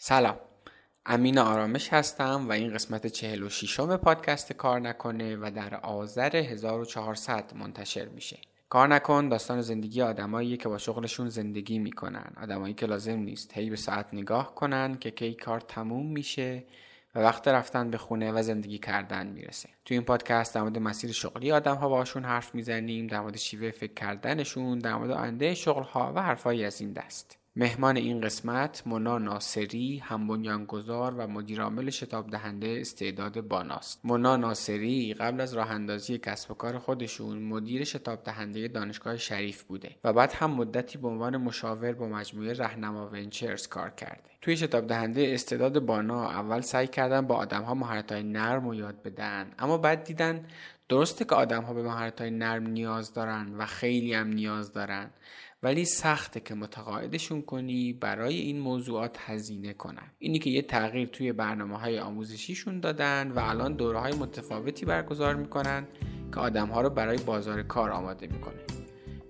سلام. امین آرامش هستم و این قسمت 46 م پادکست کار نکنه و در آذر 1400 منتشر میشه. کار نکن داستان زندگی آدمایی که با شغلشون زندگی می‌کنن. آدمایی که لازم نیست هی به ساعت نگاه کنن که کی کار تموم میشه و وقت رفتن به خونه و زندگی کردن می‌رسه. تو این پادکست در مورد مسیر شغلی آدم ها باشون حرف می‌زنیم در مورد شیوه فکر کردنشون در مورد آینده شغل ها و حرفایی از این دست. مهمان این قسمت مونا ناصری هم بنیانگذار و مدیرعامل شتاب دهنده استعداد باناست. مونا ناصری قبل از راه اندازی کسب و کار خودشون مدیر شتاب دهنده دانشگاه شریف بوده و بعد هم مدتی به عنوان مشاور با مجموعه رهنما ونچرز کار کرده. توی شتاب دهنده استعداد بانا اول سعی کردن با آدم ها مهارت های نرم و یاد بدن اما بعد دیدن درسته که آدم ها به مهارت های نرم نیاز دارن و خیلی هم نیاز دارن. ولی سخته که متقاعدشون کنی برای این موضوعات هزینه کنن. اینی که یه تغییر توی برنامه های آموزشیشون دادن و الان دوره های متفاوتی برگزار می‌کنن که آدم ها رو برای بازار کار آماده می‌کنه.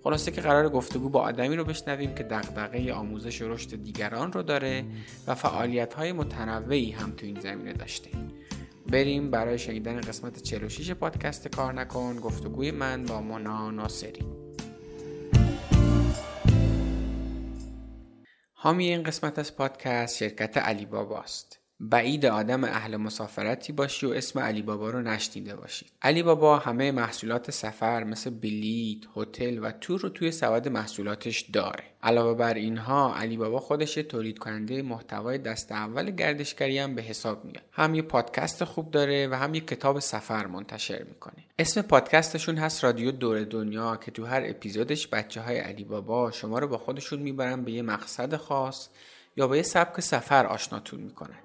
خلاصه که قرار گفتگو با آدمی رو بشنویم که دغدغه آموزش و رشد دیگران رو داره و فعالیت های متنوعی هم تو این زمینه داشته. بریم برای شنیدن قسمت 46 پادکست کار نکن گفتگوی من با مونا ناصری. حامی این قسمت از پادکست شرکت علی باباست. بعید آدم اهل مسافرتی باشی و اسم علی بابا رو نشنیده باشید. علی بابا همه محصولات سفر مثل بلیت، هتل و تور رو توی سبد محصولاتش داره. علاوه بر اینها علی بابا خودش تولید کننده محتوای دست اول گردشگری هم به حساب میاد. هم یه پادکست خوب داره و هم یه کتاب سفر منتشر می‌کنه. اسم پادکستشون هست رادیو دور دنیا که تو هر اپیزودش بچه های علی بابا شما رو با خودشون می‌برن به یه مقصد خاص یا به یه سبک سفر آشناتون می‌کنن.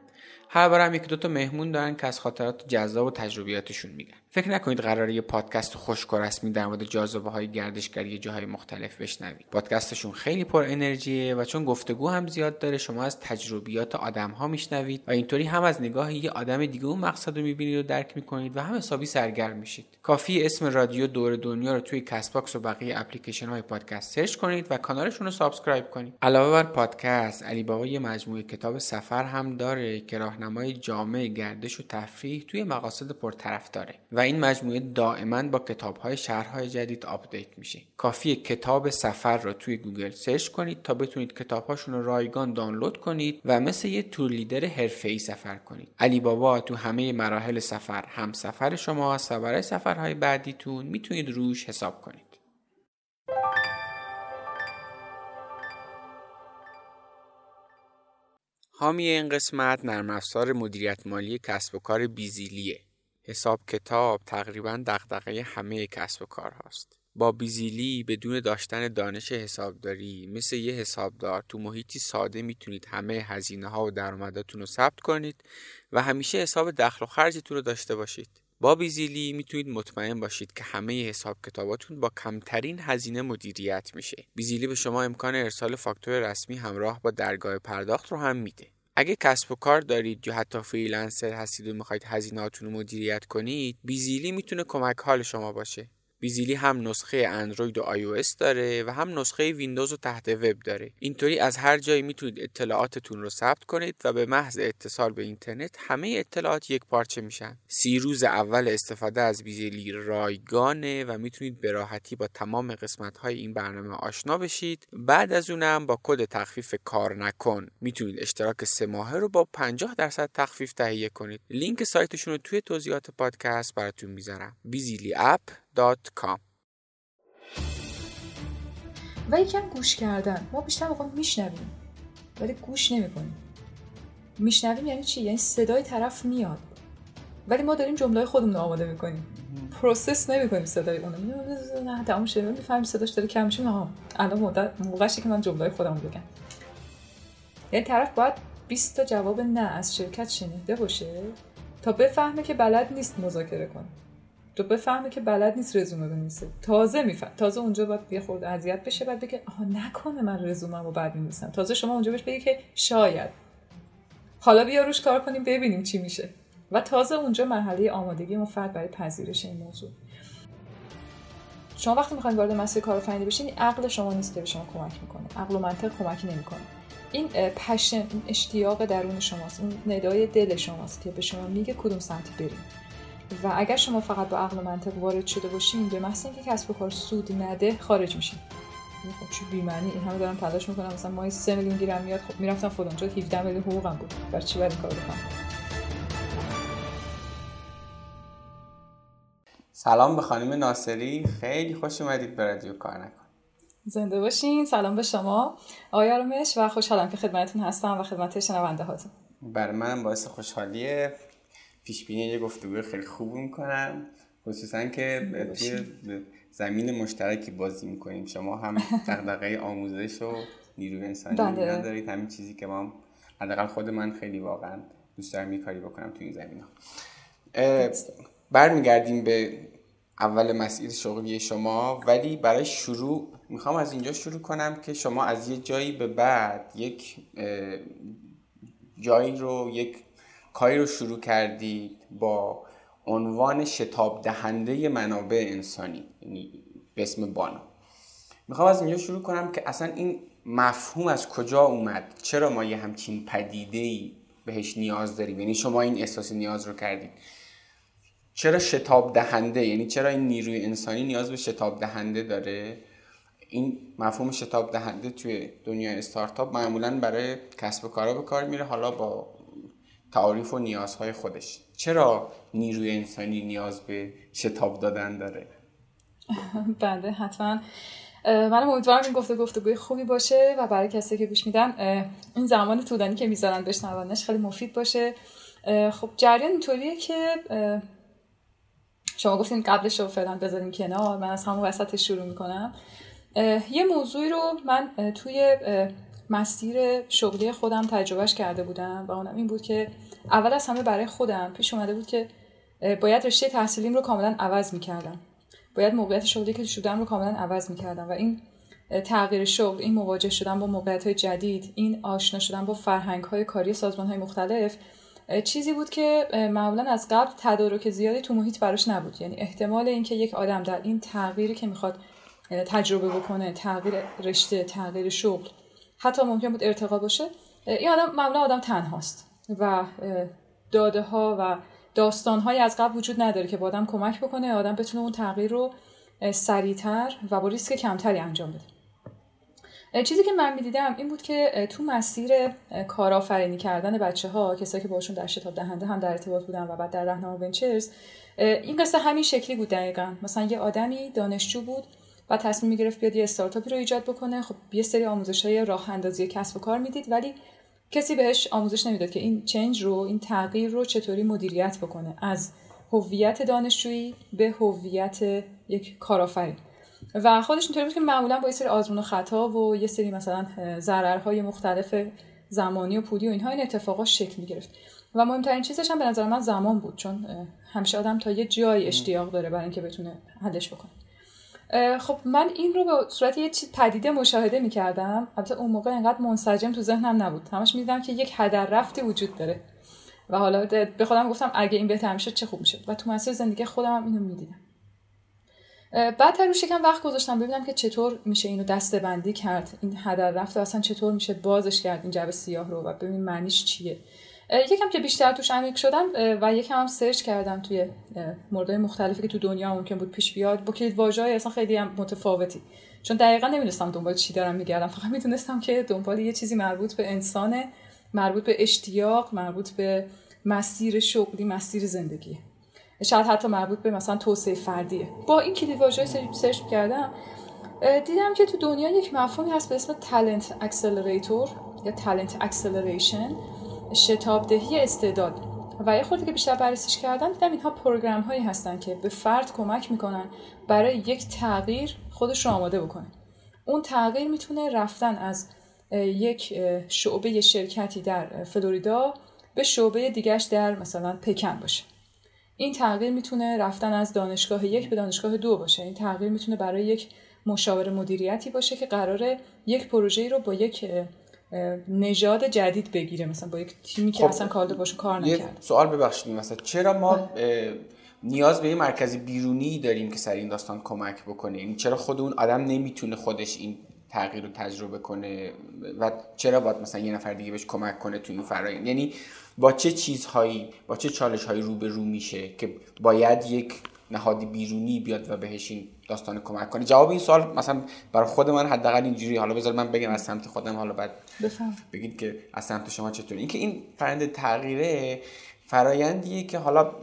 هر بار هم یکی دوتا مهمون دارن که از خاطرات جذاب و تجربیاتشون میگن. فکر نکنید قراره یه پادکست خشک و رسمی در مورد جاذبه های گردشگری جاهای مختلف بشنوید. پادکستشون خیلی پر انرژیه و چون گفتگو هم زیاد داره شما از تجربیات آدم ها میشنوید و اینطوری هم از نگاه یه آدم دیگه اون مقصد رو می‌بینید و درک می‌کنید و هم حسابی سرگرم میشید. کافیه اسم رادیو دور دنیا رو توی Castbox و بقیه اپلیکیشن های پادکست search کنید و کانالشون رو subscribe کنید. علاوه بر پادکست علی بابا یه مجموعه کتاب سفر هم داره که راهنمای جامع گردش و تفریح توی مقاصد پرطرفداره و این مجموعه دائما با کتاب های شهرهای جدید update میشه. کافیه کتاب سفر رو توی گوگل search کنید تا بتونید کتاب هاشون رو رایگان دانلود کنید و مثل یه tour leader ای سفر کنید. علی بابا تو همه مراحل سفر هم سفر شماست و برای سفرهای بعدیتون می‌تونید روش حساب کنید. حامی این قسمت نرم افزار مدیریت مالی کسب و کار بیزیلیه. حساب کتاب تقریبا دغدغه همه کسب و کار هاست. با بیزیلی بدون داشتن دانش حسابداری مثل یه حسابدار تو محیطی ساده می‌تونید همه هزینه ها و درآمداتون رو ثبت کنید و همیشه حساب دخل و خرجتون رو داشته باشید. با بیزیلی می‌تونید مطمئن باشید که همه حساب کتاباتون با کمترین هزینه مدیریت میشه. بیزیلی به شما امکان ارسال فاکتور رسمی همراه با درگاه پرداخت رو هم میده. اگه کسب و کار دارید یا حتی freelancer هستید و می‌خواید هزینهاتون رو مدیریت کنید بیزیلی می‌تونه کمک حال شما باشه. بیزیلی هم نسخه اندروید و آی داره و هم نسخه ویندوز و تحت وب داره. اینطوری از هر جایی می‌تونید اطلاعاتتون رو ثبت کنید و به محض اتصال به اینترنت همه اطلاعات یک پارچه میشن. سی روز اول استفاده از بیزیلی رایگانه و می‌تونید به راحتی با تمام قسمت های این برنامه آشنا بشید. بعد از اونم با کد تخفیف کار نکن. می‌تونید اشتراک سه ماهه رو با 50 درصد تخفیف تهیه کنید. لینک سایتشون رو توی توضیحات پادکست براتون می‌ذارم. بیزیلی app com و یکم گوش کردن. ما بیشتر موقع میشنویم. ولی گوش نمی‌کنیم. میشنویم یعنی چی؟ یعنی صدای طرف میاد. ولی ما داریم جمله خودمون رو آماده می‌کنیم. پروسس نمی‌کنیم صدای اونو. نه تموم شده. می‌فهمیم صداش داره کم میشه. ها الان مدت موقعشه که من جمله خودم بگم. یعنی طرف باید 20 تا جواب نه از شرکت شنیده باشه تا بفهمه که بلد نیست مذاکره کنه. تو بفهمه که بلد نیست رزومه بنویسه. تازه میفهم. تازه اونجا باید یه خورده اذیت بشه بعد بگه آها نکنه من رزوممو بعد می‌نویسم. تازه شما اونجا بهش بگی که شاید. حالا بیا روش کار کنیم ببینیم چی میشه. و تازه اونجا مرحله آمادگی اون فرد برای پذیرش این موضوع. شما وقتی می‌خواین وارد مسیر کارآفرینی بشین عقل شما نیست که به شما کمک می‌کنه. عقل و منطق کمکی نمی‌کنه. این پشن اشتیاق درون شماست. این ندای دل شماست که به شما میگه کدوم سمت بریم. و اگر شما فقط با عقل و منطق وارد شده باشین به محض اینکه کسب و کار سود نده خارج میشین. خب چه بی‌معنی؟ این همه دارم تلاش می‌کنم. مثلا ماهی 3 میلیون گیرم میاد. خب می‌رفتم فلانجا 17 میلیون حقوقم بود. بر چی باید کارو بکنم؟ سلام به خانم ناصری. خیلی خوش اومدید به رادیو کار نکن. زنده باشین. سلام به شما. آقای آرامش و خوشحالم که خدمتتون هستم و خدمت شنونده هاتون برای منم باعث خوشحالیه. پیش بینی یه گفتگوی خیلی خوب می‌کنم. خصوصا که توی زمین مشترکی بازی می‌کنیم. شما هم دغدغه آموزش و نیروی انسانی بله. دارید. همین چیزی که ما حداقل خود من خیلی واقعا دوست دارم یه کاری بکنم تو این زمین ها برمیگردیم به اول مسیر شغلی شما. ولی برای شروع می‌خوام از اینجا شروع کنم که شما از یه جایی به بعد یک جایی رو یک کاری رو شروع کردید با عنوان شتاب دهنده منابع انسانی یعنی به اسم بانا. می‌خوام از اینجا شروع کنم که اصلا این مفهوم از کجا اومد؟ چرا ما یه همچین پدیده ای بهش نیاز داریم؟ یعنی شما این احساس نیاز رو کردید. چرا شتاب دهنده یعنی چرا این نیروی انسانی نیاز به شتاب دهنده داره؟ این مفهوم شتاب دهنده توی دنیای استارتاپ معمولا برای کسب و کارا به کار میره. حالا با تعاریف و نیازهای خودش. چرا نیروی انسانی نیاز به شتاب دادن داره؟ بله حتما. من امیدوارم این گفته گفتگوی خوبی باشه و برای کسی که گوش میدن این زمان طولانی که می‌ذارن بشنوانش خیلی مفید باشه. خب جریان اینطوریه که شما گفتین قبلش رو فعلا بذاریم کنار من از همون وسط شروع می‌کنم. یه موضوعی رو من توی مسیر شغلی خودم تجربهش کرده بودم و اونم این بود که اول از همه برای خودم پیش اومده بود که باید رشته تحصیلیم رو کاملا عوض می‌کردم. باید موقعیت شغلی که شدم رو کاملا عوض می‌کردم و این تغییر شغل این مواجه شدن با موقعیت های جدید این آشنا شدن با فرهنگ های کاری سازمان های مختلف چیزی بود که معمولا از قبل تدارک زیادی تو محیط براش نبود. یعنی احتمال اینکه یک آدم در این تغییری که می‌خواد تجربه بکنه تغییر رشته تغییر شغل حتی ممکن بود ارتقا باشه. این آدم معمولا آدم تنهاست و داده ها و داستان های از قبل وجود نداره که با آدم کمک بکنه آدم بتونه اون تغییر رو سریعتر و با ریسک کمتری انجام بده. چیزی که من می‌دیدم این بود که تو مسیر کارآفرینی کردن بچه ها کسایی که باشون در شتاب دهنده هم در ارتباط بودن و بعد در رهنما ونچرز این قصه همین شکلی بود دقیقا. مثلا یه آدمی دانشجو بود و تصمیم می‌گرفت بیاد یه استارتاپی رو ایجاد بکنه. خب یه سری آموزش های راه اندازی کسب و کار می‌دید ولی کسی بهش آموزش نمی‌داد که این چنج رو این تغییر رو چطوری مدیریت بکنه. از هویت دانشجویی به هویت یک کارآفرین. و خودش اینطوری بود که معمولا با یه سری آزمون و خطا و یه سری مثلا ضررهای مختلف زمانی و پودی و اینها این اتفاقا شکل می‌گرفت. و مهمترین چیزش هم به نظر من زمان بود چون همیشه آدم تا یه جای اشتیاق داره برای اینکه بتونه حلش بکنه. خب من این رو به صورت یه چیز پدیده مشاهده می‌کردم. البته اون موقع انقدر منسجم تو ذهنم نبود. همش می‌دیدم که یک هدر رفتی وجود داره. و حالا به خودم گفتم اگه این بهتر می‌شد چه خوب می‌شد. و تو مسیر زندگی خودم هم اینو می‌دیدم. بعد روش یکم وقت گذاشتم ببینم که چطور میشه اینو دسته بندی کرد. این هدر رفته اصلا چطور میشه بازش کرد این جبه سیاه رو و ببین معنیش چیه. یکم که بیشتر توش عمیق شدم و یکم هم سرچ کردم توی موردهای مختلفی که تو دنیا ممکن بود پیش بیاد با کلید واژه‌های اصلا خیلی هم متفاوتی. چون دقیقا نمی‌دونستم دنبال چی دارم میگردم. فقط می‌دونستم که دنبال یه چیزی مربوط به انسانه مربوط به اشتیاق مربوط به مسیر شغلی مسیر زندگی. شاید حتی مربوط به مثلا توسعه فردیه. با این کلید واژه‌های سرچ کردم دیدم که تو دنیا یک مفهومی هست به اسم talent accelerator یا talent acceleration شتابدهی استعداد. و یه خورده که بیشتر بررسیش کردم دیدم اینها program هایی هستن که به فرد کمک می‌کنن برای یک تغییر خودش رو آماده بکنه. اون تغییر می‌تونه رفتن از یک شعبه شرکتی در فلوریدا به شعبه دیگرش در مثلا پکن باشه. این تغییر می‌تونه رفتن از دانشگاه یک به دانشگاه دو باشه. این تغییر می‌تونه برای یک مشاور مدیریتی باشه که قراره یک پروژه رو با یک نژاد جدید بگیره. مثلا با یک تیمی که خب اصلا باشون کار نکرد سوال ببخشید. مثلا چرا ما نیاز به یه مرکز بیرونی داریم که سر این داستان کمک بکنه؟ این یعنی چرا خود اون آدم نمی‌تونه خودش این تغییر رو تجربه کنه و چرا باید مثلا یه نفر دیگه بهش کمک کنه تو این فرایند؟ یعنی با چه چیزهایی با چه چالش هایی رو به رو میشه که باید یک نهادی بیرونی بیاد و بهش این داستان کمک کنه؟ جواب این سوال مثلا برای خود من حداقل اینجوری حالا بذار من بگم از سمت خودم. حالا بعد بفهم. بگید که از سمت شما چطور. اینکه این فرند تغییره فرایندیه که حالا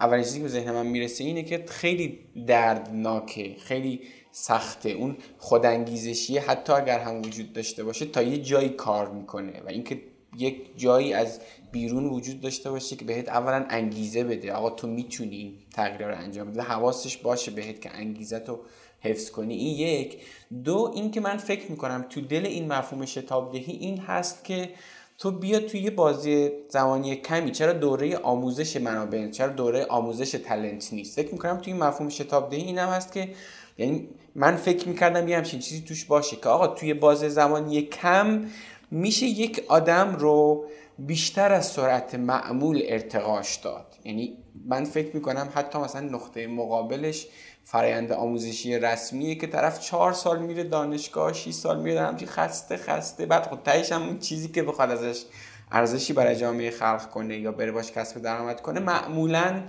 اولین چیزی که به ذهن من می‌رسه اینه که خیلی دردناکه خیلی سخته. اون خودانگیزشی حتی اگر هم وجود داشته باشه تا یه جایی کار می‌کنه و اینکه یک جایی از بیرون وجود داشته باشه که بهت اولا انگیزه بده. آقا تو می‌تونی تغییر رو انجام بده حواسش باشه بهت که انگیزه تو حفظ کنی. این یک. دو اینکه من فکر می‌کنم تو دل این مفهوم شتاب دهی این هست که تو بیا توی یه بازی زمانی کمی. چرا دوره آموزش منابع چرا دوره آموزش تلنت نیست؟ فکر می‌کنم توی این مفهوم شتاب دهی این هم هست که یعنی من فکر می‌کردم یه همچین چیزی توش باشه که آقا توی باز زمانی کم میشه یک آدم رو بیشتر از سرعت معمول ارتقاش داد. یعنی من فکر می‌کنم حتی مثلا نقطه مقابلش فرایند آموزشی رسمیه که طرف چهار سال میره دانشگاه 6 سال میره همچی خسته خسته. بعد خود خب تهش هم اون چیزی که بخواد ازش ارزشی برای جامعه خلق کنه یا بره باش کسب درآمد کنه معمولا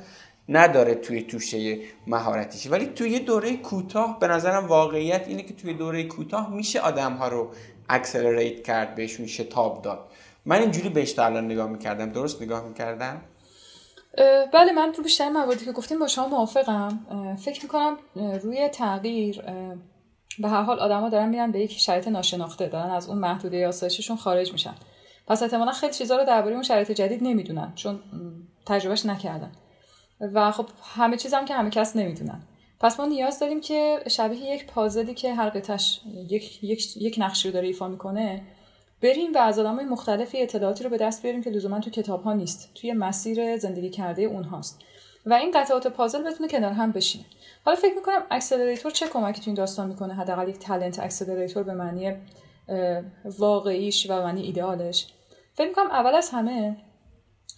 نداره توی توشه مهارتیش. ولی توی دوره کوتاه به نظرم واقعیت اینه که توی دوره کوتاه میشه آدم ها رو اکسلریت کرد بهشون شتاب داد. من اینجوری بهش تا الان نگاه می‌کردم. درست نگاه می‌کردم؟ بله من تو بیشتر مواردی که گفتیم با شما موافقم. فکر می‌کنم روی تغییر به هر حال آدما دارن میرن به یک شرایط ناشناخته دارن از اون محدوده آسایششون خارج میشن. پس احتمالا خیلی چیزا رو درباره اون شرایط جدید نمی‌دونن چون تجربهش نکردن. و خب همه چیز هم که همه کس نمی‌دونن. پس ما نیاز داریم که شبیه یک پازلی که هر قطعش یک, یک, یک نقشی رو داره ایفا می‌کنه بریم و از آدمای مختلفی اطلاعاتی رو به دست بیاریم که لزوما تو کتاب ها نیست. توی مسیر زندگی کرده اونهاست. و این قطعات پازل بتونه کنار هم بشینه. حالا فکر می‌کنم accelerator چه کمکی تو این داستان می‌کنه؟ حداقل یک talent accelerator به معنی واقعیش و معنی ایدئالش فکر می‌کنم اول از همه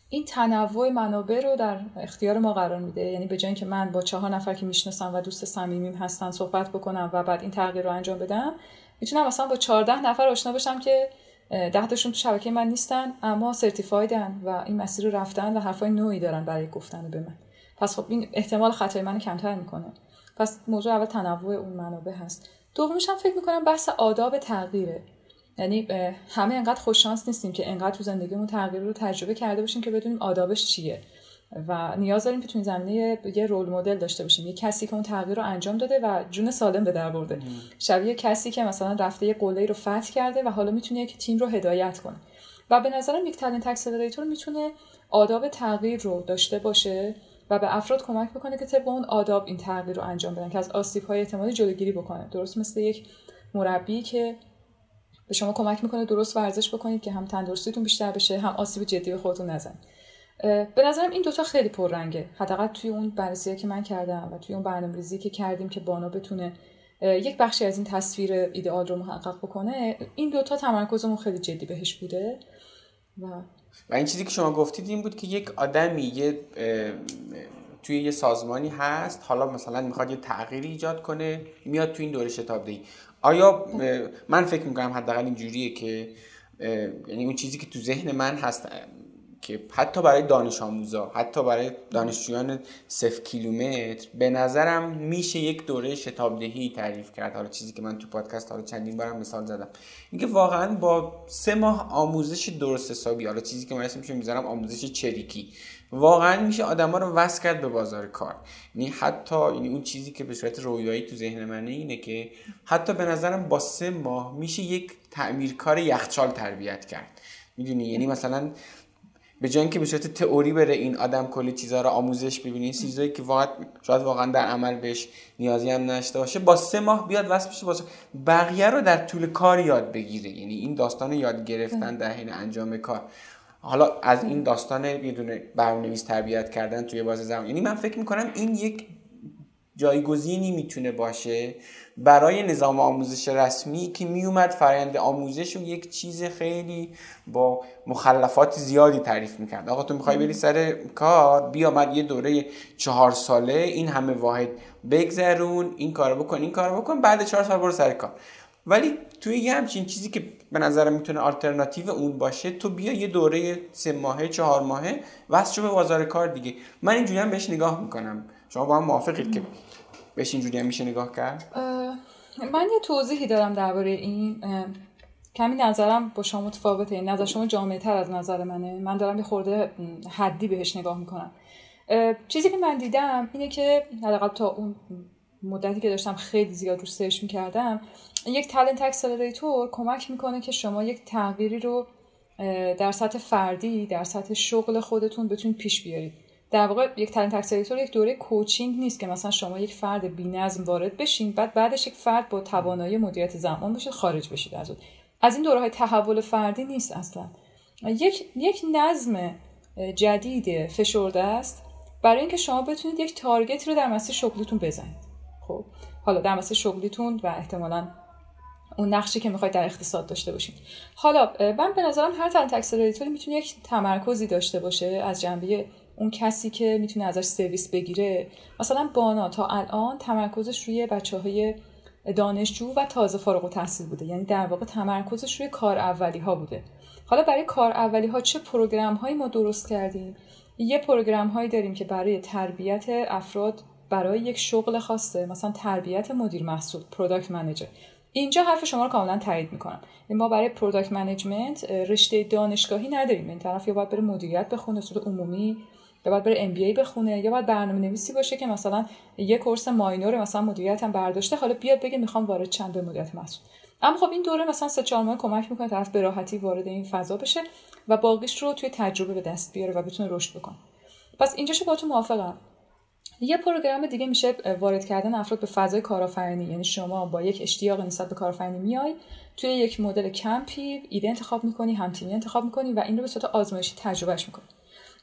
این تنوع منابع رو در اختیار ما قرار میده. یعنی به جای اینکه من با چهار نفر که می‌شناسم و دوست صمیمیم هستن صحبت بکنم و بعد این تغییر رو انجام بدم می‌تونم مثلا با 14 نفر آشنا بشم که ده تاشون تو شبکه من نیستن اما سرتیفایدن و این مسیر رو رفتن و حرفای نوعی دارن برای گفتن به من. پس خب این احتمال خطای من کمتر می‌کنه. پس موضوع اول تنوع اون منابع هست. دومیش هم فکر می‌کنم بحث آداب تغییره. یعنی همه انقدر خوششانس نیستیم که انقدر تو زندگیمون تغییر رو تجربه کرده باشیم که بدونیم آدابش چیه. و نیاز داریم که تو این زمینه یه رول مدل داشته باشیم. یه کسی که اون تغییر رو انجام داده و جون سالم به در برده. شبیه کسی که مثلا رفته یه قله رو فتح کرده و حالا می‌تونه یک تیم رو هدایت کنه. و به نظرم یک تالنت اکسلراتور می‌تونه آداب تغییر رو داشته باشه و به افراد کمک بکنه که طبق اون آداب این تغییر رو انجام بدن که از آسیب های احتمالی جلوگیری بکنه. درست مثل یک مربی که به شما کمک می‌کنه درست ورزش بکنید که هم تندرستیتون بیشتر بشه هم آسیب جدی به خودتون نزنید. به نظرم این دوتا خیلی پررنگه. حداقل توی اون بررسی که من کردم و توی اون برنامه‌ریزی که کردیم که بانا بتونه یک بخشی از این تصویر ایدئال رو محقق بکنه این دوتا تمرکزمون خیلی جدی بهش بوده و و این چیزی که شما گفتید این بود که یک آدمی یه توی یه سازمانی هست حالا مثلا می‌خواد یه تغییری ایجاد کنه میاد توی این دوره شتاب دهی آیا من فکر می‌کنم حداقل اینجوریه که یعنی اون چیزی که تو ذهن من هست که حتی برای دانش آموزا حتی برای دانشجویان صف کیلومتر به نظرم میشه یک دوره شتابدهی تعریف کرد. حالا چیزی که من تو پادکست حالا چندین بارم مثال زدم. اینکه واقعا با سه ماه آموزش درست حسابی حالا چیزی که من اسمش می‌ذارم آموزش چریکی. واقعا میشه آدما رو وصل کرد به بازار کار. یعنی حتی یعنی اون چیزی که به صورت رویایی تو ذهن منه اینه که حتی به نظرم با سه ماه میشه یک تعمیرکار یخچال تربیت کرد. می‌دونی؟ یعنی مثلا به جای اینکه به صورت تئوری بره این آدم کلی چیزها رو آموزش ببینه چیزایی که واقعا شاید واقعا در عمل بهش نیازی هم نشته باشه با سه ماه بیاد واسه بشه با بقیه رو در طول کار یاد بگیره. یعنی این داستان یاد گرفتن در حین انجام کار. حالا از این داستان یه دونه برنامه‌نویس تربیت کردن توی باز زمان. یعنی من فکر می‌کنم این یک جایگزینی می‌تونه باشه برای نظام آموزش رسمی که میومد فرآیند آموزش رو یک چیز خیلی با مخلفات زیادی تعریف می‌کرد. آقا تو می‌خوای بری سر کار بیامد یه دوره چهار ساله این همه واحد بگذرون این کارو بکن این کارو بکن بعد چهار سال برو سر کار. ولی توی یه همچین چیزی که به نظرم می‌تونه آلترناتیو اون باشه تو بیا یه دوره سه ماهه چهار ماهه واسه به بازار کار دیگه. من اینجوری هم بهش نگاه می‌کنم. شما با هم موافقید که بهش اینجوری هم میشه نگاه کرد؟ من یه توضیحی دارم درباره این کمی نظرم با شما متفاوته نظر شما جامعه تر از نظر منه. من دارم یه خورده جدی بهش نگاه می‌کنم. چیزی که من دیدم اینه که حداقل تا اون مدتی که داشتم خیلی زیاد رو سرچ می‌کردم یک talent accelerator کمک می‌کنه که شما یک تغییری رو در سطح فردی در سطح شغل خودتون بتونید پیش بیارید. در واقع یک talent accelerator یک دوره coaching نیست که مثلا شما یک فرد بی‌نظم وارد بشین بعد بعدش یک فرد با توانایی مدیریت زمان بشه خارج بشید از اون از این دوره های تحول فردی نیست اصلا. یک یک نظم جدید فشرده است برای اینکه شما بتونید یک تارگت رو در مسیر شغلیتون بزنید. خب حالا در مسیر شغلیتون و احتمالا اون نقشی که می‌خواید در اقتصاد داشته باشید. حالا من به نظرم هر تالنت اکسلراتوری می‌تونه یک تمرکزی داشته باشه از جنبه اون کسی که می‌تونه ازش سرویس بگیره. مثلا بانا تا الان تمرکزش روی بچه های دانشجو و تازه فارغ التحصیل بوده. یعنی در واقع تمرکزش روی کار اولی ها بوده. حالا برای کار اولی ها چه program هایی ما درست کردیم؟ یه program هایی داریم که برای تربیت افراد برای یک شغل خاصه مثلا تربیت مدیر محصول product manager اینجا حرف شما رو کاملا تایید می‌کنم. ما برای product management رشته دانشگاهی نداریم. این طرف یا باید بره مدیریت بخونه صورت عمومی یا باید بره MBA بخونه. یا باید برنامه نویسی باشه که مثلا یه course minor مثلا مدیریت هم برداشته حالا بیاد بگه می‌خوام وارد چی بشم مدیریت محصول. اما خب این دوره مثلا سه چهار ماه کمک می‌کنه طرف به راحتی وارد این فضا بشه و باقیش رو توی تجربه به دست بیاره و بتونه رشد بکنه. پس اینجاشو با تو موافقم. یه program دیگه میشه وارد کردن افراد به فضای کارآفرینی. یعنی شما با یک اشتیاق نسبت به کارآفرینی میای توی یک مدل کمپی ایده انتخاب می‌کنی هم تیمی انتخاب می‌کنی و این رو به صورت آزمایشی تجربهش می‌کنی.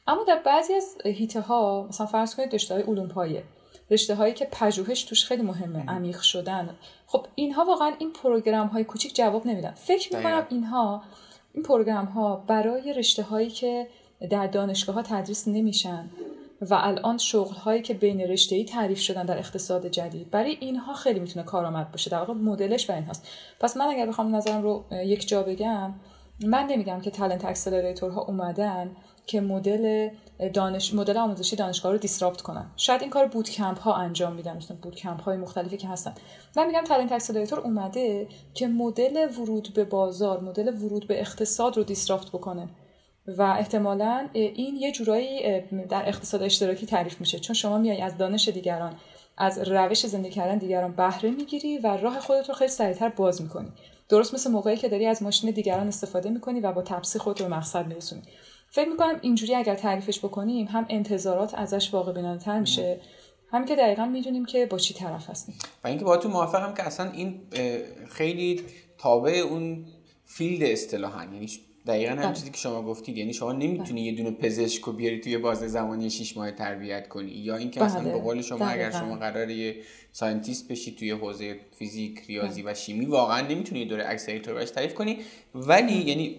اما در بعضی از هیته ها مثلا فرض کنید رشته های علوم پایه رشته هایی که پژوهش توش خیلی مهمه عمیق شدن. خب اینها واقعا این پروگرام های کوچیک جواب نمیدن. فکر می‌کنم اینها این پروگرام ها برای رشته هایی که در دانشگاه ها تدریس نمیشن و الان شغل هایی که بین رشته ای تعریف شدن در اقتصاد جدید برای اینها خیلی می‌تونه کارآمد باشه. در واقع مدلش برای اینهاست. پس من اگر بخوام نظرم رو یک جا بگم من نمیگم که talent accelerator ها اومدن. که مدل دانش مدل آموزشی دانشگاه رو disrupt کنن. شاید این کار boot camp ها انجام میدن مثلا boot camp های مختلفی که هستن. من میگم talent accelerator اومده که مدل ورود به بازار مدل ورود به اقتصاد رو disrupt بکنه. و احتمالا این یه جورایی در اقتصاد اشتراکی تعریف میشه. چون شما میای از دانش دیگران از روش زندگی کردن دیگران بهره می‌گیری و راه خودت رو خیلی سریعتر باز می‌کنی. درست مثل موقعی که داری از ماشین دیگران استفاده می‌کنی و با تپسی خود رو مقصد میرسونی. فکر می‌کنم اینجوری اگر تعریفش بکنیم هم انتظارات ازش واقع بینانه میشه. همین که دقیقا می‌دونیم که با چی طرف هستیم. و اینکه با تو موافقم که اصلا این خیلی تابع اون فیلد اصطلاحا یعنی دقیقا هم بله. چیزی که شما گفتید یعنی شما نمی‌تونی یه دونه پزشک رو بیاری توی بازه زمانی 6 ماه تربیت کنی. یا اینکه اصلا به قول شما اگر شما قراره یه scientist بشی توی حوزه فیزیک ریاضی و شیمی واقعا نمی‌تونی دوره accelerator باش تعریف کنی. ولی یعنی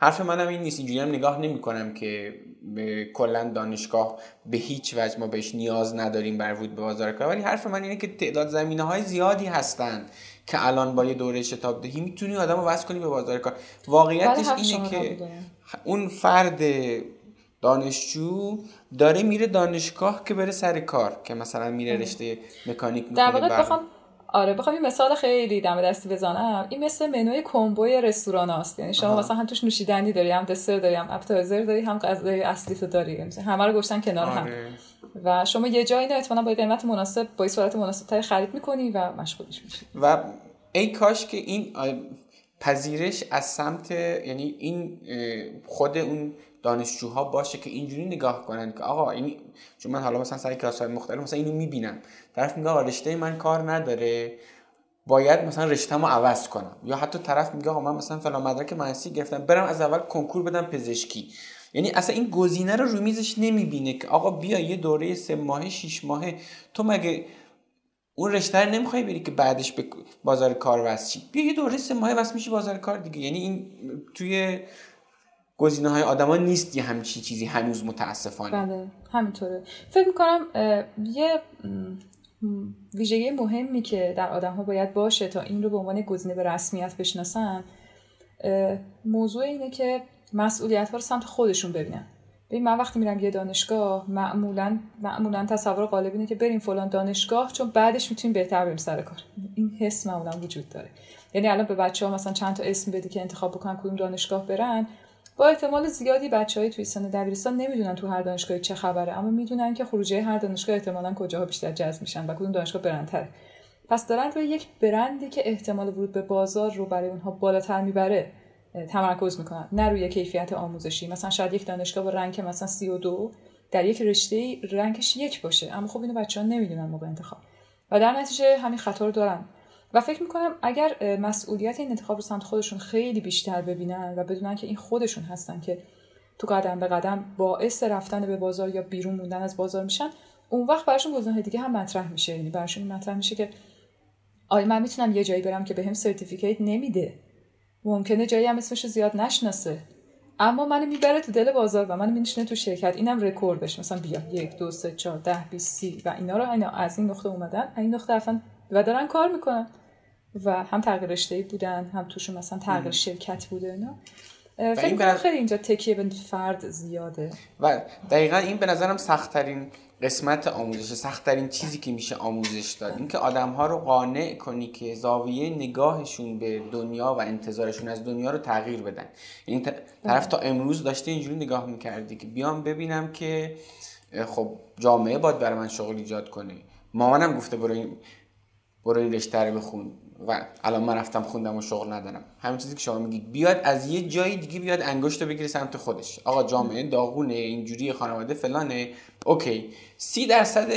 حرف منم این نیست. اینجوری هم نگاه نمی کنم که به کلا دانشگاه به هیچ وجه ما بهش نیاز نداریم بر ورود به بازار کار. ولی حرف من اینه که تعداد زمینه های زیادی هستند که الان با یه دوره شتاب دهی می‌تونی آدم رو وصل کنی به بازار کار. واقعیتش اینه که اون فرد دانشجو داره میره دانشگاه که بره سر کار که مثلا میره رشته مکانیک می‌کنه بخوام آره بخوام این مثال خیلی دم دستی بزنم. این مثل منوی کمبوی رستوران هست یعنی شما مثلا هم توش نوشیدنی داری هم دسر داری هم اپتایزر داری هم غذای اصلی تو داری. یعنی همه رو گشتن کنار هم. آره. و شما یه جایی رو با قیمت مناسب با صورت مناسب تری خرید می‌کنی و مشغولش میشی. و ای کاش که این پذیرش از سمت یعنی این خود اون دانشجوها باشه که اینجوری نگاه کنن که آقا این چون من حالا مثلا سر کلاس های مختلف مثلا اینو می‌بینم. طرف میگه آقا رشته من کار نداره باید مثلا رشتهمو عوض کنم. یا حتی طرف میگه آقا من مثلا فلان مدرک مهندسی گرفتم برم از اول کنکور بدم پزشکی. یعنی اصلا این گزینه رو رو میزش نمی‌بینه که آقا بیا یه دوره سه ماهه شیش ماهه. تو مگه اون رشته رو نمی‌خوای بری که بعدش به بازار کار واسه بیا یه دوره سه ماهه واسه میشی بازار کار دیگه. یعنی این توی گزینه های آدما نیست یه همچین چیزی هنوز متاسفانه. بله همینطوره. فکر می‌کنم یه ویژگی مهمی که در آدم ها باید باشه تا این رو به عنوان گزینه به رسمیت بشناسن موضوع اینه که مسئولیت ها رو سمت خودشون ببینن. ببین من وقتی میرم یه دانشگاه معمولا معمولا تصور غالب اینه که بریم فلان دانشگاه چون بعدش می‌تونیم بهتر بریم سر کار. این حس معمولا وجود داره. یعنی الان به بچه ها مثلا چند تا اسم بدی که انتخاب بکنن کدوم دانشگاه برن. با احتمال زیادی بچه های توی سن دبیرستان نمی‌دونن تو هر دانشگاه چه خبره اما می‌دونن که خروجی هر دانشگاه احتمالا کجاها بیشتر جذب میشن و کدوم دانشگاه برندتره. پس دارن روی یک برندی که احتمال ورود به بازار رو برای اونها بالاتر می‌بره تمرکز می‌کنن. نه روی کیفیت آموزشی. مثلا شاید یک دانشگاه با رنگ مثلا 32 در یک رشته رنگش یک باشه اما خب اینو بچه ها نمی‌دونن موقع انتخاب. و در نتیجه همین خطا رو دارن. و فکر می‌کنم اگر مسئولیت این انتخاب رو سمت خودشون خیلی بیشتر ببینن و بدونن که این خودشون هستن که تو قدم به قدم باعث رفتن به بازار یا بیرون موندن از بازار میشن اون وقت براشون گزینه دیگه هم مطرح میشه. یعنی براشون مطرح میشه که آیا من می‌تونم یه جایی برم که بهم یه certificate نمیده. ممکنه جایی هم اسمش زیاد نشناسه. اما منو می‌بره تو دل بازار و منو مینشونه تو شرکت. اینم رکوردش مثلا بیا یک دو سه چهار ده بیست سی و اینا رو اینا از این نقطه اومدن این نقطه رفتن و دارن کار می‌کنن. و هم تغییر رشته بودن هم توشون مثلا تغییر شرکت بوده اینا. فکر کنم خیلی اینجا تکیه به فرد زیاده. و دقیقا این به نظرم سختترین قسمت آموزش سختترین چیزی که میشه آموزش داد. اینکه آدم ها رو قانع کنی که زاویه نگاهشون به دنیا و انتظارشون از دنیا رو تغییر بدن. این یعنی طرف تا امروز داشته اینجوری نگاه می‌کردی که بیام ببینم که خب جامعه باید برای من شغل ایجاد کنه. مامانم گفته برو این برو این رشته رو بخون. و الان من رفتم خوندم و شغل ندارم. همین چیزی که شما میگید. بیاد از یه جایی دیگه بیاد انگشت رو بگیره سمت خودش. آقا جامعه داغونه اینجوری خانواده فلانه. اوکی. سی درصد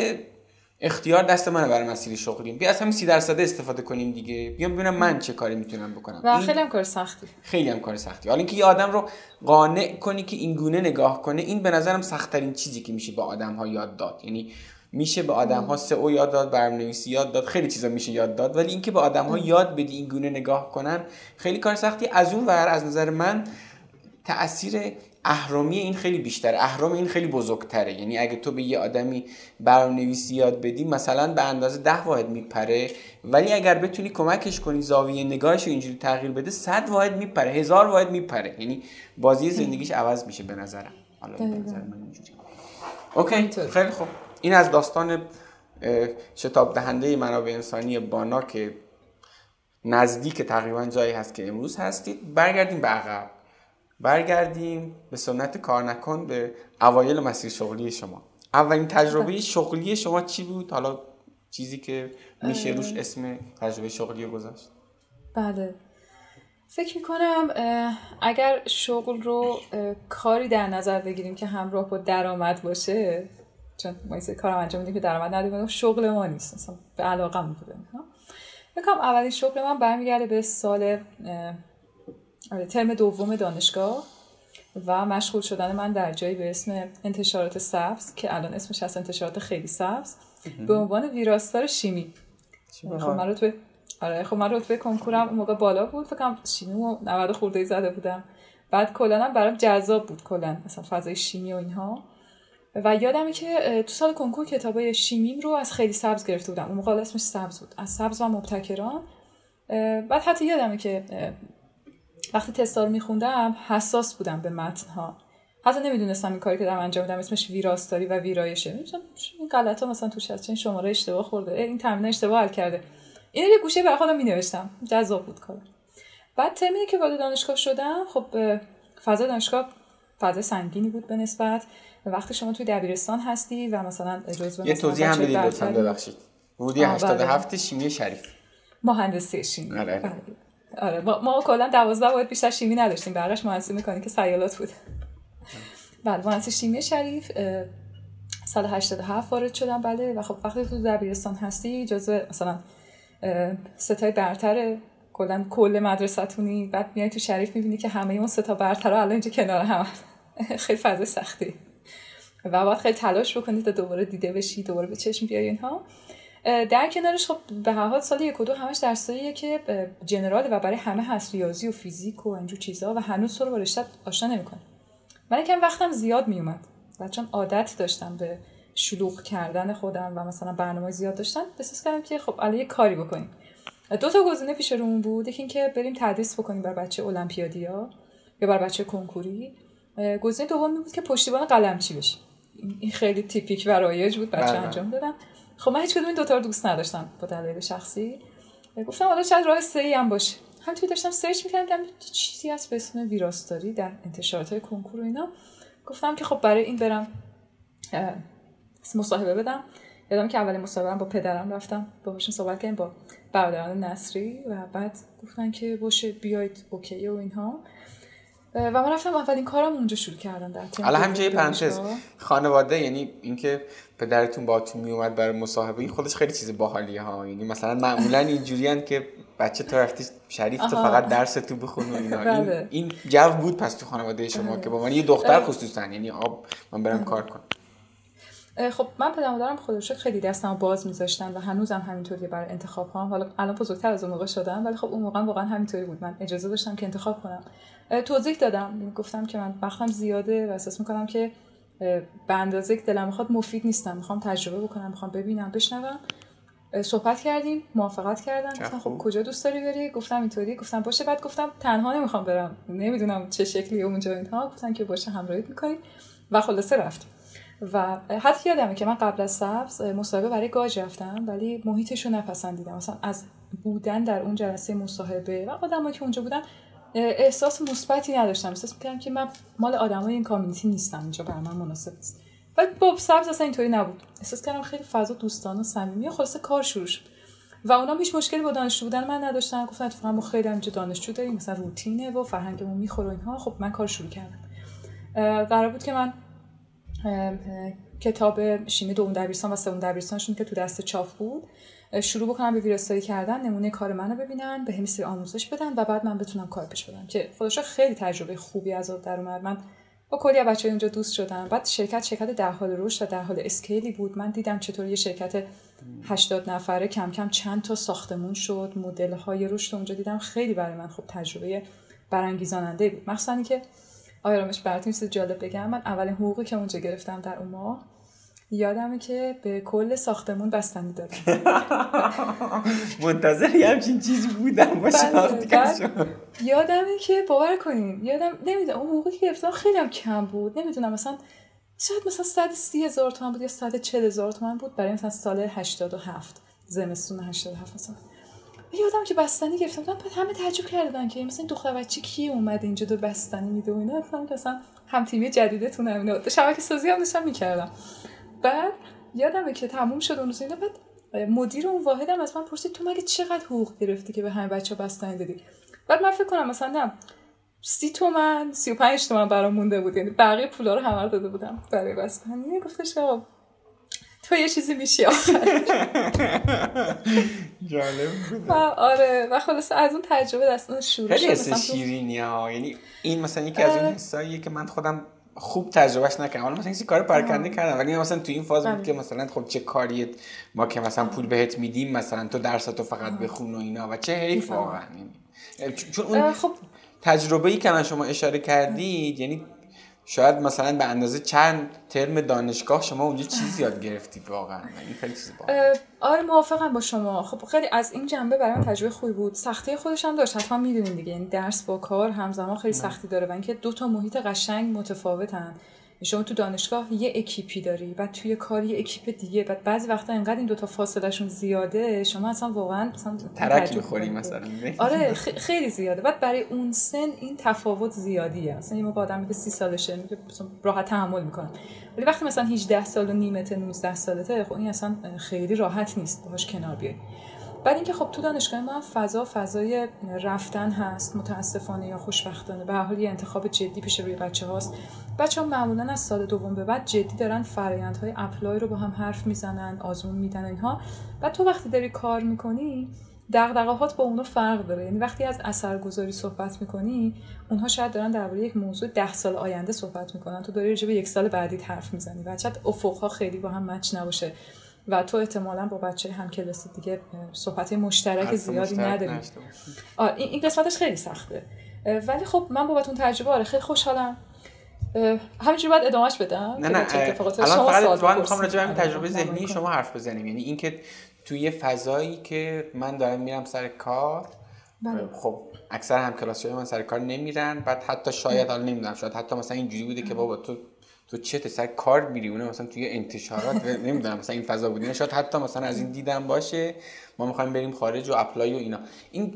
اختیار دست منه برای مسیر شغلی بیا از همین سی درصد استفاده کنیم دیگه. بیام ببینم من چه کاری می‌تونم بکنم. و خیلی هم کار سختی. خیلی هم کار سختی. حالا اینکه یه آدم رو قانع کنی که این گونه نگاه کنه این به نظرم سختترین چیزی که میشه با آدم ها یاد داد. یعنی میشه به آدم ها او یاد داد برنامه‌نویسی یاد داد خیلی چیزا میشه یاد داد. ولی اینکه به آدم ها یاد بدی این گونه نگاه کنن خیلی کار سختی. از اون ور از نظر من تاثیر اهرامی این خیلی بیشتر اهرام این خیلی بزرگتره. یعنی اگه تو به یه آدمی برنامه‌نویسی یاد بدی مثلا به اندازه ده واحد میپره. ولی اگر بتونی کمکش کنی زاویه نگاهش رو اینجوری تغییر بده صد واحد میپره هزار واحد میپره. یعنی بازی زندگیش عوض میشه به نظرم. حالا به نظر من اینجوری. اوکی خیلی خوب. این از داستان شتاب دهنده منابع انسانی بانا که نزدیک تقریبا جایی هست که امروز هستید. برگردیم به عقب. برگردیم به سنت کار نکن به اوایل مسیر شغلی شما. اولین تجربه. شغلی شما چی بود؟ حالا چیزی که میشه روش اسم تجربه شغلی گذاشت. بله. فکر می‌کنم اگر شغل رو کاری در نظر بگیریم که همراه با درآمد باشه چون ما این کار انجام میدیم که درآمد نداریم شغل ما نیست. مثلا به علاقه بوده می‌کنم اولین شغل من برمیگرده به سال آره، ترم دوم دانشگاه و مشغول شدن من در جایی به اسم انتشارات سبز که الان اسمش هست انتشارات خیلی سبز. به عنوان ویراستار شیمی. خب من رتبه آره خب من رتبه کنکورم اون موقع بالا بود. فکرم شیمی و 90 خورده زده بودم. بعد کلا برام جذاب بود کلا. مثلا فضای شیمی و اینها. و یادمه که تو سال کنکور کتابای شیمیم رو از خیلی سبز گرفته بودم. اون موقع اسمش سبز بود. از سبز و مبتکران. بعد حتی یادمه که وقتی تستا رو میخوندم حساس بودم به متنها. حتی نمی‌دونستم این کاری که دارم انجام میدم اسمش ویراستاری و ویرایشه. می‌دونم این غلطا مثلا توش هست چه شماره اشتباه خورده. این تمرین اشتباه حل کرده. اینو یه گوشه برای خودم مینوشتم. جذاب بود کار. بعد ترمی که وارد دانشگاه شدم. خب فضا دانشگاه فضا سنگینی بود به نسبت. وقتی شما توی دبیرستان هستی و مثلا جزو یه توضیح هم بدید لطفا ببخشید. ورودی 87 بله. شیمی شریف. مهندسی شیمی. آره بله. آره ما, ما کلا 12 باید بیشتر شیمی نداشتیم. بقیش مهندسی می‌کنیم که سیالات بود. بله مهندسی شیمی شریف سال 87 وارد شدم. بله و خب وقتی تو دبیرستان هستی جزو مثلا ستای برتر کلا کل مدرسه‌تونی بعد میای تو شریف می‌بینی که همه اون ستا برتر الان اینجا کنار هم خیلی فضا سختی. و باید خیلی تلاش بکنید تا دوباره دیده بشی دوباره به چشم بیای اینها. در کنارش خب به هر حال سال یک و دو همش درساییه که جنرال و برای همه هست ریاضی و فیزیک و اینجور چیزها و هنوز تو رو با رشته آشنا نمی‌کنه. من یکم وقتم زیاد میومد و چون عادت داشتم به شلوغ کردن خودم و مثلا برنامه زیاد داشتم احساس کردم که خب الان یه کاری بکنیم. دو تا گزینه پیش رومون بود. یکی اینکه بریم تدریس بکنیم بر بچه المپیادیا یا بر بچه کنکوری. گزینه دوم بود که پشتیبان قلمچی بشیم. این خیلی تیپیک و رایج بود بچه بله. انجام دادم خب من هیچ کدوم این دوتا رو دوست نداشتم با دلایل شخصی. گفتم حالا شاید راه سه هم باشه. توی داشتم سرچ می‌کردم چیزی هست به اسم ویراستاری در انتشارات های کنکور و اینا. گفتم که خب برای این برم مصاحبه بدم. یادم که اولین مصاحبه با پدرم رفتم باهاشون صحبت کردیم با برادران نصری و بعد گفتن که باشه بیاید اوکی و اینها. و من رفتم اولین کارم اونجا شروع کردم در حالا همینجا یه پرانتز خانواده یعنی اینکه پدرتون باهاتون می اومد برای مصاحبه این خودش خیلی چیز باحالیه ها. یعنی مثلا معمولا اینجوریان که بچه تو رفتی شریف تو فقط درس تو بخون و اینا. این, بله. این جو بود پس تو خانواده شما بله. که با من یه دختر خصوصا. یعنی آب من برم کار کنم. خب من پدر مادرم خودش خیلی دستم باز میذاشتن و هنوزم همینطوریه برای انتخاب ها. حالا الان بزرگتر از اون موقع شدم ولی خب اون موقع واقعا همینطوری بود. من اجازه داشتم که انتخاب کنم. توضیح دادم. گفتم که من وقتم زیاده و احساس می‌کنم که به اندازه که دلم می‌خواد مفید نیستم. می‌خوام تجربه بکنم می‌خوام ببینم بشنوم. صحبت کردیم موافقت کردن. گفتم خب کجا دوست داری بری؟ گفتم اینطوری. گفتم باشه. بعد گفتم تنها نمی‌خوام برم. نمی‌دونم چه شکلی اونجا اینها. گفتن که باشه همراهیت می‌کنیم. و خلاصه رفت. و حتی یادمه که من قبل از سبز مصاحبه برای گاج رفتم ولی محیطش رو نپسندیدم. مثلا از بودن در اون جلسه مصاحبه و آدمایی که اونجا بودن احساس مثبتی نداشتم. احساس می‌کردم که من مال آدمای این کامیونیتی نیستم اینجا برای من مناسب نیست. ولی با سبز اصلا اینطوری نبود. احساس کردم خیلی فضا دوستانه و صمیمی و خلاصه کار شروع شد. و اونا هیچ مشکلی با دانشجو بودن من نداشتن. گفتن اتفاقا ما خیلی اینجا دانشجو داریم مثلا روتینه و فرهنگمون می‌خوره اینها. خب من کار شروع کردم. قرار بود که من کتاب شیمی دوم دبیرستان و سوم دبیرستانشون که تو دست چاپ بود. شروع بکنم به ویراستاری کردن نمونه کار منو ببینن به همیسی آموزش بدن و بعد من بتونم کار پیش بدم که خودش خیلی تجربه خوبی از در اومد. من با کلی بچه اونجا دوست شدم. بعد شرکت شرکت در حال رشد و در حال اسکیلی بود. من دیدم چطور یه شرکت 80 نفره کم کم چند تا ساختمون شد. مدل های رشد اونجا دیدم. خیلی برای من خوب تجربه برانگیزاننده بود. مخصوصا که آیرامش براتون چیز جالب بگم. من اولین حقوقی که اونجا گرفتم در اون ماه یادمه که به کل ساختمون بستنی دادم. منتظر یه همچین چیزی بودم بله، یادمه که باور کنین یادم نمی‌دونم اون حقوقی که گرفتم خیلی هم کم بود. نمی‌دونم مثلا شاید مثلا 130 هزار تومن بود یا 140 هزار تومن بود برای مثلا سال 87 زمستون 87 مثلا. یادم که بستنی گرفتم. بعد همه تعجب کردن که مثلا این دختر بچه کی اومد اینجا دو بستنی میده و اینا. گفتم که هم تیمی جدیدتون همینه شبکه سازی هم داشتم می‌کردم. بعد یادمه که تموم شد اون روز اینا. بعد مدیر اون واحدم از من پرسید تو مگه چقدر حقوق گرفتی که به همه بچه بستنی دادی؟ بعد من فکر کنم مثلا نه سی تومن سی و پنج تومن برام مونده بود. یعنی بقیه پولا رو همه داده بودم برای بستنی. گفتش تو یه چیزی میشی آخر. جالب و آره و خلاص از اون تجربه دستان شروع شد. خیلی شیرینی ها. یعنی این مثلا یکی از اون حساییه که من خودم خوب تجربهش نکردم. حالا مثلا کار پرکنده کردم. ولی مثلا تو این فاز بود بله. که مثلا خب چه کاریه ما که مثلا پول بهت میدیم مثلا تو درستو فقط بخون و اینا. و چه حیف واقعا. یعنی چون اون خب. تجربه ای که من شما اشاره کردید یعنی شاید مثلا به اندازه چند ترم دانشگاه شما اونجا چیزی یاد گرفتید واقعا. این خیلی چیز آره موافقم با شما. خب خیلی از این جنبه برای من تجربه خوبی بود. سختی خودش هم داشت. حتما می‌دونین دیگه. یعنی درس با کار همزمان خیلی سختی داره و اینکه دو تا محیط قشنگ متفاوتن. شما تو دانشگاه یه اکیپی داری بعد توی کار یه اکیپ دیگه. بعد بعضی وقتا اینقدر این دوتا فاصلهشون زیاده شما اصلا واقعا مثلا ترک می‌خوری مثلا. آره خیلی زیاده. بعد برای اون سن این تفاوت زیادیه. مثلا یه با آدمی که سی سالشه میگه راحت تحمل می‌کنه. ولی وقتی مثلا 18 سال و نیمته 19 سالته خب این اصلا خیلی راحت نیست. باهاش کنار بیای. بعد اینکه خب تو دانشگاه ما فضا فضای رفتن هست متاسفانه یا خوشبختانه. به حال یه انتخاب جدی پیش روی بچه هاست. بچه ها معمولا از سال دوم به بعد جدی دارن فرایندهای اپلای رو با هم حرف می‌زنن آزمون میدن اینها. بعد تو وقتی داری کار می‌کنی دغدغه‌هات با اونو فرق داره. یعنی وقتی از اثرگذاری صحبت می‌کنی اونها شاید دارن درباره یک موضوع ده سال آینده صحبت می‌کنن. تو داری راجع یک سال بعدی حرف می‌زنی. و شاید افقها خیلی با هم مچ نباشه. و تو احتمالا با بچه هم کلاسی دیگه صحبت مشترک زیادی نداری این قسمتش خیلی سخته. ولی خب من بابت اون تجربه آره خیلی خوشحالم. همینجوری باید ادامهش بدم؟ نه نه الان فقط می‌خوام راجع به همین تجربه ذهنی شما حرف بزنیم. یعنی اینکه توی فضایی که من دارم میرم سر کار بله. خب اکثر هم کلاسی من سر کار نمیرن بعد حتی شاید حالا نمی‌دونم شاید حتی مثلا اینجوری بوده که بابا تو تو چه سر کار میری؟ اونه مثلا توی انتشارات نمی‌دونم مثلا این فضا بودین شاید حتی مثلا از این دیدم باشه ما می‌خوایم بریم خارج و اپلای و اینا. این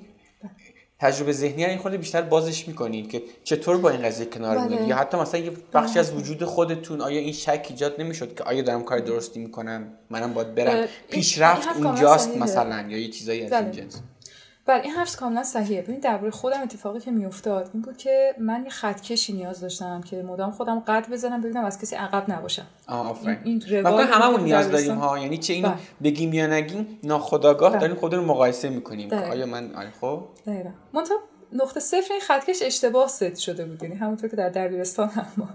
تجربه ذهنی این خود بیشتر بازش می‌کنید که چطور با این قضیه کنار بله. میاد یا حتی مثلا یه بخشی از وجود خودتون آیا این شک ایجاد نمی‌شد که آیا دارم کار درستی می‌کنم منم باید برم؟ پیشرفت اونجاست مثلا یا یه چیزایی از این بله. جنس؟ بله این حرف کاملا صحیحه. ببین درباره خودم اتفاقی که میافتاد این بود که من یه خطکشی نیاز داشتم که مدام خودم قد بزنم ببینم از کسی عقب نباشم. آفرین. این, این هممون نیاز داریم ها. یعنی چه اینو بله. بگیم یا نگیم ناخداگاه بله. داریم خودمون مقایسه می‌کنیم. آیا من آره خب. دقیقاً. نقطه صفر این خطکش اشتباه ست شده بود. یعنی همونطور که در دبیرستان هم ما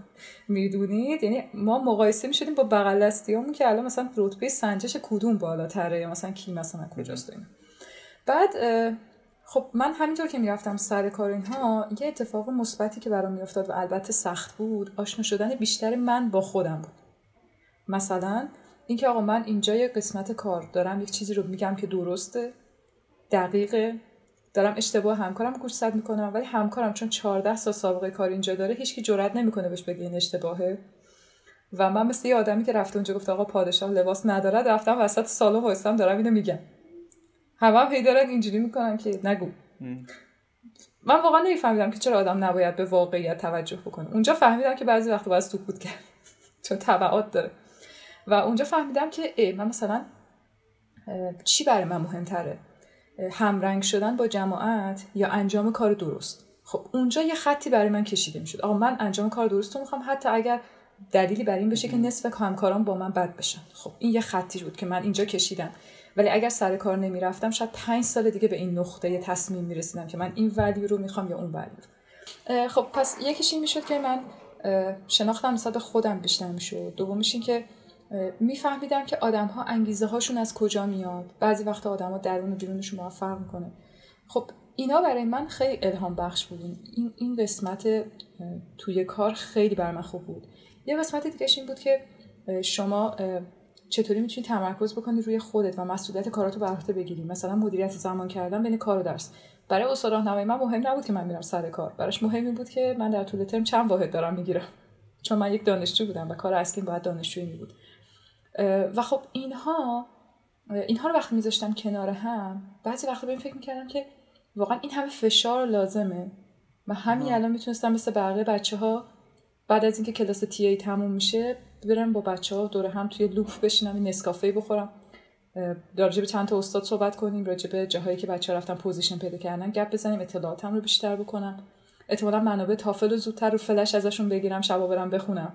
می‌دونید یعنی ما مقایسه می‌شدیم با بغل که الان مثلا رتبه سنجش کدوم بالاتره یا مثلا کی مثلا کجاست بعد خب من همینطور که می‌رفتم سر کار اینها یه اتفاق مثبتی که برام میافتاد و البته سخت بود آشنا شدن بیشتر من با خودم بود. مثلا اینکه آقا من اینجا یه قسمت کار دارم یک چیزی رو میگم که درسته دقیقه دارم اشتباه همکارم گوشزد می‌کنم ولی همکارم چون 14 سال سابقه کار اینجا داره هیچکی جرئت نمی‌کنه بهش بگه این اشتباهه. و من مثل یه آدمی که رفته اونجا گفت آقا پادشاه لباس نداره رفتم وسط سالو وایسام دارم اینو میگم. همه هم هی دارن اینجوری می‌کنن که نگو. من واقعا نمیفهمیدم که چرا آدم نباید به واقعیت توجه بکنه. اونجا فهمیدم که بعضی وقت باید سکوت کرد چون تبعات داره. و اونجا فهمیدم که ای من مثلا چی برای من مهمتره؟ همرنگ شدن با جماعت یا انجام کار درست؟ خب اونجا یه خطی برای من کشیده می‌شد. آقا من انجام کار درست رو می‌خوام حتی اگر دلیلی بر این بشه که نصف همکاران با من بد بشن. خب این یه خطی بود که من اینجا کشیدم. ولی اگر سر کار نمی‌رفتم شاید پنج سال دیگه به این نقطه تصمیم می‌رسیدم که من این ولیو رو می‌خوام یا اون ولیو خب پس یکیش این می‌شد که من شناختم نسبت خودم بیشتر می‌شد. دومیش این که میفهمیدم که آدم ها انگیزه هاشون از کجا میاد. بعضی وقت آدم ها درون و بیرونشون موفق می‌کنه. خب اینا برای من خیلی الهام بخش بود. این این قسمت توی کار خیلی بر من خوب بود. یه قسمت دیگه این بود که شما چطوری می‌تونی تمرکز بکنی روی خودت و مسئولیت کاراتو بر عهده بگیری؟ مثلا مدیریت زمان کردن بین کار و درس. برای استاد راهنمایی من مهم نبود که من میرم سر کار. براش مهم این بود که من در طول ترم چند واحد دارم می‌گیرم. چون من یک دانشجو بودم و کار اصلی باید دانشجویی می بود و خب اینها اینها رو وقتی میذاشتم کنار هم بعضی وقتا به این فکر می‌کردم که واقعا این همه فشار لازمه. و همین الان می‌تونستم مثل بقیه بچه ها بعد از اینکه کلاس TA تموم میشه برم با بچه ها دور هم توی لابی بشینم این نسکافه بخورم. راجع به چند تا استاد صحبت کنیم راجع به جاهایی که بچه ها رفتن position پیدا کردن گپ بزنیم اطلاعاتم رو بیشتر بکنم. احتمالا منابع تافل رو زودتر رو فلش ازشون بگیرم شبا برم بخونم.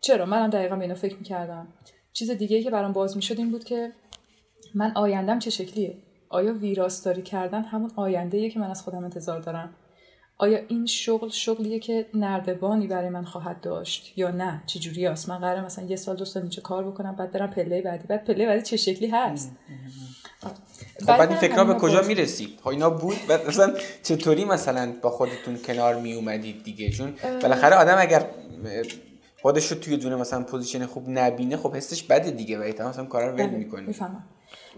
چرا؟ منم دقیقا به اینا فکر می‌کردم. چیز دیگه که برام باز می‌شد این بود که من آیندم چه شکلیه؟ آیا ویراستاری کردن همون آینده که من از خودم انتظار دارم؟ آیا این شغل شغلیه که نردبانی برای من خواهد داشت یا نه؟ چه جوری است؟ من قراره مثلا یه سال دو سال اینجا کار بکنم بعد برم پله بعدی. بعد پله بعدی چه شکلی هست؟ خب بعد این فکرها به کجا می‌رسید ها اینا بود؟ بعد مثلا چطوری مثلا با خودتون کنار می اومدید دیگه؟ چون بالاخره آدم اگر خودش رو توی دونه مثلا position خوب نبینه خب حسش بده دیگه و مثلا کارا رو ول بله، می‌کنه می‌فهمم.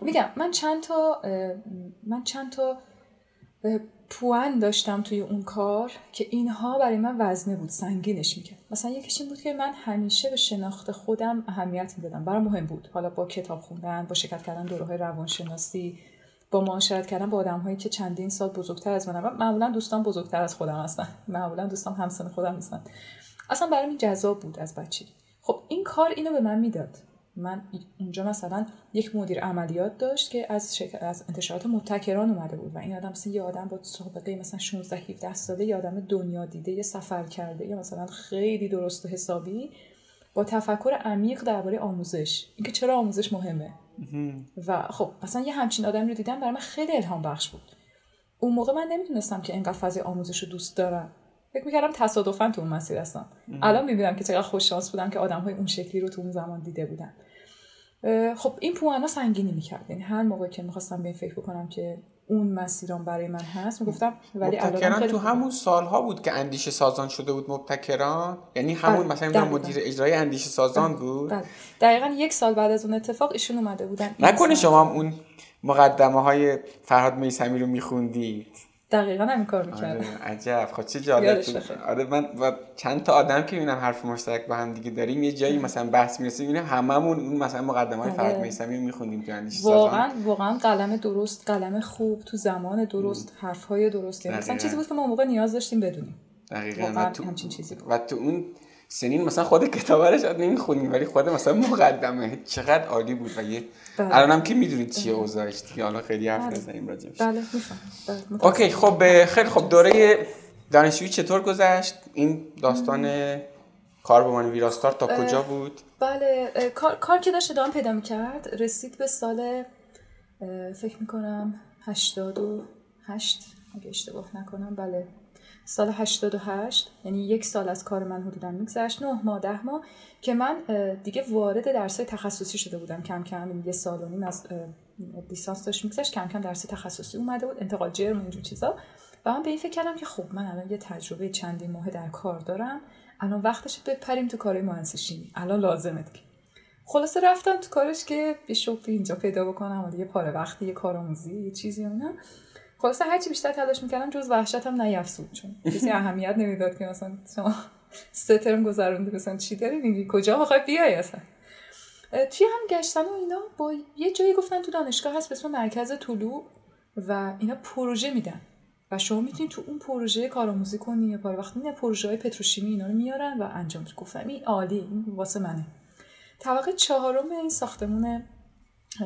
میگم من چند تا من چند تا پوان داشتم توی اون کار که اینها برای من وزنه بود سنگینش می‌کرد. مثلا یکیش این بود که من همیشه به شناخت خودم اهمیت می‌دادم. برای مهم بود. حالا با کتاب خوندن با شرکت کردن دوره های روانشناسی با معاشرت کردن با آدم هایی که چندین سال بزرگتر از منم. معمولا دوستان بزرگتر از خودم هستن. معمولا دوستان همسن خودم نیستن. اصلا برای من جذاب بود از بچگی. خب این کار اینو به من می‌داد. من اونجا مثلا یک مدیر عملیات داشت که از, از انتشارات متکران اومده بود و این آدم مثلا یه آدم با سابقه مثلا 16 17 ساله یه آدم دنیا دیده یه سفر کرده یا مثلا خیلی درست و حسابی با تفکر عمیق درباره آموزش. اینکه چرا آموزش مهمه. و خب مثلا یه همچین آدمی رو دیدم برای من خیلی الهام بخش بود. اون موقع من نمی‌دونستم که اینقدر فضای آموزش رو دوست دارم. فکر می‌کردم تصادفا تو اون مسیر هستم. الان می‌بینم که چقدر خوش شانس بودم که آدم های اون شکلی رو تو اون زمان دیده بودن. خب این پوانا سنگینی می‌کرد یعنی هر موقع که می‌خواستم به این فکر بکنم که اون مسیران برای من هست گفتم ولی مبتکران تو همون سالها بود که اندیشه سازان شده بود مبتکران یعنی همون بله، مثلا دقیقاً. مدیر اجرای اندیشه سازان بود بله. دقیقا یک سال بعد از اون اتفاق ایشون اومده بودن نکنه. شما هم اون مقدمه های فرهاد میسمی رو میخوندید دقیقا همین کار می‌کردم آره عجب خب چه جالب. آره من و چند تا آدم که می‌بینم حرف مشترک با هم دیگه داریم یه جایی مثلا بحث می‌رسه می‌بینم هممون اون مثلا مقدمه های آره. فرهاد میسمی میخوندیم سازان واقعا واقعا قلم درست قلم خوب تو زمان درست حرفهای درست یعنی مثلا. چیزی بود که ما موقع نیاز داشتیم بدونیم دقیقا و تو, چیزی بود. و تو اون سنین مثلا خود کتابه رو شاید نمی‌خونیم ولی خود مثلا مقدمه. چقدر عالی بود و یه بله. الانم که می‌دونید چیه اوضاعش دیگه؟ حالا خیلی حرف بله. نزنیم راجعش بله بله. اوکی خب خیلی خب دوره دانشجویی چطور گذشت؟ این داستان کار به ویراستار تا کجا بود؟ بله کار, کار که داشت ادامه پیدا می‌کرد رسید به سال فکر می‌کنم 88 اگه اشتباه نکنم بله. سال 88 یعنی یک سال از کار من حدودا میگذشت نه ماه ده ماه که من دیگه وارد درس تخصصی شده بودم. کم کم یعنی یه سال و نیم از لیسانس داشت میگذشت کم کم درس تخصصی اومده بود انتقال جرم اینجور چیزا. و من به این فکر کردم که خب من الان یه تجربه چندین ماه در کار دارم. الان وقتش بپریم تو کارهای مهندسی. شیمی الان لازمه دیگه. خلاصه رفتم تو کارش که یه شغلی اینجا پیدا بکنم و یه پاره وقتی یه کارآموزی یه چیزی و نه خلاصه هرچی بیشتر تلاش می‌کردم جز وحشتم نیفزود چون کسی اهمیت نمی‌داد که مثلا شما سه ترم گذرونده مثلا چی داری میگی؟ کجا می‌خوای بیای اصلا؟ توی هم گشتن و اینا با یه جایی گفتن تو دانشگاه هست به اسم مرکز طلوع و اینا پروژه میدن. و شما می‌تونید تو اون پروژه کارآموزی کنی. یا پاره وقت میدن پروژه های پتروشیمی اینا رو میارن و انجام. گفتم این عالی این واسه منه. طبقه چهارم این ساختمون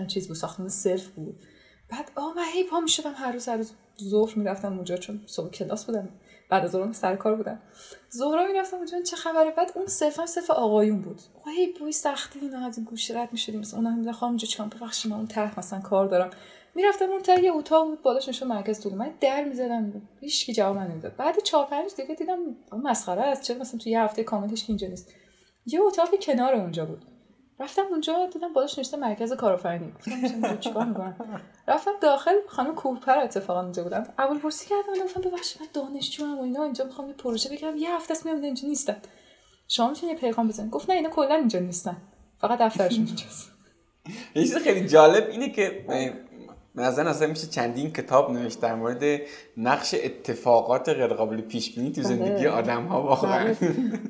چیز بود ساختمون سلف بود. بعد آه من هی پا می‌شدم هر روز هر روز ظهر می‌رفتم اونجا چون صبح کلاس بودم. بعد از ظهر سر کار بودم. ظهرا می‌رفتم اونجا چه خبره؟ بعد اون صرف هم صرف آقایون بود. هی بوی سختی اینا از گوشه رد می‌شدیم. مثلا اونها میگن خانم اینجا چیکار ببخشید اون طرف مثلا کار دارم. می‌رفتم اون طرف یه اتاق بود بالاش میشه مرکز طول. من در می‌زدم. هیچ کی جواب نمی‌داد. بعد چهار پنج روز دیگه دیدم مسخره است. چرا مثلا تو یه هفته کاملش که اینجا نیست؟ یه اتاق کنار اونجا بود. رفتم اونجا دیدم بالاش نوشته مرکز کارآفرینی. گفتم چیکار می‌کنم؟ رفتم داخل خانم کوهپر اتفاقا اونجا بودم اول پرسی کردم گفتم ببخشید من دانشجوام و اینا اینجا می‌خوام یه پروژه بگیرم. یه هفته است میام اینجا نیستم. شما می‌تونید یه پیغام بزنید گفت نه اینا کلا اینجا نیستن. فقط دفترشون اینجاست. یه چیز خیلی جالب اینه که نظر اصلا میشه چندین کتاب نوشت در مورد نقش اتفاقات غیرقابل پیش بینی تو. زندگی آدم ها واقعا.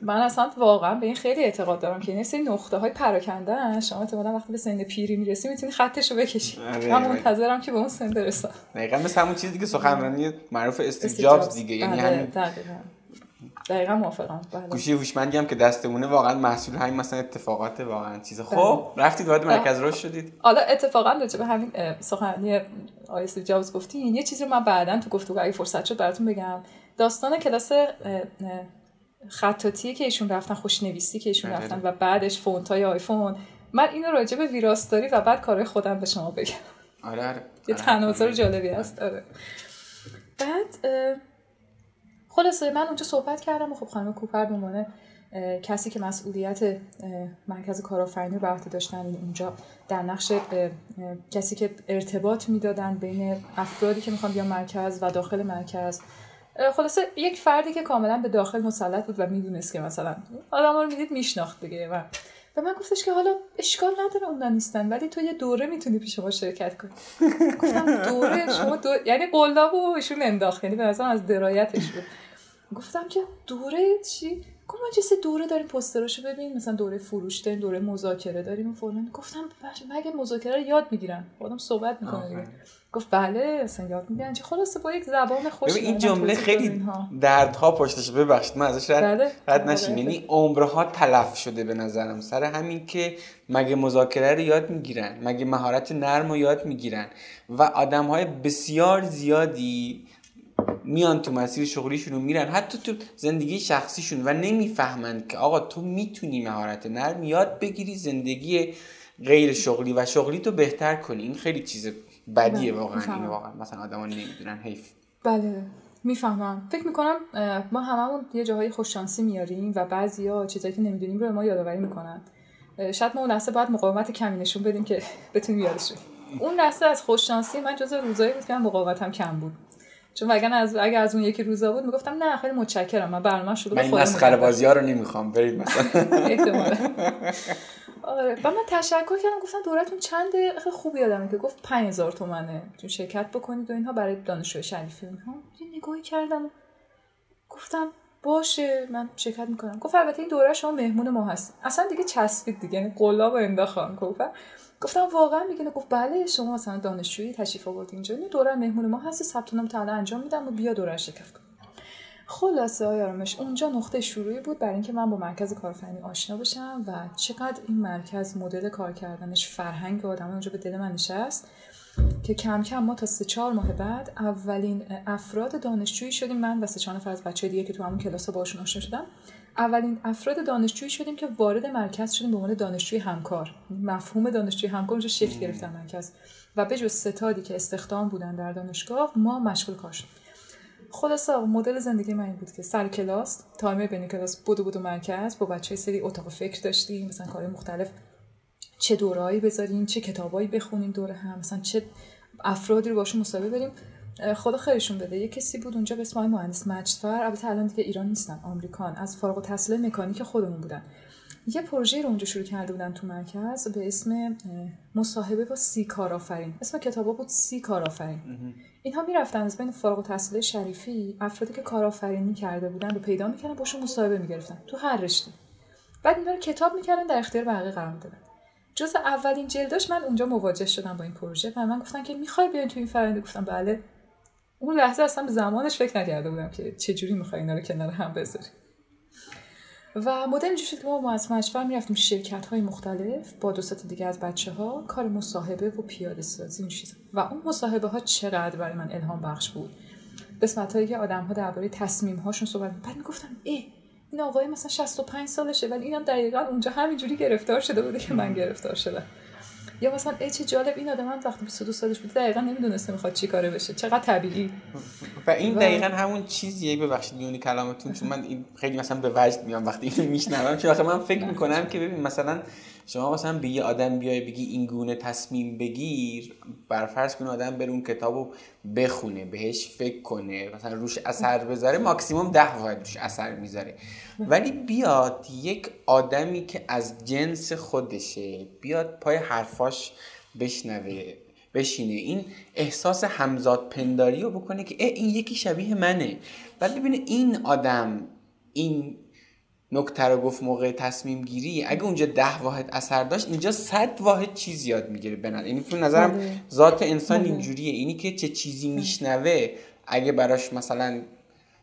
من اصلا واقعا به این خیلی اعتقاد دارم که این سری نقطه های پراکنده شما احتمالاً وقتی به سن پیری می‌رسی می‌تونی خطش رو بکشی آره، من آره. منتظرم که به اون سن برسم دقیقا مثل همون چیزی که سخنرانی معروف استیو جابز. دیگه یعنی بله، همین دقیقاً موافقم. بله. گوشی هوشمندی هم که دستمونه واقعا محصول همین مثلا اتفاقات واقعا چیز بله. خب رفتید وارد مرکز رشد شدید. حالا اتفاقا راجع به همین سخنرانی استیو جابز گفتین یه چیزی رو من بعدا تو گفتگو اگه فرصت شد براتون بگم. داستان کلاس خطاطی که ایشون رفتن خوشنویسی که ایشون بله. رفتن و بعدش فونت های آیفون. من اینو راجع به ویراستاری و بعد کارهای خودم به شما بگم. آره آره. یه آره. تناظر جالبی هست. آره. بعد اه، خلاصه من اونجا صحبت کردم و خب خانم کوپر به کسی که مسئولیت مرکز کارآفرینی رو عهده داشتن اونجا در نقش کسی که ارتباط می‌دادن بین افرادی که می‌خوان بیان مرکز و داخل مرکز. خلاصه یک فردی که کاملا به داخل مسلط بود و می‌دونست که مثلا آدم رو می‌دید میشناخت دیگه و به من گفتش که حالا اشکال نداره اونا نیستن ولی تو یه دوره می‌تونی پیش ما شرکت کنی. گفتم دوره؟ شما دو... یعنی قلاب و ایشون انداخت یعنی به از درایتش بود. گفتم که دوره چی؟ گفت ما چه دوره داریم پوستراشو ببین مثلا دوره فروش داریم دوره مذاکره داریم و فلان. گفتم مگه مذاکره رو یاد می‌گیرن آدم صحبت می‌کنه دیگه. گفت بله اصلا یاد می‌گیرن. چه خلاصه با یک زبان خوش این جمله خیلی. دردها پشتش ببخشید من ازش رد, بله. رد نشین. یعنی عمرها تلف شده به نظرم. سر همین که مگه مذاکره رو یاد می‌گیرن؟ مگه مهارت نرم رو یاد می‌گیرن؟ و آدم های بسیار زیادی میان تو مسیر شغلیشون رو میرن حتی تو زندگی شخصیشون و نمی‌فهمند که آقا تو می‌تونی مهارت نرم یاد بگیری زندگی غیر شغلی و شغلی تو بهتر کنی. این خیلی چیز بدیه بله، واقعا. اینو واقعا مثلا آدما نمی‌دونن حیف. بله می‌فهمم. فکر می‌کنم ما هممون یه جاهای خوششانسی میاریم و بعضیا چیزایی که نمی‌دونیم رو ما یادآوری می‌کنن. شاید ما اون لحظه باید مقاومت کمی نشون بدیم که بتونیم یادش اون لحظه از خوششانسی من جز روزایی بود که من مقاومتم کم بود. چون اگر از اگر از اون یکی روزا بود می‌گفتم نه خیلی متشکرم. من برنامه شده من این مسخره بازی ها رو نمی‌خوام. برید مثلا. آره. و من تشکر کردم گفتم دورتون چند؟ خیلی خوب یادمه که گفت 5000 تومنه. تو شرکت بکنید و اینها برای دانشجو شریفی اینها یه نگاهی کردم. گفتم باشه من شرکت می‌کنم. گفت البته این دوره شما مهمون ما هست. اصلا دیگه چسبید دیگه. یعنی قلاب و انداختم گفتم گفتم واقعا میگه گفت بله شما مثلا دانشجویی تشریف آورد اینجا. این دوره مهمون ما هستی ثبت نام تا انجام میدم و بیا دوره شرکت کن. خلاصه آرامش اونجا نقطه شروعی بود برای اینکه من با مرکز کارفرنی آشنا بشم و چقدر این مرکز مدل کار کردنش فرهنگ آدم اونجا به دل من نشست که کم کم ما تا سه چهار ماه بعد اولین افراد دانشجویی شدیم. من و سه چهار نفر از بچه دیگه که تو همون کلاس باشون آشنا شدم. اولین افراد دانشجویی شدیم که وارد مرکز شدیم به عنوان دانشجوی همکار. مفهوم دانشجوی همکار اونجا شکل گرفتن مرکز. و به جز ستادی که استخدام بودن در دانشگاه ما مشغول کار شدیم. خلاصه مدل زندگی من این بود که سر کلاس تایم بین کلاس بدو بدو مرکز با بچه سری اتاق فکر داشتیم مثلا کار مختلف چه دورایی بذاریم چه کتابایی بخونیم دور هم مثلا چه افرادی رو باشون مصاحبه بریم خدا خیرشون بده. یه کسی بود اونجا به اسم مهندس مجدفر البته الان دیگه ایران نیستن آمریکان. از فارغ التحصیل مکانیک خودمون بودن. یه پروژه رو اونجا شروع کرده بودن تو مرکز به اسم مصاحبه با سی کارآفرین. اسم کتابا بود سی کارآفرین. اینها می‌رفتن از بین فارغ التحصیل شریفی افرادی که کارآفرینی کرده بودن رو پیدا می‌کردن باشون مصاحبه می‌گرفتن تو هر رشته. بعد اینا رو کتاب می‌کردن در اختیار بقیه قرار می‌دادن. جز اولین جلداش من اونجا مواجه شدم با این پروژه و من گفتن که می‌خوای بیاین تو این فرآیند؟ گفتم بله. اون لحظه اصلا زمانش فکر نکرده بودم که چه جوری می‌خوای اینا رو کنار هم بذاری. و مدل اینجوری شد که ما از مجفر می‌رفتیم شرکت های مختلف با دو دیگه از بچه ها کار مصاحبه و پیاده سازی این چیزا. و اون مصاحبه ها چقدر برای من الهام بخش بود؟ قسمت هایی که آدم ها درباره تصمیم هاشون صحبت بعد می‌گفتم ای این آقای مثلا 65 سالشه ولی اینم دقیقا اونجا همینجوری گرفتار شده بوده که من گرفتار شدم. یا مثلا ای چه جالب این آدم هم وقتی 22 سالش بود دقیقا نمی‌دونسته می‌خواد چی کاره بشه. چقدر طبیعی. و این و... دقیقا همون چیزیه ببخشید میونی کلامتون چون من این خیلی مثلا به وجد میام وقتی اینو میشنوم. چون من فکر می‌کنم که ببین مثلا شما مثلا به یه آدم بیای بگی این گونه تصمیم بگیر برفرض کن آدم بره اون کتابو بخونه بهش فکر کنه مثلا روش اثر بذاره ماکسیموم ده واحد روش اثر می‌ذاره. ولی بیاد یک آدمی که از جنس خودشه بیاد پای حرفاش بشنوه بشینه. این احساس همزاد پنداری رو بکنه که این یکی شبیه منه. بعد ببینه این آدم این نکته رو گفت موقع تصمیم گیری. اگه اونجا ده واحد اثر داشت اینجا صد واحد چیز یاد می‌گیره به یعنی تو نظرم بله. ذات انسان بله. اینجوریه. اینی که چه چیزی بله. میشنوه اگه براش مثلا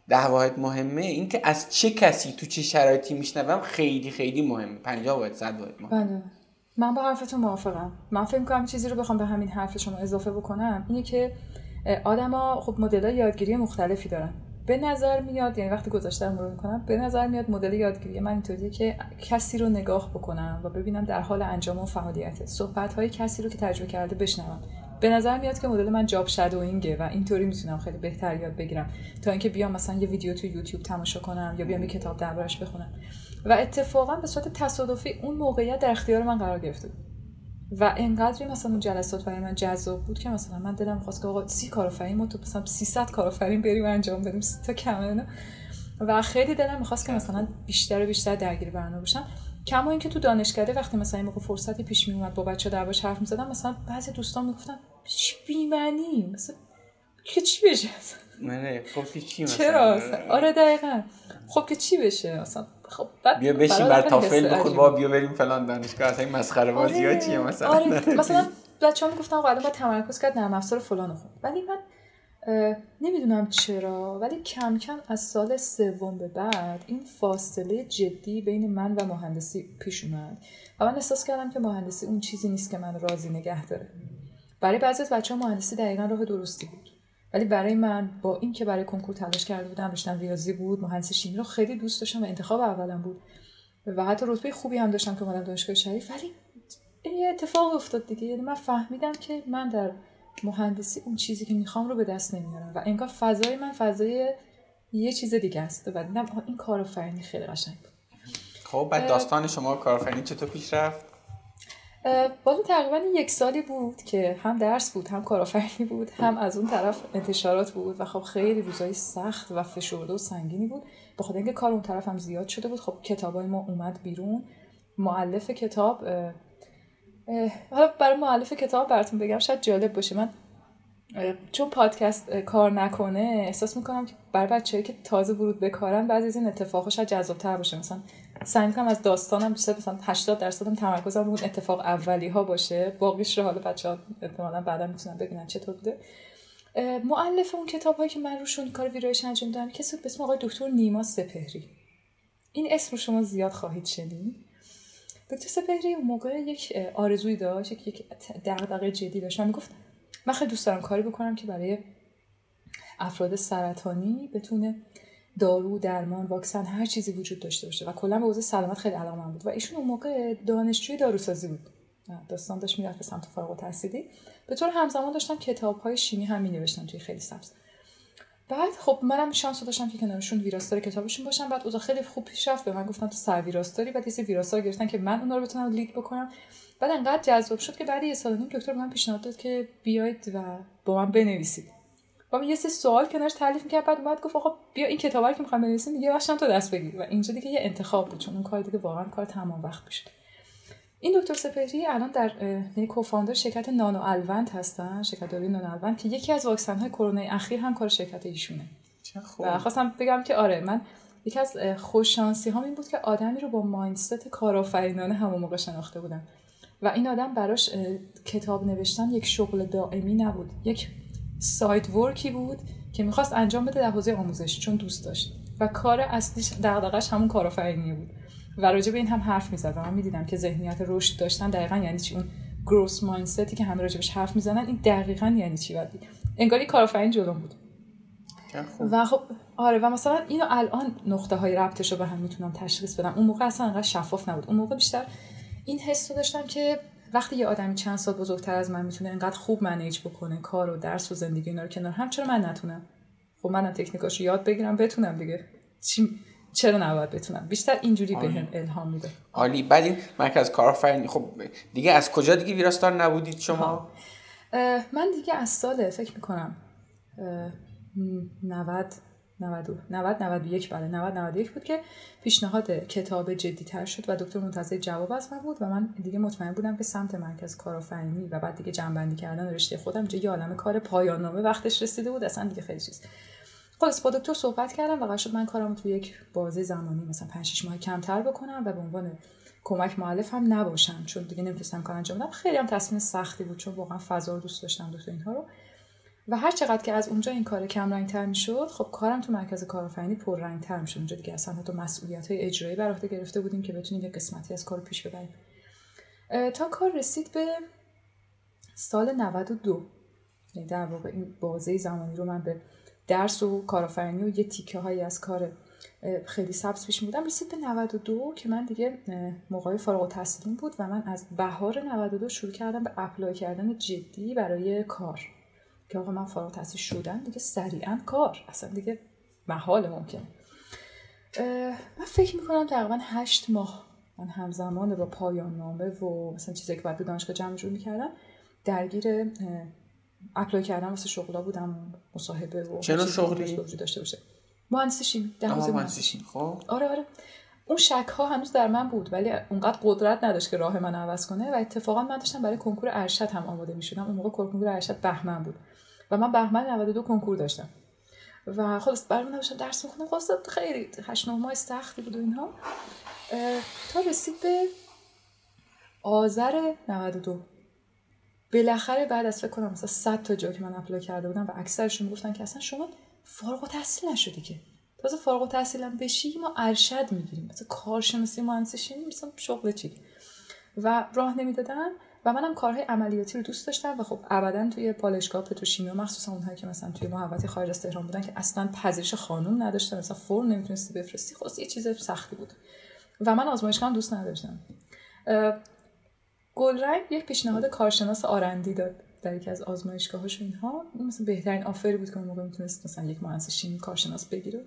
ده واحد مهمه این که از چه کسی تو چه شرایطی میشنوم خیلی خیلی مهمه. 50 واحد صد واحد مهمه. بله. من با حرفتون موافقم. من فکر کنم چیزی رو بخوام به همین حرف شما اضافه بکنم اینه که آدما خب مدل یادگیری مختلفی دارن. به نظر میاد یعنی وقتی گذاشته مرور می‌کنم به نظر میاد مدل یادگیری من اینطوریه که کسی رو نگاه بکنم و ببینم در حال انجام و فعالیت صحبت های کسی رو که تجربه کرده بشنوم. به نظر میاد که مدل من جاب شادوینگه و اینطوری می‌تونم خیلی بهتر یاد بگیرم. تا اینکه بیام مثلا یه ویدیو تو یوتیوب تماشا کنم یا بیام یه کتاب دربارش بخونم. و اتفاقا به صورت تصادفی اون موقعیت در اختیار من قرار گرفته و انقدری مثلا اون جلسات برای من جذاب بود که مثلا من دلم خواست که آقا سی کارآفرین ما تو مثلا 300 کارآفرین بریم انجام بدیم تا کمه و خیلی دلم می‌خواست که مثلا بیشتر و بیشتر درگیر برنامه باشم. کما اینکه تو دانشکده وقتی مثلا این موقع فرصتی پیش می اومد با بچه دربارش حرف می‌زدم مثلا بعضی دوستان می‌گفتن چی بیمنی مثلا که چی بشه؟ نه خب چی مثلا؟ چرا آره دقیقا. خب که چی بشه؟ اصلا خب بیا بشین بر تافل بخور با بیا بریم فلان دانشگاه اصلا این مسخره بازی ها چیه مثلا آره مثلا؟ بچه‌ها می‌گفتن قاعده با تمرکز کرد نرم افزار فلان خون ولی من نمی‌دونم چرا ولی کم کم از سال سوم به بعد این فاصله جدی بین من و مهندسی پیش اومد. و من احساس کردم که مهندسی اون چیزی نیست که من راضی نگه داره. برای بعضی از بچه مهندسی دقیقا راه درستی بود. ولی برای من با اینکه برای کنکور تلاش کرده بودم رشتم ریاضی بود مهندسی شیمی رو خیلی دوست داشتم و انتخاب اولم بود. و حتی رتبه خوبی هم داشتم که اومدم دانشگاه شریف. ولی یه اتفاق افتاد دیگه. یعنی من فهمیدم که من در مهندسی اون چیزی که می‌خوام رو به دست نمیارم و انگار فضای من فضای یه چیز دیگه است. و دیدم این کارآفرینی خیلی قشنگ بود. خب بعد داستان شما کارآفرینی چطور پیش رفت؟ بالا تقریبا یک سالی بود که هم درس بود هم کارآفرینی بود هم از اون طرف انتشارات بود و خب خیلی روزای سخت و فشرده و سنگینی بود. بخاطر اینکه کار اون طرف هم زیاد شده بود خب کتابای ما اومد بیرون. معلف کتاب حالا برای معلف کتاب براتون بگم شاید جالب باشه. من چون پادکست کار نکنه احساس می‌کنم که برای بچه‌ای که تازه ورود به کارن بعضی از این اتفاقا شاید جذاب‌تر باشه. مثلا سعی می‌کنم از داستانم بیشتر مثلا 80 درصدم تمرکزم اون اتفاق اولی ها باشه. باقیش رو حالا بچه‌ها احتمالاً بعدا می‌تونن ببینن چطور بوده. مؤلف اون کتاب هایی که من روشون کار ویرایش انجام دادم کسی به اسم آقای دکتر نیما سپهری. این اسم رو شما زیاد خواهید شنید. دکتر سپهری اون موقع یک آرزویی داشت یک دغدغه جدی داشت. من می‌گفت من خیلی دوست دارم کاری بکنم که برای افراد سرطانی بتونه دارو درمان واکسن هر چیزی وجود داشته باشه. و کلا به حوزه سلامت خیلی علاقه بود. و ایشون اون موقع دانشجوی داروسازی بود. داستان داشت می‌رفت به سمت فارغ التحصیلی. به طور همزمان داشتن کتاب های شیمی هم می توی خیلی سبز. بعد خب منم شانس داشتم که کنارشون ویراستار کتابشون باشم. بعد اوضاع خیلی خوب پیش رفت. به من گفتن تو سر ویراستاری. بعد یه ویراستار گرفتن که من اونا رو بتونم لید بکنم. بعد انقدر جذاب شد که بعد یه سال نیم دکتر من پیشنهاد داد که بیاید و با من بنویسید. من یه سه سوال کنارش تعریف می‌کرد بعد اومد گفت آقا بیا این کتابا که می‌خوام بنویسیم یه بخشم تو دست بگیر و اینجا دیگه یه انتخاب بود چون اون کار دیگه واقعا کار تمام وقت می‌شد این دکتر سپهری الان در یعنی کوفاندر شرکت نانو الوند هستن شرکت داروی نانو الوند که یکی از واکسن های کرونا اخیر هم کار شرکت ایشونه. و خواستم بگم که آره من یکی از خوششانسی ها این بود که آدمی رو با مایندست کارآفرینانه همون موقع شناخته بودم. و این آدم براش کتاب نوشتن یک شغل دائمی نبود. یک سایت ورکی بود که می‌خواست انجام بده در حوزه آموزش چون دوست داشت. و کار اصلیش دغدغش همون کارآفرینی بود. و راجع به این هم حرف می‌زد و من می‌دیدم که ذهنیت رشد داشتن دقیقا یعنی چی؟ اون گروس مایندستی که همه راجبش حرف می‌زنن این دقیقا یعنی چی بعدی انگاری کارآفرین جلوم بود. و خب آره و مثلا اینو الان نقطه های ربطش رو به هم می‌تونم تشخیص بدم. اون موقع اصلا انقدر شفاف نبود. اون موقع بیشتر این حس رو داشتم که وقتی یه آدمی چند سال بزرگتر از من می‌تونه انقدر خوب منیج بکنه کار و درس و زندگی اینا رو کنار هم چرا من نتونم. خب من تکنیکاشو یاد بگیرم بتونم دیگه. چی چرا نباید بتونم؟ بیشتر اینجوری بهم به الهام میده. عالی بعد این مرکز کارآفرینی خب دیگه از کجا دیگه ویراستار نبودید شما؟ من دیگه از سال فکر می‌کنم 90 90 90 91 بله 90 91 بود که پیشنهاد کتاب جدی تر شد و دکتر منتظر جواب از من بود و من دیگه مطمئن بودم که سمت مرکز کارآفرینی و بعد دیگه جنبندی کردن رشته خودم یه عالم کار پایان نامه وقتش رسیده بود اصلا دیگه خیلی چیز. خلاص با دکتر صحبت کردم و قرار شد من کارم تو یک بازه زمانی مثلا 5 6 ماه کمتر بکنم و به عنوان کمک معلف هم نباشم چون دیگه نمی‌تونستم کار انجام بدم. خیلی هم تصمیم سختی بود چون واقعا فضا رو دوست داشتم دکتر اینها رو. و هر چقدر که از اونجا این کار کم رنگ تر می‌شد خب کارم تو مرکز کارآفرینی پر رنگ تر می‌شد. اونجا دیگه اصلا حتی مسئولیت های اجرایی بر عهده گرفته بودیم که بتونیم یه قسمتی از کار پیش ببریم. تا کار رسید به سال 92 یعنی در واقع این بازه زمانی رو من به درس و کارآفرینی و یه تیکه هایی از کار خیلی سبز پیش بودم رسید به 92 که من دیگه موقع فارغ التحصیلیم بود و من از بهار 92 شروع کردم به اپلای کردن جدی برای کار. که آقا من فارغ التحصیل شدم دیگه سریعا کار. اصلا دیگه محال ممکن من فکر می‌کنم تقریبا هشت ماه من همزمان با پایان نامه و مثلا چیزی که باید به دانشگاه جمع جور می‌کردم درگیر اپلای کردم واسه شغلا بودم مصاحبه و چرا شغلی؟ داشته باشه. مهندسی شیمی در مهندسی خب. آره آره. اون شک ها هنوز در من بود ولی اونقدر قدرت نداشت که راه من عوض کنه و اتفاقا من داشتم برای کنکور ارشد هم آماده می‌شدم. اون موقع کنکور ارشد بهمن بود. و من بهمن 92 کنکور داشتم. و خلاص برای من داشتم درس می‌خونم خلاص خیلی 8 9 ماه سختی بود و اینها. تا رسید به آذر 92 بالاخره بعد از فکر کنم مثلا 100 تا جا که من اپلای کرده بودم و اکثرشون گفتن که اصلا شما فارغ التحصیل نشدی که. تازه فارغ التحصیلم بشی ما ارشد می‌گیریم. مثلا کارشناسی مهندسی مثلا شغل چی و راه نمی‌دادن. و منم کارهای عملیاتی رو دوست داشتم و خب ابدا توی پالشگاه پتروشیمی و مخصوصا اونهایی که مثلا توی محوطه خارج از تهران بودن که اصلا پذیرش خانم نداشتن مثلا فرم نمی‌تونستی بفرستی خلاص یه چیز سختی بود. و من آزمایشگاه دوست نداشتم. گلرنگ یک پیشنهاد کارشناس آرندی داد در یکی از آزمایشگاهاش اینها. مثلا بهترین آفری بود که اون موقع می‌تونست مثلا یک مهندس شیمی کارشناس بگیره.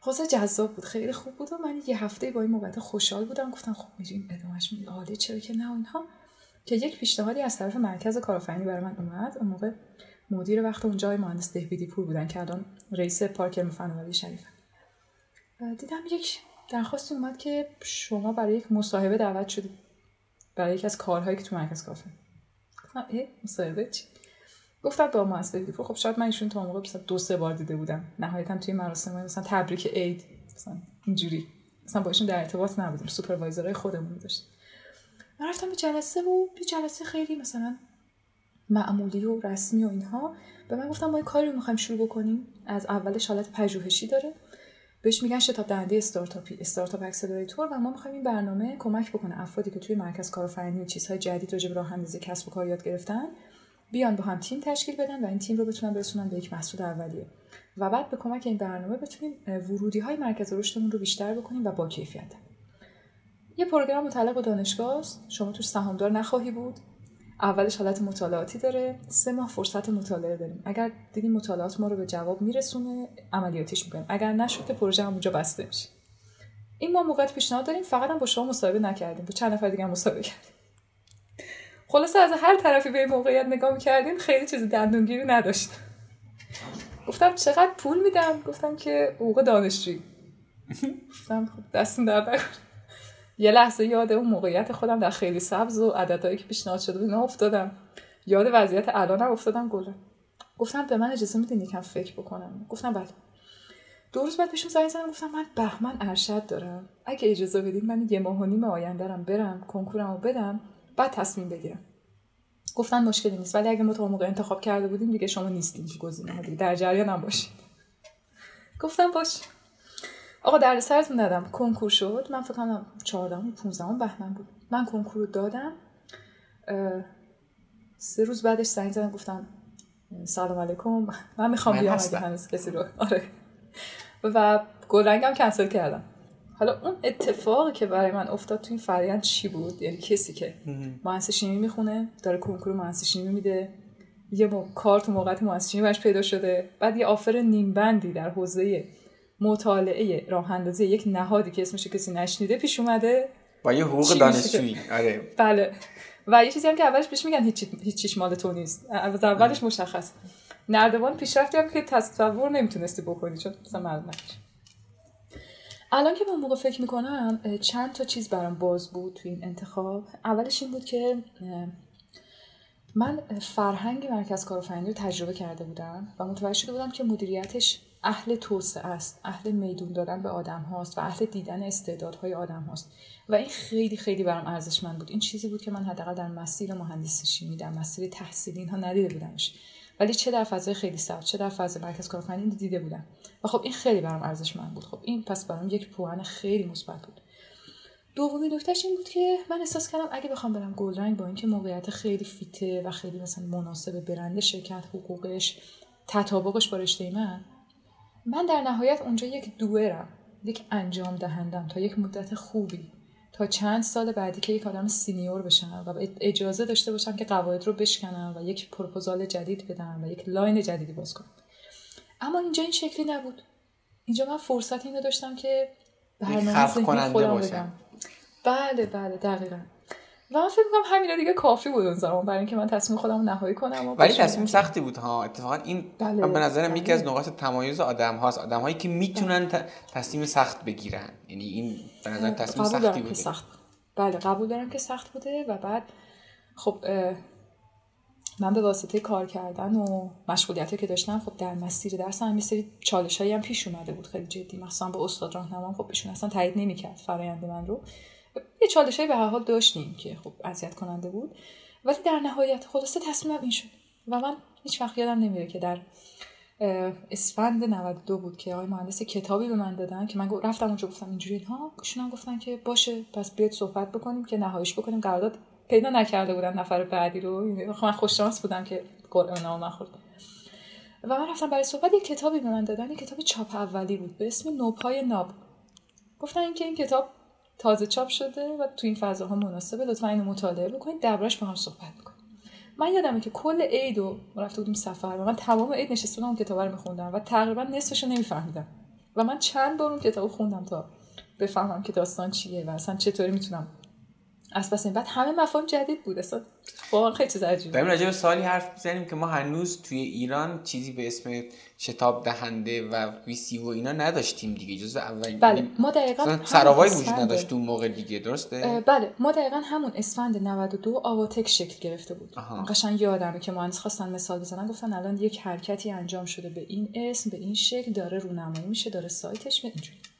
خلاص جذاب بود خیلی خوب بود و من یه هفته با این موقعیت خوشحال بودم. گفتم خب میریم ادامهش میدیم. عالی چرا که نه اینها. که یک پیشنهادی از طرف مرکز کارآفرینی برای من اومد. اون موقع مدیر وقت اونجا مهندس دهبیدی پور بودن که الان رئیس پارک فناوری شریف دیدم یک درخواستی اومد که شما برای یک مصاحبه دعوت شدید برای یکی از کارهایی که تو مرکز کافه گفتم ای مصاحبه چی؟ گفتم با مهندس دهبیدی پور خب شاید من ایشون تا موقع مثلا دو سه بار دیده بودم. نهایتا توی مراسم مثلا تبریک عید مثلا اینجوری. مثلا با ایشون در ارتباط نبودیم. سوپروایزرای خودمون داشت من رفتم به جلسه و به جلسه خیلی مثلا معمولی و رسمی و اینها. به من گفتم ما یه کاری رو می‌خوایم شروع بکنیم. از اولش حالت پژوهشی داره. بهش میگن شتاب دهنده استارتاپی استارتاپ اکسلراتور و ما می‌خوایم این برنامه کمک بکنه افرادی که توی مرکز کارآفرینی چیزهای جدید راجع به راه اندازی کسب و کار یاد گرفتن بیان با هم تیم تشکیل بدن و این تیم رو بتونن برسونن به یک محصول اولیه. و بعد به کمک این برنامه بتونیم ورودی های مرکز رشدمون رو بیشتر بکنیم و با کیفیت. یه پروگرام متعلق به دانشگاه است. شما توش سهامدار نخواهی بود. اولش حالت مطالعاتی داره. سه ماه فرصت مطالعه داریم. اگر دیدیم مطالعات ما رو به جواب میرسونه عملیاتیش می‌کنیم. اگر نشد که پروژه اونجا بسته میشه. این ما موقعیت پیشنهاد داریم. فقط هم با شما مصاحبه نکردیم. با چند نفر دیگه مصاحبه کردیم. خلاصه از هر طرفی به موقعیت نگاه می‌کردیم خیلی چیز دندونگیری نداشت گفتم چقدر پول میدم؟ گفتم که حقوق دانشجویی. گفتم خب در یه لحظه یاد اون موقعیت خودم در خیلی سبز و عددهایی که پیشنهاد شده بود افتادم. یاد وضعیت الانم افتادم گله گفتم به من اجازه میدین یکم فکر بکنم. گفتم بله. دو روز بعد بهشون زنگ زدم گفتم من بهمن ارشد دارم. اگه اجازه بدید من یه ماه و نیم آیندهرم برم کنکورمو بدم بعد تصمیم بگیرم. گفتن مشکلی نیست ولی اگه ما تا موقع انتخاب کرده بودیم دیگه شما نیستین گزینه دیگه. در جریانم باشید گفتم باش. آقا در سرتون دادم. کنکور شد. من فکر کنم 14 15 بهمن بود. من کنکور رو دادم. سه روز بعدش زنگ زدم گفتم سلام علیکم. من می‌خوام بیام اگه هنوز کسی رو آره. و گلرنگم کنسل کردم. حالا اون اتفاقی که برای من افتاد تو این فرایند چی بود؟ یعنی کسی که مهندس شیمی می‌خونه داره کنکور مهندس شیمی میده. یه کار تو موقعیت مهندس شیمی پیدا شده. بعد یه آفر نیم بندی در حوزه مطالعه راه اندازی یک نهادی که اسمش کسی نشنیده پیش اومده. با یه حقوق دانشجویی. آره. بله. و یه چیزی هم که اولش بهش میگن هیچ هیچ مال تو نیست. از اولش مشخص. نردبان پیشرفتی هم که تصور نمی‌تونستی بکنی چون مثلا معلوم الان که به موقع فکر می‌کنم چند تا چیز برام باز بود تو این انتخاب. اولش این بود که من فرهنگ مرکز کارآفرینی رو تجربه کرده بودم و متوجه شده بودم که مدیریتش اهل توسعه است اهل میدون دادن به آدم هاست و اهل دیدن استعدادهای آدم هاست. و این خیلی خیلی برام ارزشمند بود. این چیزی بود که من حداقل در مسیر مهندسی شیمی در مسیر تحصیلی اینها ندیده بودمش. ولی چه در فضای خیلی سخت چه در فضای مرکز کارآفرینی دیده بودم. و خب این خیلی برام ارزشمند بود. خب این پس برام یک پوان خیلی مثبت بود. دومی نکتهش این بود که من احساس کردم اگه بخوام برم گلرنگ با اینکه موقعیت خیلی fit ه و خیلی مثلا مناسب برند شرکت حقوقش تطابقش با رشته من من در نهایت اونجا یک doer م یک انجام دهندم تا یک مدت خوبی تا چند سال بعدی که یک آدم senior بشم و اجازه داشته باشم که قواعد رو بشکنم و یک پروپوزال جدید بدم و یک line جدیدی باز کنم. اما اینجا این شکلی نبود. اینجا من فرصت اینو داشتم که برنامه ذهنی خودم بدم. بله بله دقیقا. و من فکر می‌کنم همینا دیگه کافی بود اون زمان برای اینکه من تصمیم خودم نهایی کنم ولی تصمیم سختی بود ها. اتفاقا این بله. به نظرم یکی از نقاط تمایز آدم هاست. آدم هایی که می‌تونن تصمیم سخت بگیرن. یعنی این به نظر تصمیم سختی بوده. سخت. بله قبول دارم که سخت بوده و بعد خب من به واسطه کار کردن و مشغولیتی که داشتم خب در مسیر درس هم سری چالش هایی هم پیش اومده بود. خیلی جدی مثلا به استاد راهنمام خب ایشون اصلا تایید نمی‌کرد فرآیند من رو. یه چالشی به هر حال داشتیم که خب اذیت کننده بود. ولی در نهایت خلاصه تصمیمم این شد. و من هیچ وقت یادم نمیره که در اسفند 92 بود که آقای مهندس کتابی به من دادن که من رفتم اونجا گفتم اینجوری اینها. ایشون گفتن که باشه پس بیاید صحبت بکنیم که نهاییش بکنیم. قرارداد پیدا نکرده بودم نفر بعدی رو. من خوششانس بودم که قرعه نام نخورد و من رفتم برای صحبت. یه کتابی به من دادن. یه کتاب چاپ اولی بود. به اسم نوپای ناب. گفتن اینکه این کتاب تازه چاپ شده و تو این فضاها مناسبه. لطفا اینو مطالعه بکنید. دربارش با هم صحبت می‌کنیم. من یادمه که کل عید و رفته بودیم سفر و من تمام عید نشسته اون کتاب رو میخوندم و تقریبا نصفش رو نمیفهمیدم. و من چند بار اون کتاب خوندم تا بفهمم که داستان چیه و اصلا چطوری می‌تونم از پس این بعد همه مفاهیم جدید بود اصلا واقعا خیلی چیز عجیبه داریم راجع به سوالی حرف می‌زنیم که ما هنوز توی ایران چیزی به اسم شتاب دهنده و ویسی و اینا نداشتیم دیگه جز اول بله ما دقیقا سراوای وجود نداشت اون موقع دیگه درسته؟ بله ما دقیقا همون اسفند 92 آواتک شکل گرفته بود. قشنگ یادمه که مهندس خواستن مثال بزنن گفتن الان یک حرکتی انجام شده به این اسم به این شکل داره رونمایی میشه داره سایتش میاد اینجوری.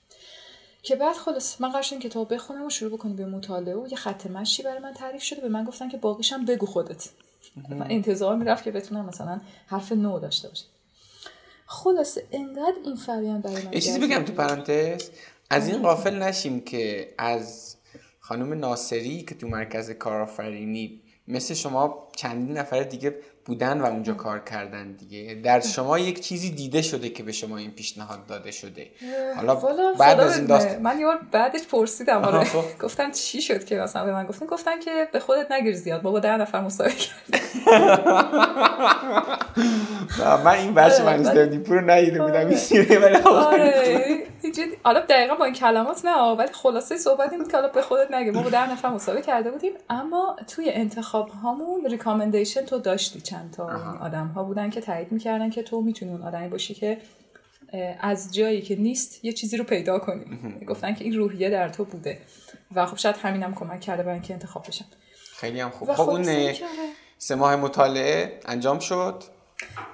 که بعد خلاص من قرار کتاب بخونم و شروع بکنیم به مطالعه و یه خط مشی برای من تعریف شده. به من گفتن که باقیش هم بگو خودت. من انتظار می‌رفت که بتونم مثلا حرف نو داشته باشه خلاصه انقدر این فرآیند برای من یه چیزی بگم تو. پرانتز. از این غافل نشیم که از خانم ناصری که تو مرکز کارآفرینی مثل شما چندین نفر دیگه بودن و اونجا کار کردن دیگه. در شما یک چیزی دیده شده که به شما این پیشنهاد داده شده. حالا بعد از این. داستان من یه بار بعدش پرسیدم آره. خب. گفتم چی شد که مثلا به من گفتن؟ گفتن که به خودت نگیر زیاد. ما با ده نفر مصاحبه کردیم من این آره، من استردیپور رو ندیده بودم این آره. سیره ولی. آره. اینجوری- حالا دقیقا با این کلمات نه ولی خلاصه صحبت این که حالا به خودت نگیر. ما با ده نفر مصاحبه کرده بودیم اما توی انتخاب هامون ریکامندیشن تو داشتی. چند تا. آدم ها بودن که تایید می‌کردن که تو می‌تونی اون آدمی باشی که از جایی که نیست یه چیزی رو پیدا کنی. گفتن که این روحیه در تو بوده و خب شاید همینم کمک کرده برای اینکه انتخاب بشم. خیلی هم خوب. خب اون آره. سه ماه مطالعه انجام شد.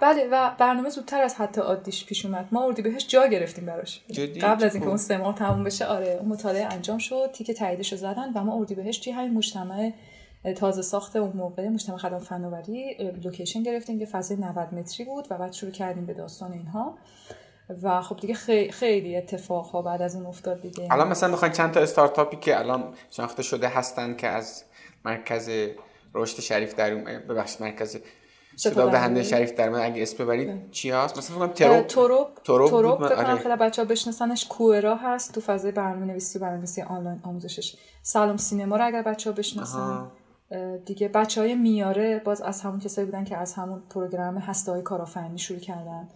بله و برنامه زودتر از حتی عادیش پیش اومد. ما اردی بهش جا گرفتیم براش؟ قبل از اینکه. اون سه ماه تموم بشه آره اون مطالعه انجام شد. تیک تاییدش رو زدن و ما اردی بهش توی همین مجتمع تازه ساخت اون موقع مجتمع خدمات فناوری لوکیشن گرفتیم که فضای 90 متری بود و بعد شروع کردیم به داستان اینها. و خب دیگه خیلی اتفاق ها بعد از اون افتاد دیگه. الان مثلا بخواین چند تا استارتاپی که الان شناخته شده هستن که از مرکز رشد شریف در ببخشید مرکز شتاب دهنده. شریف در اومد. اگه اسم ببرید چی هست؟ مثلا فکر کنم توروب بود من- فکر کنم. خیلی بچه ها بشناسنش. کوئرا هست تو فضای برنامه نویسی و برنامه نویسی آنلاین آموزشش سلام سینما رو اگر بچه ها بشناسن دیگه بچه های میاره باز از همون کسایی بودن که از همون پروگرام هسته های کارآفرینی شروع کردن.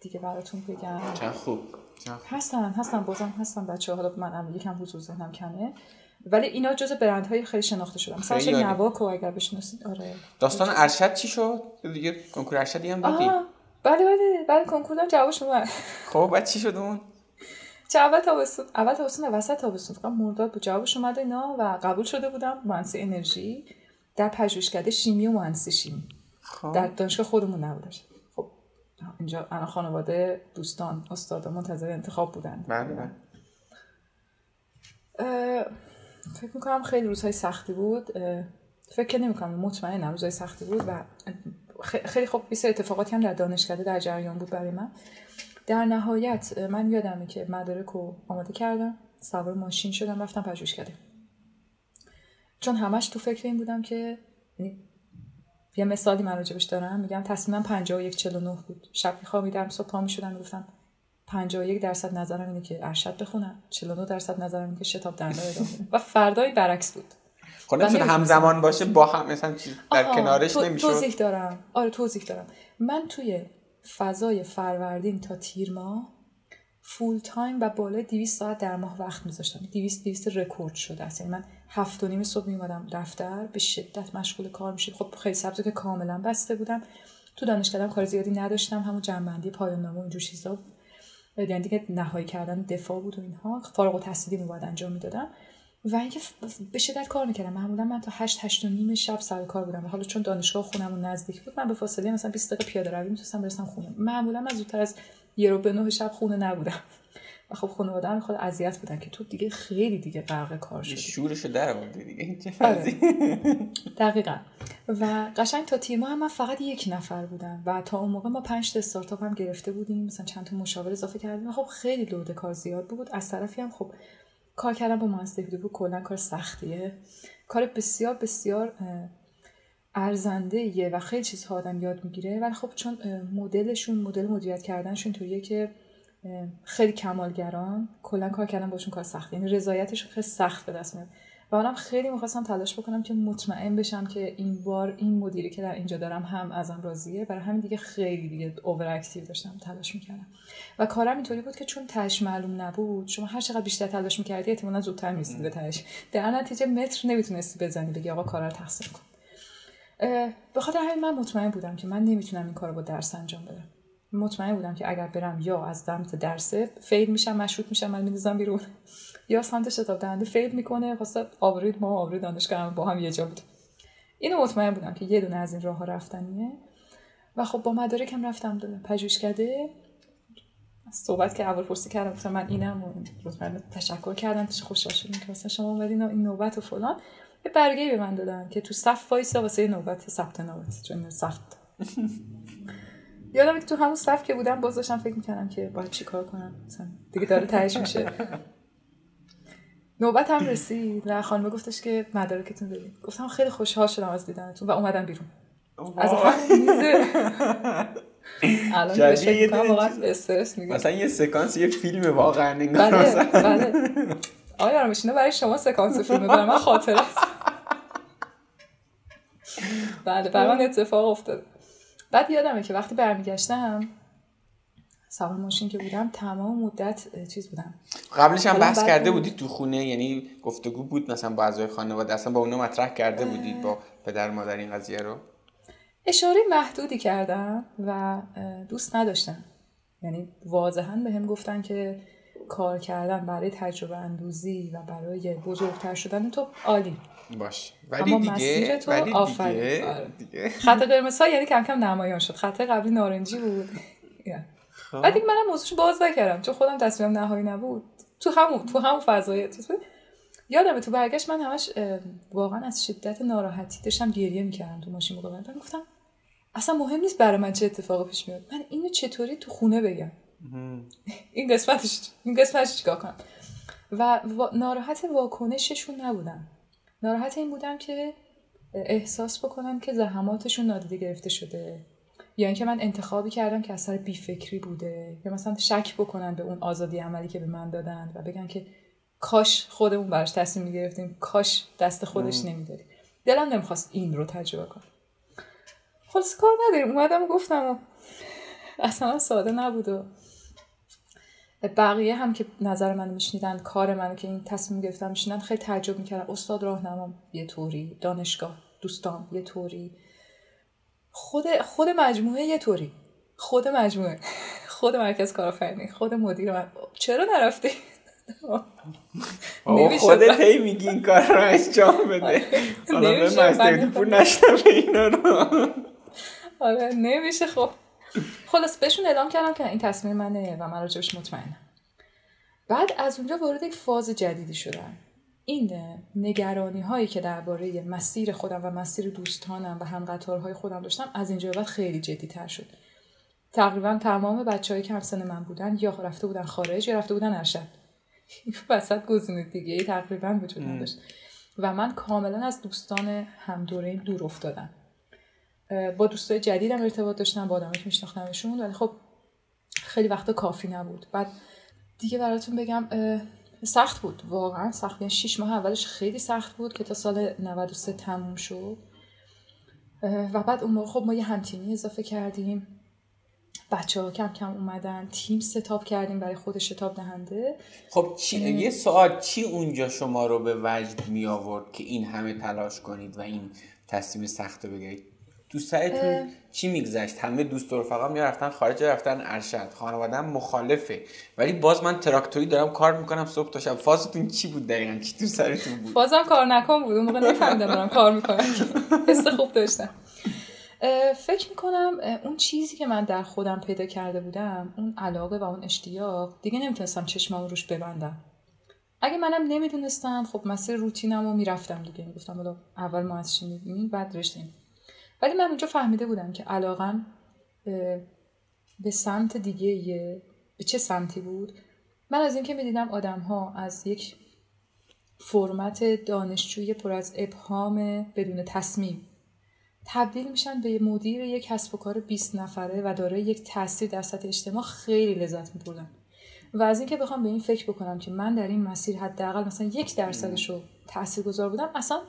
دیگه براتون بگم. چند خوب. هستن هستن بازم هستن بچه ها حالا من هم یکم حضور ذهنم کمه. ولی اینا جز برندهای خیلی شناخته شدن. چه عالی. نواکو اگر بشناسید آره. داستان ارشد چی شد؟ دیگه کنکور ارشدی هم دادی. بله بله بله کنکور دارم جوابش اومد خب بعد چی شد اون؟ چه اول تابستون اول تابستون نه وسط تابستون. فقط مرداد بود. جوابش اومد و اینا و قبول شده بودم. مهندسی انرژی. در پژوهشکده شیمی و مهندسی شیمی. خب. در دانشگاه خودمون نبودش. خب اینجا الان خانواده دوستان استادا منتظر انتخاب بودن. بله بله. فکر می‌کنم خیلی روزهای سختی بود. فکر نمی‌کنم مطمئنم روزهای سختی بود و خیلی خب بیست اتفاقاتی هم در دانشکده در جریان بود برای من. در نهایت من یادمه که مدارک رو آماده کردم سوار ماشین شدم رفتم پژوهشکده چون همش تو فکر این بودم که یعنی یه مثالی من راجبش دارم میگم تصمیمم 51 49 بود. شب میخوابیدم صبح پا می‌شدم می‌گفتم 51 درصد نظرم اینه که ارشد بخونم 49 درصد نظرم اینه که شتاب دهنده ادامه. و فردای برعکس بود. خب. همزمان باشه با هم مثلا چیز در کنارش تو- توضیح دارم. آره توضیح دارم. من توی فضای فروردین تا تیر ماه full time و بالای 200 ساعت در ماه وقت میذاشتم. 200 200 رکورد شده است. یعنی من هفت و نیم صبح میومدم دفتر به شدت مشغول کار می‌شد خب خیلی سبزه که کاملا بسته بودم. تو دانشکده‌ام کار زیادی نداشتم. همون جنبندی پایان نامه اینجور چیزا. بود. یعنی دیگه نهایی کردن دفاع بود و اینها. فارغ التحصیلی رو باید انجام می‌دادم. و اینکه به شدت کار می‌کردم. معمولا من تا 8 8 و نیم شب سر کار بودم و حالا چون دانشگاه خونمون نزدیک بود من به فاصله مثلا 20 دقیقه پیاده روی می‌تونستم برسم خونه. معمولا من زودتر از یه رو به نه شب خونه نبودم. و خب خانواده هم خود اذیت بودن که تو دیگه خیلی دیگه غرق کار شدی. شورشو در آوردی دیگه. آره. دقیقا. و قشنگ تا تیر ماه هم من فقط یک نفر بودم و تا اون موقع ما پنج تا استارتاپ هم گرفته بودیم مثلا چند تا مشاور اضافه کردیم. خب خیلی لود کار زیاد بود. از طرفی هم خب کار کردن با مهندسی بود کلا کار سختیه. کار بسیار بسیار ارزنده ایه و خیلی چیزها آدم یاد می‌گیره. ولی خب چون مدلشون مدل مدیریت کردنشون طوریه که خیلی کمالگران کلا کار کردن باشون کار سخت یعنی رضایتشون خیلی سخت به دست میاد. و منم خیلی می‌خواستم تلاش بکنم که مطمئن بشم که این بار این مدیری که در اینجا دارم هم ازم راضیه. برای همین دیگه خیلی دیگه اوور داشتم تلاش می‌کردم. و کارم اینطوری بود که چون تهش معلوم نبود شما هر چقدر بیشتر تلاش می‌کردی احتمالا زودتر می‌رسیدی به تهش. در نتیجه متر نمی‌تونستی بزنی بگی آقا کار رو تقسیم کن. به خاطر همین من مطمئن بودم که من نمی‌تونم این کار با درس انجام بدم. مطمئن بودم که اگر برم یا از دمت درسه فیل میشم مشروط میشم من میندازم بیرون. یا سمت شتاب دهنده فیل می‌کنه واسه آبروی ما آبروی دانشگاه با هم یه جا بود. اینو مطمئن بودم که یه دونه از این راه ها رفتنیه. و خب با مدارکم رفتم دادم پژوهشکده. صحبت که اول پرسی کردم گفتم من اینم و تشکر کردم. خوشحال شدم که مثلا شما اومدین این نوبت و فلان. یه برگه به من دادن که تو صف وایسا واسه نوبت ثبت نامت چون صف یادم تو همون صف که بودم باز فکر می‌کردم که باید چیکار کنم؟ مثلا دیگه داره تهش میشه. نوبت هم رسید و خانم گفتش که مدارکتون بدید گفتم خیلی خوشحال شدم از دیدنتون و اومدن بیرون. از الان فکر واقعا استرس میگه مثلا یه سکانس یه فیلم واقعا بله بله. آیا میشینه برای شما سکانس فیلم برای من خاطره. بله برای من اتفاق افتاد بعد یادمه که وقتی برمیگشتم سوار ماشین که بودم تمام مدت چیز بودم. قبلش هم بحث کرده بودید تو خونه یعنی گفتگو بود مثلا با اعضای خانواده اصلا با اونو مطرح کرده بودید با پدر مادر این قضیه رو؟ اشاره محدودی کردم و دوست نداشتم. یعنی واضحا به هم گفتن که کار کردن برای تجربه اندوزی و برای بزرگتر شدن تو عالی. باش. ولی دیگه تو ولی دیگه. دیگه. خط قرمز یعنی کم کم نمایان شد. خط قبلی نارنجی بود. بعد دیگه منم موضوعش باز نکردم چون خودم تصمیمم نهایی نبود. تو همون تو همون فضای یادمه تو برگشت من همش واقعا از شدت ناراحتی داشتم گریه می‌کردم تو ماشین موقع گفتم اصلا مهم نیست برای من چه اتفاقی پیش میاد. من اینو چطوری تو خونه بگم؟ این قسمتش این قسمتش چیکار کنم؟ و ناراحت واکنششون نبودم. ناراحت این بودم که احساس بکنم که زحماتشون نادیده گرفته شده. یا اینکه من انتخابی کردم که اثر بیفکری بوده یا مثلا شک بکنن به اون آزادی عملی که به من دادن و بگن که کاش خودمون براش تصمیم می‌گرفتیم کاش دست خودش نمی‌دادیم. دلم نمی‌خواست این رو تجربه کنم. خلاص کار نداریم. اومدم و گفتم و اصلا ساده نبود و بقیه هم که نظر منو میشنیدن کار منو که این تصمیم گرفتم میشنیدن خیلی تعجب می‌کردن. استاد راهنمام یه طوری دانشگاه دوستان یه طوری. خود خود مجموعه یه طوری. خود مجموعه. خود مرکز کارآفرینی. خود مدیر من. چرا نرفتی؟ خودت هی میگی این کار رو انجام بده. حالا به مستردی پول نشته اینا رو. آره نمیشه. خب. خلاص بهشون اعلام کردم که این تصمیم منه و من راجبش مطمئنم. بعد از اونجا وارد یک فاز جدیدی شدم. این نگرانی هایی که درباره مسیر خودم و مسیر دوستانم و همقطارهای خودم داشتم از اینجا بعد خیلی جدی تر شد. تقریبا تمام بچههایی که همسن من بودن یا رفته بودن خارج یا رفته بودن ارشد. وسط گزینه دیگه ای تقریبا وجود نداشت. و من کاملا از دوستان هم دوره دور افتادم. با دوستای جدیدم ارتباط داشتم با آدمایی که میشناختمشون ولی خب خیلی وقتا کافی نبود. بعد دیگه براتون بگم سخت بود واقعا سخت. یعنی 6 ماه اولش خیلی سخت بود که تا سال 93 تموم شد. و بعد اون موقع خب ما یه همتیمی اضافه کردیم. بچه ها کم کم اومدن تیم ستاب کردیم برای خود شتاب دهنده. خب چی... یه سوال چی اونجا شما رو به وجد می آورد که این همه تلاش کنید و این تصمیم سخت رو بگیرید؟ تو سرتون چی میگذشت؟ همه دوست و رفقا می‌رفتن خارج رفتن ارشد؟ خانوادم مخالفه. ولی باز من تراکتوری دارم کار می‌کنم صبح تا شب. فازتون چی بود دقیقا؟ چی تو سرتون بود؟ فازم کار نکن بود. اون موقع نفهمیدم دارم کار می‌کنم. حس خوب داشتم. فکر می‌کنم اون چیزی که من در خودم پیدا کرده بودم اون علاقه و اون اشتیاق دیگه نمی‌تونستم چشمم روش ببندم. اگه منم نمی‌دونستم خب مسیر روتینم رو می‌رفتم دیگه. می‌گفتم اول ما از چی بعد رشتیم ولی من اونجا فهمیده بودم که علاقم به سمت دیگه به چه سمتی بود. من از اینکه می‌دیدم آدم ها از یک فرمت دانشجوی پر از ابهام بدون تصمیم تبدیل میشن به مدیر یک کسب و کار 20 نفره و داره یک تاثیر در سطح اجتماع خیلی لذت میبردم و از اینکه بخوام به این فکر بکنم که من در این مسیر حداقل مثلا یک درصدش رو تاثیرگذار بودم اصلا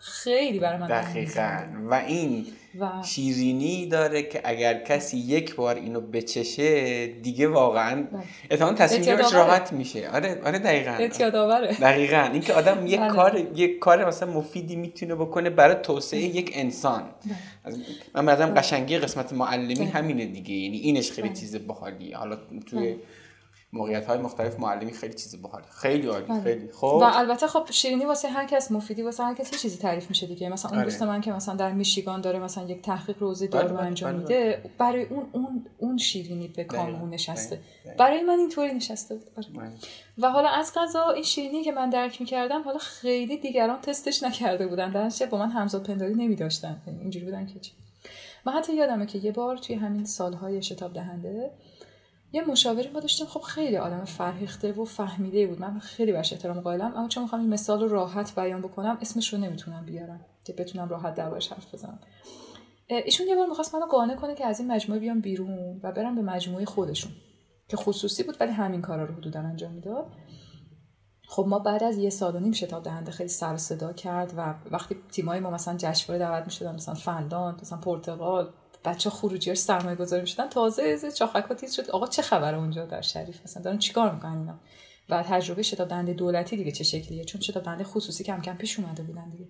خیلی برای من دقیقا. و این و... شیرینی داره که اگر کسی یک بار اینو بچشه دیگه واقعا بله. اتفاقا تصمیمش راحت میشه. آره آره دقیقا. دقیقا. اینکه آدم یک بله. کار یک کار مثلا مفیدی می‌تونه بکنه برای توسعه بله. یک انسان. من مثلا قشنگی قسمت معلمی همینه دیگه. یعنی اینش خیلی چیز باحالی حالا توی موقعیت های مختلف معلمی خیلی چیز باحال خیلی عالی بله. خیلی. خب؟ و البته خب شیرینی واسه هر کس مفیدی واسه هر کس چیزی تعریف میشه دیگه. مثلا اون آره. دوست من که مثلا در میشیگان داره مثلا یک تحقیق روزی بله، دارو بله، انجام میده برای اون اون اون شیرینی به کامون نشسته. برای من اینطوری نشسته بود. آره. و حالا از قضا این شیرینی که من درک می‌کردم حالا خیلی دیگران تستش نکرده بودن. درنچه با من همزاد پنداری نمیداشتن. یعنی اینجوری بودن که چی؟ من حتی یادمه که یه بار توی همین سالهای شتاب دهنده یه مشاوری ما داشتیم. خب خیلی آدم فرهیخته و فهمیده بود. من خیلی برش احترام قائلم. اما چون می‌خوام این مثال رو راحت بیان بکنم اسمش رو نمی‌تونم بیارم که بتونم راحت دربارش حرف بزنم. ایشون یه بار می‌خواست منو قانع کنه که از این مجموعه بیام بیرون و برم به مجموعه خودشون که خصوصی بود ولی همین کارا رو حدودا انجام می‌داد. خب ما بعد از یه سال و نیم شتاب دهنده خیلی سر صدا کرد و وقتی تیمای ما مثلا جشنواره دعوت می‌شدن مثلا فندان مثلا پرتغال بچه خروجی سرمایه گذاری می‌شدن. تازه از چاخکا تیز شد. آقا چه خبره اونجا در شریف؟ مثلا دارن چیکار می‌کنن اینا؟ و تجربه شتاب دنده دولتی دیگه چه شکلیه؟ چون شتاب دنده خصوصی کم کم پیش اومده بودن دیگه.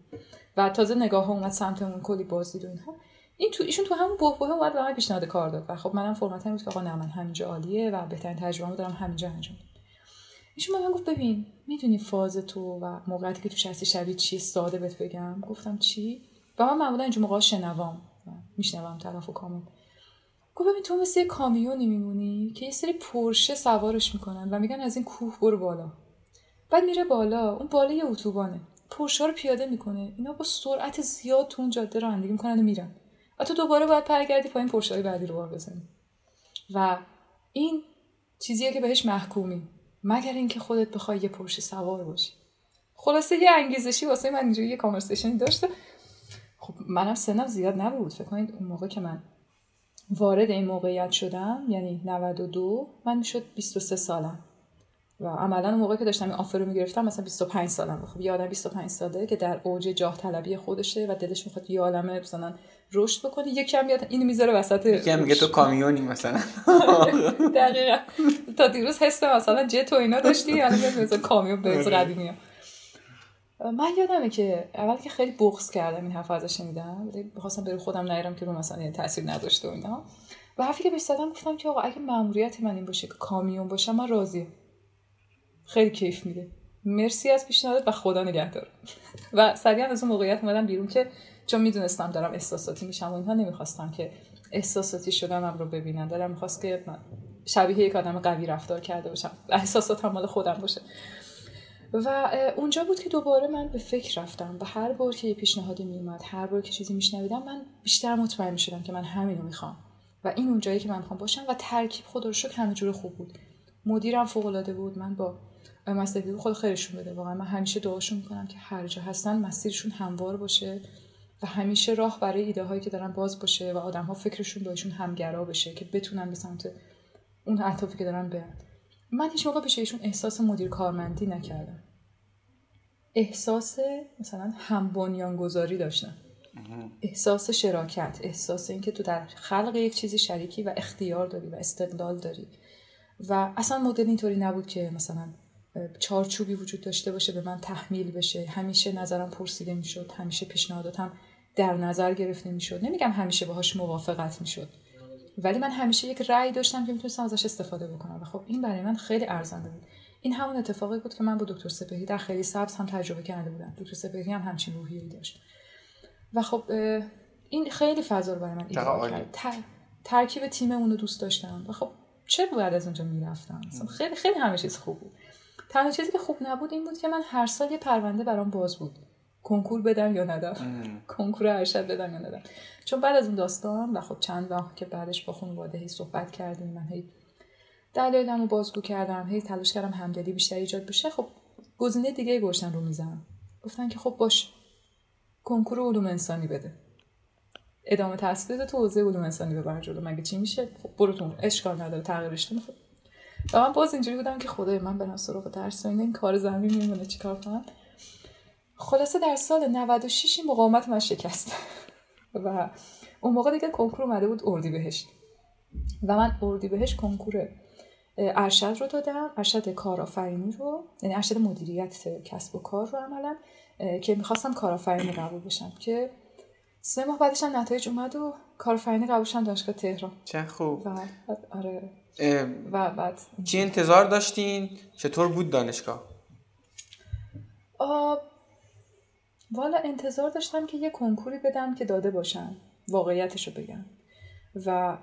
و تازه نگاه ها اومد سمتمون کلی بازدید و اینها. این تو ایشون تو همون بحبوحه اومد به من پیشنهاد کار داد. و خب منم فرمت بود که آقا نه من همینجا عالیه و بهترین تجربه دارم همینجا انجام ایشون من گفت ببین می‌دونی فاز تو و موقعیتی که تو هستی شبیه چی ساده بهت بگم. گفتم چی؟ و من معمولا اینجا موقع شنوام. میشنوم طرف و کامل. گفت ببین تو مثل یه کامیونی میمونی که یه سری پرشه سوارش می‌کنن و میگن از این کوه برو بالا. بعد میره بالا اون بالا یه اتوبانه. پرشه رو پیاده می‌کنه. اینا با سرعت زیاد تو اون جاده رانندگی می‌کنن و میرن. و تو دوباره باید پرگردی پایین پرشه های بعدی رو بار بزنی. و این چیزیه که بهش محکومی. مگر اینکه خودت بخوای یه پرشه سوار باشی. خلاصه یه انگیزشی واسه من اینجوری یه کانورسیشن داشته خب منم سنم زیاد نبود. فکر کنید اون موقع که من وارد این موقعیت شدم یعنی 92 من می‌شد 23 سالم. و عملا اون موقع که داشتم این آفر رو می‌گرفتم مثلا 25 سالم خب یه آدم 25 ساله که در اوج جاه طلبی خودشه و دلش می‌خواد یه عالمه مثلا رشد بکنه یکی هم بیاد اینو می‌ذاره وسط یکی هم میگه تو کامیونی مثلا. دقیقا. تا دیروز حس مثلا جت و اینا داشتی الان میاد مثلا کامیون به آره. قدیمی من یادمه که اول که خیلی بغض کردم این حرف ازش شنیدم بخواستم بری خودم نیرم که رو مثلا تاثیر نداشته و اینا. و حرفی که بهش زدم گفتم که آقا اگه ماموریت من این باشه که کامیون باشم من راضی خیلی کیف میده. مرسی از پیشنهادت و خدا نگهدار. و سریعا از اون موقعیت اومدم بیرون که چون می‌دونستم دارم احساساتی میشم و اینها نمی‌خواستم که احساساتی شدنم رو ببینن. دارم می‌خواست که من شبیه یک آدم قوی رفتار کرده باشم. احساسات مال خودم باشه. و اونجا بود که دوباره من به فکر رفتم و هر بار که یه پیشنهادی میومد هر بار که چیزی میشنویدم من بیشتر مطمئن می‌شدم که من همینو می‌خوام. و این اونجایی که من می‌خوام باشم و ترکیب خدا رو شکر همه جور خوب بود. مدیرم فوق العاده بود من با مسئله خود خیرشون بده واقعا من همیشه دعاشون می‌کنم که هر جا هستن مسیرشون هموار باشه و همیشه راه برای ایده هایی که دارن باز باشه و آدم ها فکرشون باشون همگرا بشه که بتونن به سمت اون اهدافی که دارن برن. من هیچ موقع پیش ایشون احساس مدیر کارمندی نکردم. احساس مثلا هم گذاری داشتم. احساس شراکت احساس اینکه تو در خلق یک چیزی شریکی و اختیار داری و استقلال داری. و اصلا مدل اینطوری نبود که مثلا چارچوبی وجود داشته باشه به من تحمیل بشه. همیشه نظرم پرسیده می‌شد همیشه پیشنهاداتم در نظر گرفته می‌شد. نمیگم همیشه باهاش موافقت می‌شد. ولی من همیشه یک رأی داشتم که می‌تونستم ازش استفاده بکنم و خب این برای من خیلی ارزنده بود. این همون اتفاقی بود که من با دکتر سپهری در خیلی سبز هم تجربه کرده بودم. دکتر سپهری هم همچین روحیه‌ای داشت. و خب این خیلی فضا رو برای من ایجاد کرد. ترکیب تیممون رو دوست داشتم. و خب چه باید از اونجا می‌رفتم؟ خیلی خیلی همه چیز خوب بود. تنها چیزی که خوب نبود این بود که من هر سال یه پرونده برام باز بود. کنکور بدم یا ندم؟ کنکور ارشد بدم یا ندم؟ چون بعد از اون داستان و خب چند وقت که بعدش با خانواده هی صحبت کردیم من هی دلایلمو بازگو کردم هی تلاش کردم همدلی بیشتر ایجاد بشه خب گزینه دیگه گوشتن رو می‌زنم. گفتن که خب باش کنکور علوم انسانی بده. ادامه تحصیل تو حوزه علوم انسانی ببر جلو. مگه چی میشه؟ خب برو تو اشکال نداره تغییرش خب و من باز اینجوری بودم که خدای من برم سراغ درس این کار زمین میمونه چیکار کنم؟ خلاصه در سال 96 این مقاومت من شکست. و اون موقع دیگه کنکور اومده بود اردی بهشت. و من اردی بهشت کنکور ارشد رو دادم ارشد کارآفرینی رو یعنی ارشد مدیریت کسب و کار رو عملا که می‌خواستم کارآفرینی قبول بشم که سه ماه بعدش هم نتایج اومد و کارآفرینی قبول شدم دانشگاه تهران. چه خوب. و آره. و بعد. چی انتظار داشتین؟ چطور بود دانشگاه؟ والا انتظار داشتم که یه کنکوری بدم که داده باشم واقعیتش رو بگم. و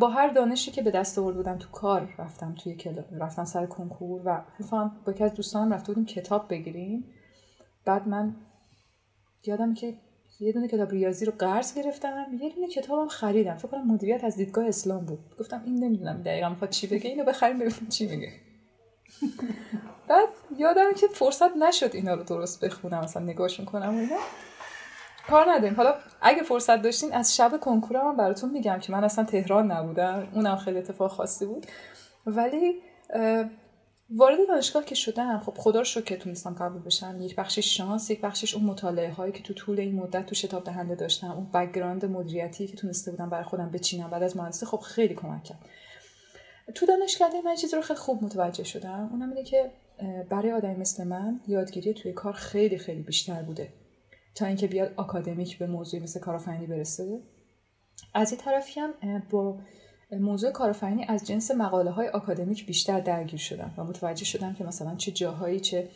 با هر دانشی که به دست آورده بودم تو کار رفتم توی کلا رفتم سر کنکور و فهم با یکی از دوستانم رفته بودیم کتاب بگیریم. بعد من یادم که یه دونه کتاب ریاضی رو قرض گرفتم. یه دونه کتابم خریدم. فکر کنم مدیریت از دیدگاه اسلام بود. گفتم این نمی‌دونم دقیقا می‌خواد چی بگه. اینو بخریم ببینیم چی میگه. بعد یادم که فرصت نشد اینا رو درست بخونم مثلا نگاهشون کنم و اینا. کار نداریم. حالا اگه فرصت داشتین از شب کنکورم هم براتون میگم که من اصلا تهران نبودم. اونم خیلی اتفاق خاصی بود. ولی وارد دانشگاه که شدم خب خدا رو شکر که تونستم قبول بشم. یک بخشش شانس یک بخشش اون مطالعه هایی که تو طول این مدت تو شتاب دهنده داشتم اون background مدیریتی که تونسته بودم برای خودم بچینم بعد از مهندسی خب خیلی کمک کرد. تو دانشگاه من چیزی رو خیلی خوب متوجه شدم. اونم اینه که برای آدمی مثل من یادگیری توی کار خیلی خیلی بیشتر بوده. تا اینکه بیاد آکادمیک به موضوعی مثل کارآفرینی برسه. از این طرفی هم با موضوع کارآفرینی از جنس مقاله های آکادمیک بیشتر درگیر شدم و متوجه شدم که مثلا چه جاهایی چه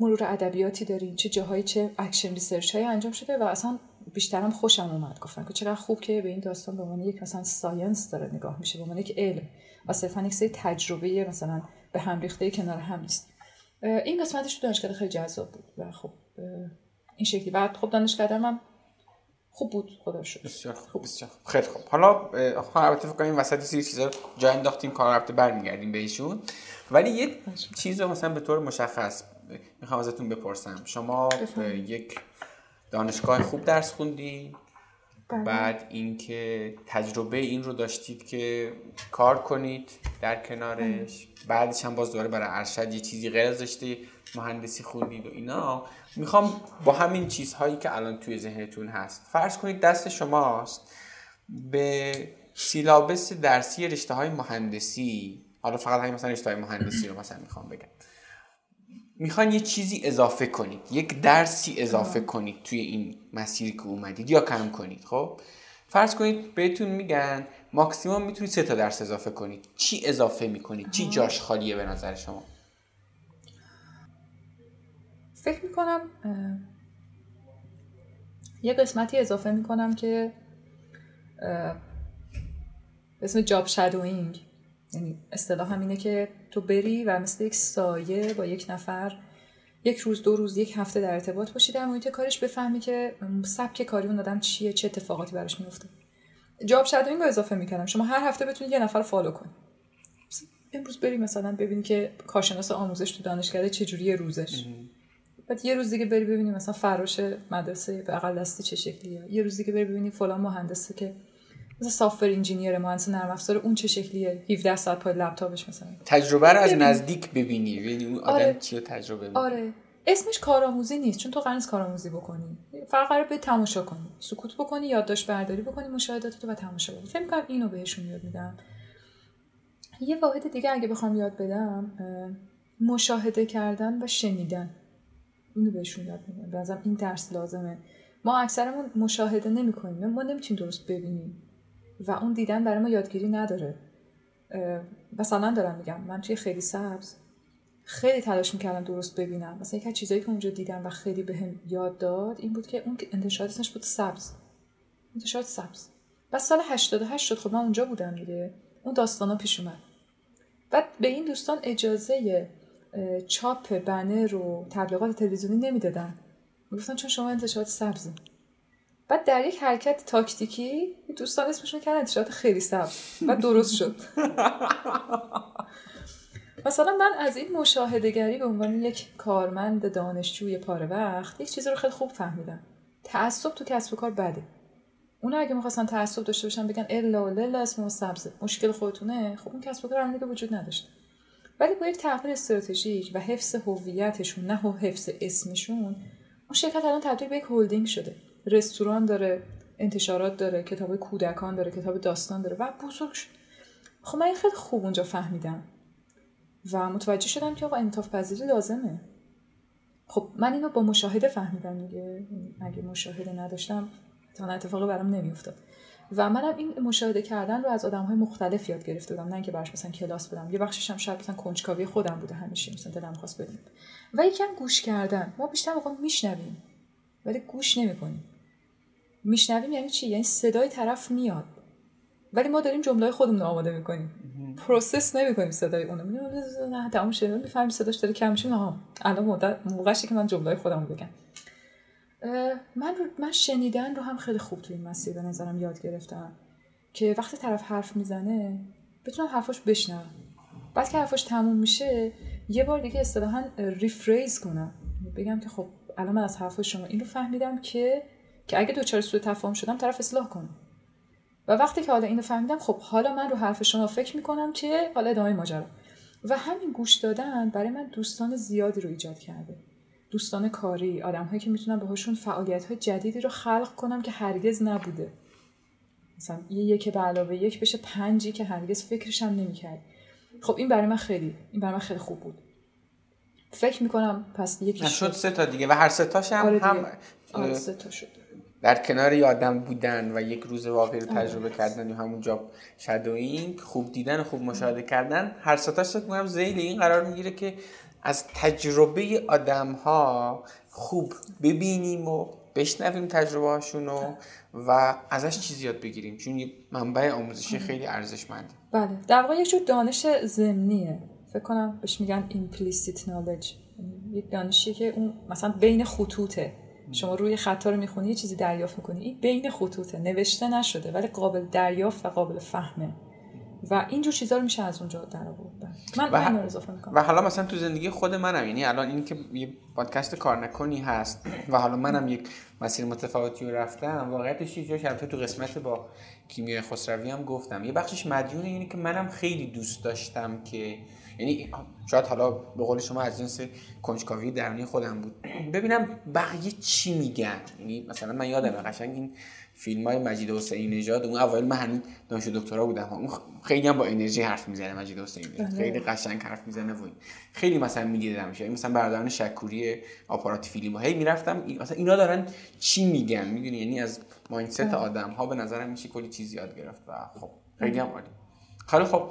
مرور ادبیاتی داریم چه جاهایی چه action research های انجام شده و اصلا بیشترم خوشم اومد. گفتم که چقدر خوب که به این داستان به عنوان یک مثلا science داره نگاه میشه به عنوان یک علم. و صرفا یک سری تجربه مثلا به هم ریخته کنار هم نیست. این قسمتش تو دانشگاه خیلی جذاب بود و خب این شکلی. بعد خب دانشگاه من خوب بود خدا شد بسیار خوب بسیار خوب. خیلی خوب. حالا البته فکر کنیم وسط سری چیزا جا انداختیم کار رفته برمیگردیم بهشون ولی یه چیز رو مثلا به طور مشخص می‌خوام ازتون بپرسم. شما یک دانشگاه خوب درس خوندین بله. بعد اینکه تجربه این رو داشتید که کار کنید در کنارش بله. بعدش هم باز دوباره برای ارشد یه چیزی غیر از داشته مهندسی خوندید و اینا می‌خوام با همین چیزهایی که الان توی ذهنتون هست فرض کنید دست شماست به سیلابس درسی رشته های مهندسی حالا فقط همین مثلا رشته های مهندسی رو مثلا می‌خوام بگم می‌خوان یه چیزی اضافه کنید یک درسی اضافه کنید توی این مسیری که اومدید یا کم کنید خب؟ فرض کنید بهتون میگن ماکسیموم می‌تونید سه تا درس اضافه کنید. چی اضافه می‌کنید؟ چی جاش خالیه به نظر شما؟ فکر می‌کنم یه قسمتی اضافه می‌کنم که اسم جاب شادوینگ یعنی اصطلاح هم اینه که تو بری و مثل یک سایه با یک نفر یک روز دو روز یک هفته در ارتباط باشی. در محیط کارش بفهمی که سبک کاری اون آدم چیه چه اتفاقاتی براش میفته job shadowing رو اضافه می‌کنم شما هر هفته بتونید یه نفر فالو کنی. امروز بری مثلا ببینی که کارشناس آموزش تو دانشگاه چجوری روزش. بعد یه روز دیگه بری ببینی مثلا فراش مدرسه بغل دستی چه شکلیه. یه روز دیگه بری ببینی فلان مهندسه که مثلا software engineer مهندس نرم افزار اون چه شکلیه؟ 17 ساعت پای لپتاپش مثلا. تجربه رو از نزدیک ببینی. ببینی اون آدم آره. چی رو تجربه ببینی آره. اسمش کارآموزی نیست چون تو قرار کارآموزی بکنی. فقط قرار به تماشا کنی. سکوت بکنی یادداشت برداری بکنی مشاهدات و تماشا بکنی. فکر کنم اینو بهشون یاد میدم. یه واحد دیگه اگه بخوام یاد بدم مشاهده کردن و شنیدن. اینو بهشون یاد میدم. بازم این درس لازمه. ما اکثرمون مشاهده نمی‌کنیم. ما نمی‌تونیم درست ببینیم. و اون دیدن برای ما یادگیری نداره. مثلا دارم میگم من توی خیلی سبز خیلی تلاش می‌کردم درست ببینم. مثلا یک از چیزایی که اونجا دیدم و خیلی بهم به یاد داد این بود که اون انتشارات اسمش بود سبز. انتشارات سبز. بعد سال 88 شد. خب من اونجا بودم دیگه. اون داستانا پیش اومد. بعد به این دوستان اجازه چاپ بنر رو تبلیغات تلویزیونی نمی‌دادن. گفتن چون شما انتشارات سبزی. بعد در یک حرکت تاکتیکی دوستان اسمشون کردن انتشارات خیلی سبز. بعد درست شد. مثلا من از این مشاهدهگری به عنوان یک کارمند دانشجوی پاره وقت یک چیزی رو خیلی خوب فهمیدم. تعصب تو کسب و کار بده. اونا اگه می‌خواستن تعصب داشته باشن بگن الا للا اسم سبزه. مشکل خودتونه. خب اون کسب و کار که وجود نداشت ولی با یک تغییر استراتژیک و حفظ هویتشون نه حفظ اسمشون اون شرکت الان تبدیل به یک هلدینگ شده. رستوران داره انتشارات داره کتاب کودکان داره کتاب داستان داره و بزرگ شد. خب من خیلی خوب اونجا فهمیدم و متوجه شدم که آقا انتاف پذیری لازمه. خب من اینو با مشاهده فهمیدم دیگه. اگه مشاهده نداشتم تا اتفاقی برام نمیافتاد. و منم این مشاهده کردن رو از آدم های مختلف یاد گرفته بودم نه اینکه براش مثلا کلاس بدم. یه بخشش هم شاید مثلا کنجکاوی خودم بوده همیشه مثلا دلم خواست بدیم و یکم گوش کردن. ما بیشتر موقع میشنویم ولی گوش نمی‌کنیم. میشنویم یعنی چی؟ یعنی صدای طرف میاد. ولی ما داریم جمله خودمون رو آماده می‌کنیم. process نمی‌کنیم صدای اونو. نه تموم شده. می‌فهمیم صداش داره کم میشه. ها الان مدت موقعشه که من جمله خودم بگم. من من شنیدن رو هم خیلی خوب توی این مسیر به نظرم یاد گرفتم که وقتی طرف حرف می‌زنه بتونم حرفاش بشنوم. بعد که حرفاش تموم میشه یه بار دیگه اصطلاحا rephrase کنم. بگم که خب الان من از حرف شما این رو فهمیدم که که اگه دوچار سوء تفاهم شدم طرف اصلاح کنه. و وقتی که حالا اینو فهمیدم خب حالا من رو حرف شما فکر می‌کنم که حالا ادامه ماجرا. و همین گوش دادن برای من دوستان زیادی رو ایجاد کرده. دوستان کاری آدم هایی که می‌تونم باهاشون فعالیت های جدیدی رو خلق کنم که هرگز نبوده. مثلا یه یک به علاوه یک بشه پنجی که هرگز فکرشم نمی‌کرد. خب این برای من خیلی این برای من خیلی خوب بود. فکر می‌کنم پس یکی شد سه تا دیگه و هر سه تاش هم, آره هم آره سه تا شد. در کنار یادم بودن و یک روز واقعی رو تجربه کردن یا همون جاب شادوینگ خوب دیدن و خوب مشاهده کردن هر ستاش فکر کنم زیل این قرار می‌گیره که از تجربه آدم ها خوب ببینیم و بشنویم تجربه هاشون و ازش چیزی یاد بگیریم. چون یه منبع آموزشی خیلی ارزشمنده بله. در واقع یک جور دانش ضمنیه. فکر کنم بهش میگن implicit knowledge. یک دانشی که اون مثلا بین خطوطه. شما روی خطا رو می‌خونی یه چیزی دریافت می‌کنی. این بین خطوطه نوشته نشده ولی قابل دریافت و قابل فهمه. و اینجور چیزا رو میشه از اونجا در آورد. من و, ه... اضافه می‌کنم. و حالا مثلا تو زندگی خود منم یعنی الان این که یه پادکست کار نکنی هست و حالا منم یک مسیر متفاوتی رو رفتم واقعیتش یه جاش تو قسمت با کیمیای خسروی هم گفتم. یه بخشش مدیون اینه که منم خیلی دوست داشتم که یعنی شاید حالا به قول شما از جنس کنجکاوی درونی خودم بود. ببینم بقیه چی میگن. یعنی مثلا من یادم قشنگ این فیلم های مجید حسین نژاد اون اول من هنوز دانش دکترا بودم. اون خیلی هم با انرژی حرف می‌زنه مجید حسین نژاد بله. خیلی قشنگ حرف می‌زنه و خیلی مثلا می‌دیدم میشه مثلا برادران شکوری آپارات فیلم هی می‌رفتم مثلا اینا دارن چی میگن؟ می‌دونی؟ یعنی از مایندست. آدم ها به نظرم میشه کلی چیز یاد گرفت و خب خیلی هم عالی. خیلی خب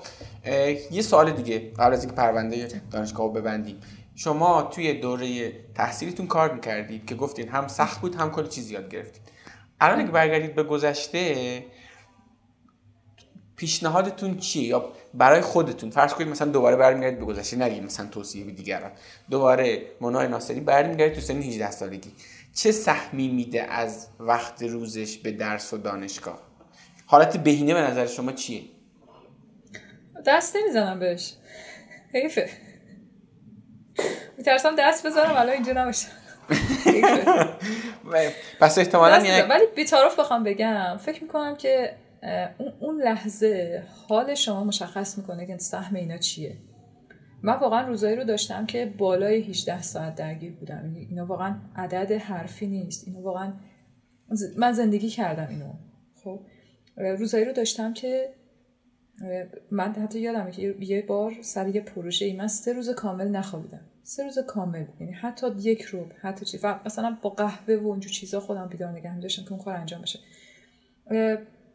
یه سوال دیگه قبل از اینکه پرونده دانشگاه ببندیم. شما توی دوره تحصیلیتون کار می‌کردید که گفتین هم سخت بود هم کلی چیز یاد گرفتید الان که برگردید به گذشته پیشنهادتون چیه؟ یا برای خودتون فرض کنید مثلا دوباره برمیگردید به گذشته نگید مثلا توصیه به دیگران. دوباره منای ناصری برمیگردید تو سن 18 سالگی. چه سهمی میده از وقت روزش به درس و دانشگاه؟ حالت بهینه به نظر شما چیه؟ دست نمی‌زنم بهش. حیفه. میترسم دست بذارم الان اینجا نباشم پس احتمالا یعنی ولی بخوام بگم فکر می‌کنم که اون لحظه حال شما مشخص می‌کنه که سهم اینا چیه. من واقعا روزایی رو داشتم که بالای 18 ساعت درگیر بودم. یعنی اینا واقعا عدد حرفی نیست. اینا واقعا من زندگی کردم اینو. خب؟ روزایی رو داشتم که من حتی یادمه که یه بار سر یه پروژه ای من سه روز کامل نخوابیدم. سه روز کامل یعنی حتی یک روب حتی چی. مثلا با قهوه و اونجور چیزا خودم بیدار نگه داشتم که اون کار انجام بشه.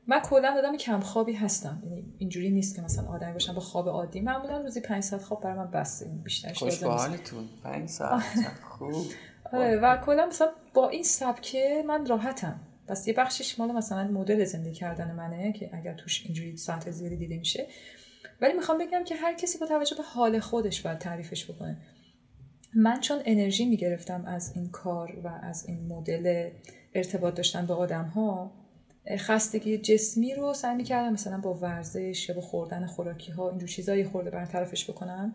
من کلا آدم کم خوابی هستم. یعنی اینجوری نیست که مثلا آدمی باشم با خواب عادی. معمولا روزی 5 ساعت خواب برای من بسته. این بیشتر خوش حالتون 5 ساعت. خوب. آره. و کلا مثلا با این سبکه من راحتم. پس یه بخشش مال مثلا مدل زندگی کردن منه که اگر توش اینجوری ساعت زیادی دیده میشه. ولی می‌خوام بگم که هر کسی با توجه به حال خودش باید تعریفش بکنه. من چون انرژی می‌گرفتم از این کار و از این مدل ارتباط داشتن با آدم ها خستگی جسمی رو سعی می‌کردم مثلا با ورزش یا با خوردن خوراکی ها اینجور چیزایی خورده برطرفش بکنم.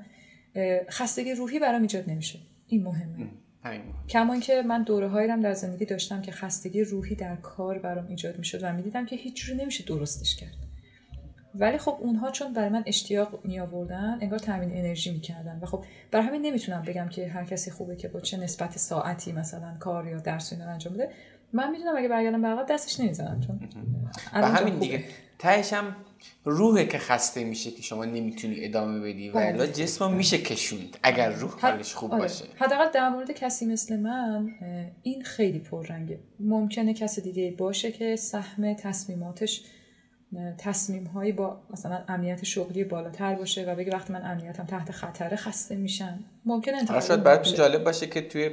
خستگی روحی برام ایجاد نمیشه. این مهمه. کمان که من دوره هایی در زندگی داشتم که خستگی روحی در کار برام ایجاد می‌شد و می‌دیدم که هیچ جوری نمیشه درستش کرد. ولی خب اونها چون برای من اشتیاق می آوردن انگار تامین انرژی می‌کردن و خب برای همین نمی‌تونم بگم که هر کسی خوبه که با چه نسبت ساعتی مثلا کار یا درس اینا انجام بده. من می‌دونم اگه برگردم به دستش نمی‌زنم چون و همین دیگه. تهش هم روحه که خسته میشه که شما نمی‌تونی ادامه بدی و الا بله. جسم میشه کشوند. اگر روح حالش خوب آره. باشه. حداقل در مورد کسی مثل من این خیلی پررنگه. ممکنه کسی دیگه باشه که سهم تصمیماتش تصمیم هایی با مثلا امنیت شغلی بالاتر باشه و بگه وقتی من امنیتم تحت خطر خسته میشن ممکن انتخاب شاید براتون جالب باشه که توی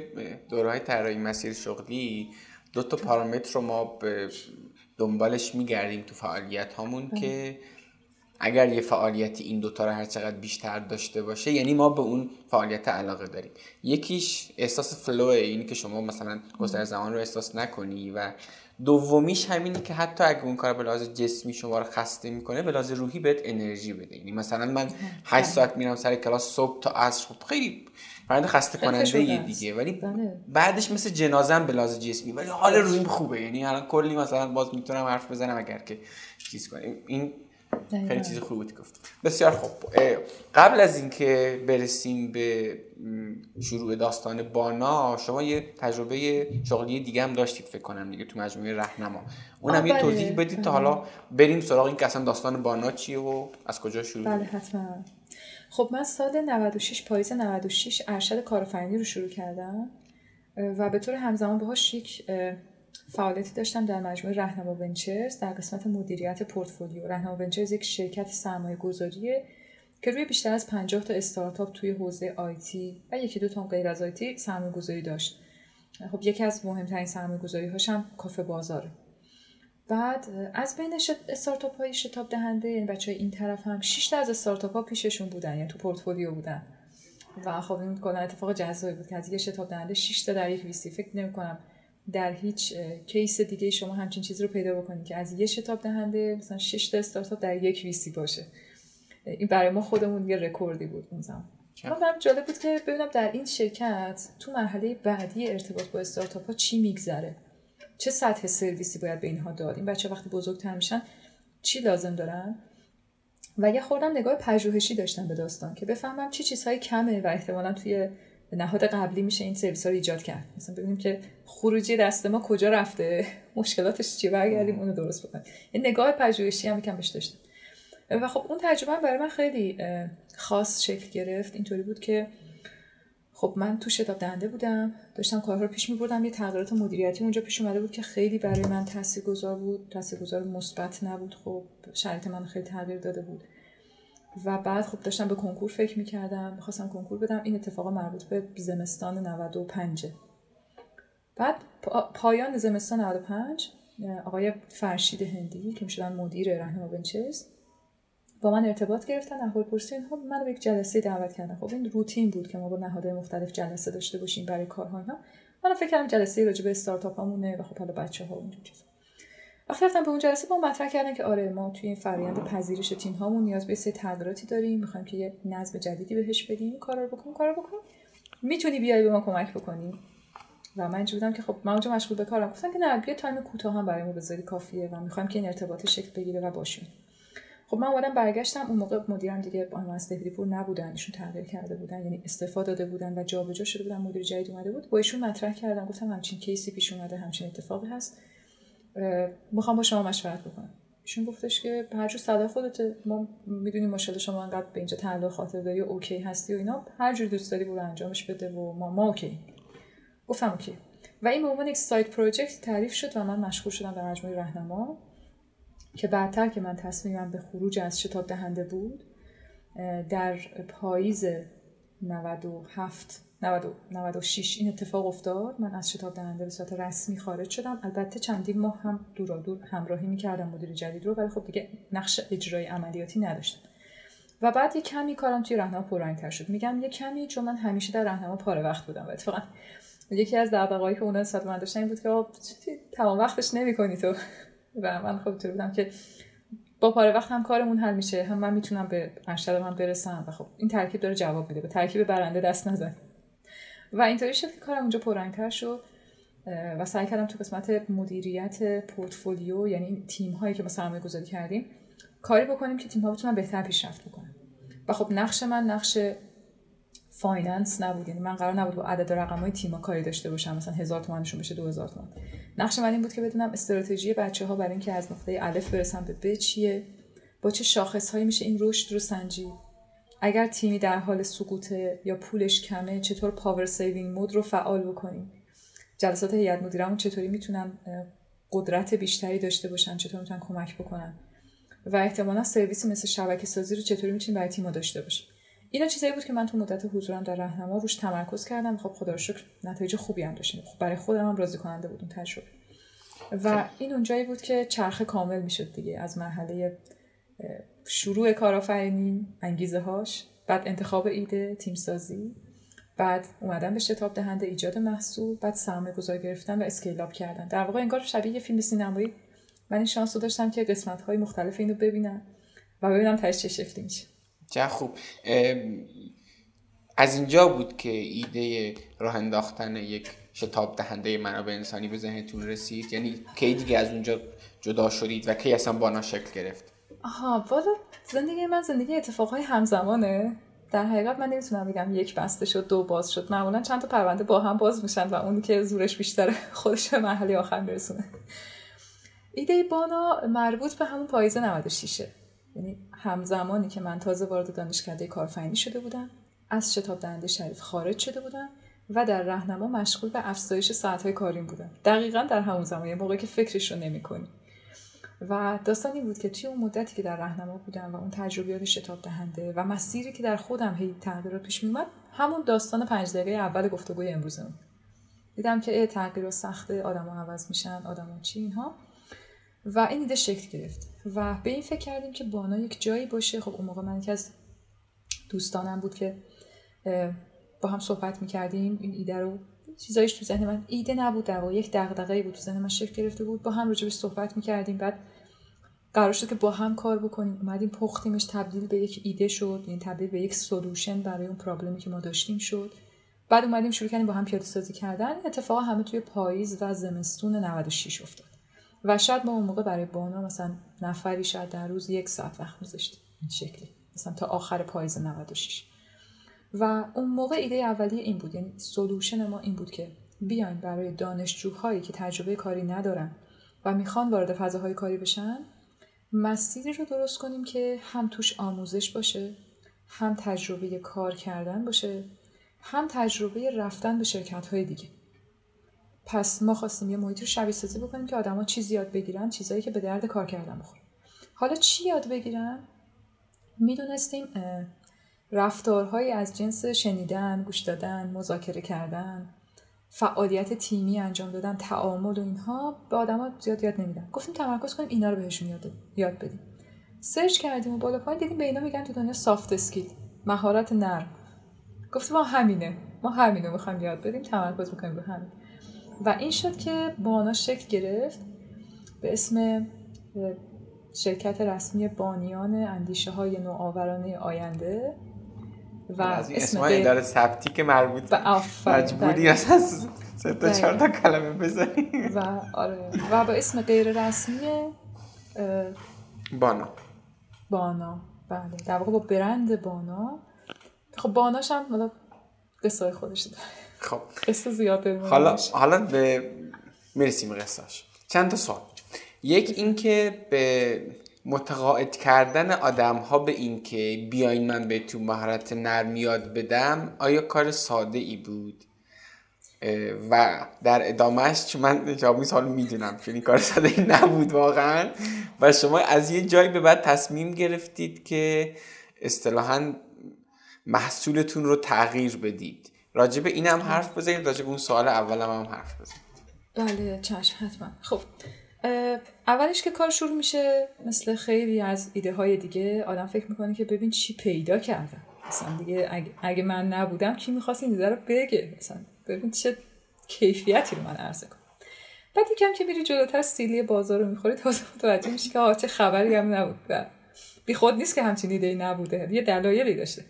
دوره های طراحی مسیر شغلی دو تا پارامتر رو ما به دنبالش میگردیم تو فعالیت هامون بله. که اگر یه فعالیتی این دوتا رو هر چقدر بیشتر داشته باشه یعنی ما به اون فعالیت علاقه داریم. یکیش احساس فلوه اینی که شما مثلا گذر زمان رو احساس نکنی و دومیش همینی که حتی اگه اون کار به لحاظ جسمی شما رو خسته می‌کنه به لحاظ روحی بهت انرژی بده. یعنی مثلا من 8 ساعت میرم سر کلاس صبح تا عصر خب خیلی فرند خسته کننده یه دیگه. ولی بله. بعدش مثل جنازم به لحاظ جسمی. ولی حال روحیم خوبه. یعنی الان کلی مثلا باز می‌تونم حرف بزنم اگر که چیز کنیم این خیلی چیز خوبی بود گفت بسیار خوب. قبل از اینکه برسیم به شروع داستان بانا شما یه تجربه شغلی دیگه هم داشتید فکر کنم دیگه تو مجموعه رهنما. اونم یه توضیح بدید تا حالا بریم سراغ این که اصلا داستان بانا چیه و از کجا شروع بله حتما. خب من سال 96 پاییز 96 ارشد کارآفرینی رو شروع کردم و به طور همزمان باهاش یک فعالیتی داشتم در مجموعه رهنما ونچرز در قسمت مدیریت پورتفولیو. رهنما ونچرز یک شرکت سرمایه گذاریه که روی بیشتر از 50 تا استارتاپ توی حوزه IT و یکی دو تا غیر از IT سرمایه گذاری داشت. خب یکی از مهمترین سرمایه گذاری هاش هم کافه بازاره. بعد از بین استارتاپ های شتاب دهنده یعنی بچه های این طرف هم 6 تا از استارتاپ ها پیششون بودن یعنی تو پورتفولیو بودن. و خب این کلا اتفاق جذابی بود که از یه شتاب دهنده 6 تا در یک VC. فکر نمی کنم در هیچ case دیگه شما همچین چیزی رو پیدا بکنید که از یه شتاب دهنده مثلا 6 تا استارتاپ در یک VC ی باشه. این برای ما خودمون یه رکوردی بود اون زمان. من برام جالب بود که ببینم در این شرکت تو مرحله بعدی ارتباط با استارتاپ ها چی میگذره. چه سطح سرویسی باید به اینها داد؟ این بچه وقتی بزرگتر میشن چی لازم دارن؟ و یه خوردم نگاه پژوهشی داشتم به داستان که بفهمم چی چیزهای کمه و احتمالا توی نهاد قبلی میشه این سرویس ها رو ایجاد کرد. مثلا ببینیم که خروجی دست ما کجا رفته مشکلاتش چیه برگردیم اونو درست بکنیم. این نگاه پژوهشی هم یکم بهش داشتم. و خب اون تجربه برای من خیلی خاص شکل گرفت. اینطوری بود که خب من تو شتاب دهنده بودم داشتم کارها رو پیش میبردم یه تغییرات مدیریتی اونجا پیش اومده بود که خیلی برای من تاثیرگذار بود. تاثیرگذار مثبت نبود خب شرایط من خیلی تغییر داده بود. و بعد خب داشتم به کنکور فکر می‌کردم می‌خواستم کنکور بدم این اتفاق مربوط به زمستان 95 بعد پایان زمستان 95 آقای فرشید هندی که می‌شدن مدیر رهنما بنچز با من ارتباط گرفتن احوال پرسی اینها من به یک جلسه دعوت کردن. خب این روتین بود که ما با نهادهای مختلف جلسه داشته باشیم برای کارها اینا. من فکر کردم جلسه راجع به استارتاپ همونه و خب حالا بچه ها اونجور چیزا. وقتی رفتم به اون جلسه با مطرح کردن که آره ما توی این فرآیند پذیرش تیم هامون نیاز به یه سری تغییراتی داریم. می‌خوایم که یه نظم جدیدی بهش بدیم. کارا رو بکن کارا بکن می‌تونی بیای به ما کمک بکنی؟ و من بودم که خب من اونجا مشغول به کارم. گفتن که نه بیا تایم کوتاه هم برای ما بذاری کافیه. و می‌خوایم که این ارتباط شکل بگیره و باشیم. خب من اومدم برگشتم اون موقع مدیرم دیگه با از پور نبودن ایشون تغییر کرده بودن یعنی استعفا داده بودن و جابجا شده بودن مدیر جدید اومده بود. با ایشون مطرح کردم گفتم همچین case ی پیش اومده همچین اتفاقی هست. می‌خوام با شما مشورت بکنم. ایشون گفتش که هر جور صلاح خودت ما می‌دونیم ماشاءالله شما انقدر به اینجا تعلق خاطر داری و okay هستی و اینا. هر جور دوست داری برو انجامش بده و ما ما okay. گفتم okay. و این به عنوان یک side project تعریف شد و من مشغول شدم در مجموعه رهنما. که بعدتر که من تصمیمم به خروج از شتاب دهنده بود در پاییز 97 96 این اتفاق افتاد. من از شتاب دهنده به صورت رسمی خارج شدم. البته چندین ماه هم دورا دور همراهی می‌کردم مدیر جدید رو ولی خب دیگه نقش اجرای عملیاتی نداشتم. و بعد یه کمی کارم توی راهنما پررنگتر شد. میگم یه کمی چون من همیشه در راهنما پاره وقت بودم و اتفاقا یکی از دغدغه‌هایی که اونا نسبت من داشتن این بود که تمام وقتش نمی‌کنی تو. و من خب تو بودم که با پاره وقت هم کارمون حل میشه. هم من می‌تونم به ارشد من برسم و خب این ترکیب داره جواب میده. به ترکیب برنده دست نزن. و اینطوری شد که کارم اونجا پررنگتر شد. و سعی کردم تو قسمت مدیریت پورتفولیو یعنی تیم هایی که ما سرمایه گذاری کردیم کاری بکنیم که تیم ها بتونن بهتر پیشرفت بکنن. و خب نقش من نقش finance نبود. یعنی من قرار نبود با عدد رقم های تیم کاری داشته باشم. مثلا هزار تومنشون بشه دو هزار تومن نقش من این بود که بدونم استراتژی بچه ها برای اینکه از نقطه الف برسن به ب چیه. با چه شاخص هایی میشه این رشد رو سنجید؟ اگر تیمی در حال سقوطه یا پولش کمه چطور power saving mode رو فعال بکنیم؟ جلسات هیئت مدیرمون چطوری می‌تونن قدرت بیشتری داشته باشن؟ چطور می‌تونن کمک بکنن؟ و احتمالا سرویسی مثل شبکه سازی رو چطوری می‌تونیم برای تیم‌ها داشته باشیم؟ اینا چیزایی بود که من تو مدت حضورم در راهنما روش تمرکز کردم. خب خدا رو شکر نتایج خوبی هم داشتیم. خب برای خودم هم راضی کننده بود اون تجربه. و خب. این اونجایی بود که چرخه کامل می‌شد دیگه. از مرحله شروع کارآفرینی انگیزه هاش بعد انتخاب ایده تیم سازی بعد اومدن به شتاب دهنده ایجاد محصول بعد سرمایه گذاری گرفتن و اسکیل اپ کردن. در واقع انگار شبیه یه فیلم سینمایی. من این شانس رو داشتم که قسمت های مختلف اینو ببینم و ببینم تاش چه شکلی میشه. چه خوب از اینجا بود که ایده راه انداختن یک شتاب دهنده منابع انسانی به ذهنتون رسید؟ یعنی کی دیگه از اونجا جدا شدید و کی اصلا بانا شکل گرفت؟ آها والا زندگی من زندگی اتفاقهای همزمانه. در حقیقت من نمی‌تونم بگم یک بسته شد دو باز شد. معمولا چند تا پرونده با هم باز میشن و اونی که زورش بیشتره خودش به مرحله آخر میرسونه. ایده بانا مربوط به همون پاییز 96 یعنی همزمانی که من تازه وارد دانشکده کارفنی شده بودم از شتاب دهنده شریف خارج شده بودم و در راهنما مشغول به افزایش ساعتهای کاریم بودم. دقیقا در همون زمان موقعی که فکرش رو نمی‌کنی. و داستان این بود که توی اون مدتی که در راهنما بودم و اون تجربیات شتاب دهنده و مسیری که در خودم هی تغییرات پیش میومد همون داستان پنج دقیقه اول گفتگوی امروزمون دیدم که تغییر سخته آدما عوض میشن آدما چی اینها. و این ایده شکل گرفت. و به این فکر کردیم که بانا یک جایی باشه. خب اون موقع من یکی از دوستانم بود که با هم صحبت می‌کردیم. این ایده رو چیزایش تو ذهن من ایده نبود در واقع یک دغدغه بود تو ذهن من شکل گرفته بود. با هم راجبش صحبت می‌کردیم. بعد قرار شد که با هم کار بکنیم. اومدیم پختیمش تبدیل به یک ایده شد. یعنی تبدیل به یک سولوشن برای اون پرابلمی که ما داشتیم شد. بعد اومدیم شروع کردیم با هم پیاده سازی کردن. اتفاقا همه توی پاییز و زمستون 96 افتاد. و شاید ما اون موقع برای بانا مثلا نفری شاید در روز یک ساعت وقت میذاشتیم. این شکلی. مثلا تا آخر پاییز 96 و اون موقع ایده اولیه این بود. یعنی سولوشن ما این بود که بیاین برای دانشجوهایی که تجربه کاری ندارن و می‌خوان وارد فضاهای کاری بشن مسیری رو درست کنیم که هم توش آموزش باشه هم تجربه کار کردن باشه هم تجربه رفتن به شرکت های دیگه. پس ما خواستیم یه محیط رو شبیه سازی بکنیم که آدما چیزی یاد بگیرن چیزایی که به درد کار کردن بخوره حالا چی یاد بگیرن؟ می‌دونستیم رفتارهایی از جنس شنیدن گوش دادن مذاکره کردن فعالیت تیمی انجام دادن تعامل و اینها به آدما زیاد یاد نمیدن. گفتیم تمرکز کنیم اینا رو بهشون یاد یاد بدیم. search کردیم و بالا پایین دیدیم به اینا میگن تو دنیا soft skill مهارت نرم. گفتیم ما همینه ما همینو می‌خوایم یاد بدیم تمرکز می‌کنیم رو همین. و این شد که بانا شکل گرفت به اسم شرکت رسمی بانیان اندیشه های نوآورانه آینده و از این اسم اداره ثبتی که مربوط مجبوری از سه تا چهار تا کلمه بزنی. و آره. و با اسم غیر رسمی بانا. بانا. بله. در واقع با برند بانا. خب باناش هم حالا قصه خودش داره خب. قصه زیاد حالا حالا به می‌رسیم قصهش چند تا سوال. یک اینکه به متقاعد کردن آدم ها به این که بیاین من بهتون مهارت نرم یاد بدم آیا کار ساده ای بود و در ادامهش چون من جوابی سال می‌دونم چون این کار ساده ای نبود واقعا. و شما از یه جایی به بعد تصمیم گرفتید که اصطلاحا محصولتون رو تغییر بدید. راجب این هم حرف بزنید راجب اون سوال اول هم, حرف بزنید بله چشم حتما. خب اولش که کار شروع میشه مثل خیلی از ایده های دیگه آدم فکر می‌کنه که ببین چی پیدا کردم. مثلا دیگه اگه, من نبودم کی می‌خواست این ایده رو بگه؟ مثلا ببین چه کیفیتی رو من عرضه کنم. بعد یکم که میری جلوتر سیلی بازار رو می‌خوری تازه متوجه میشی که چه خبری هم نبود. بی خود نیست که همچین ایده نبوده. یه دلایلی داشته.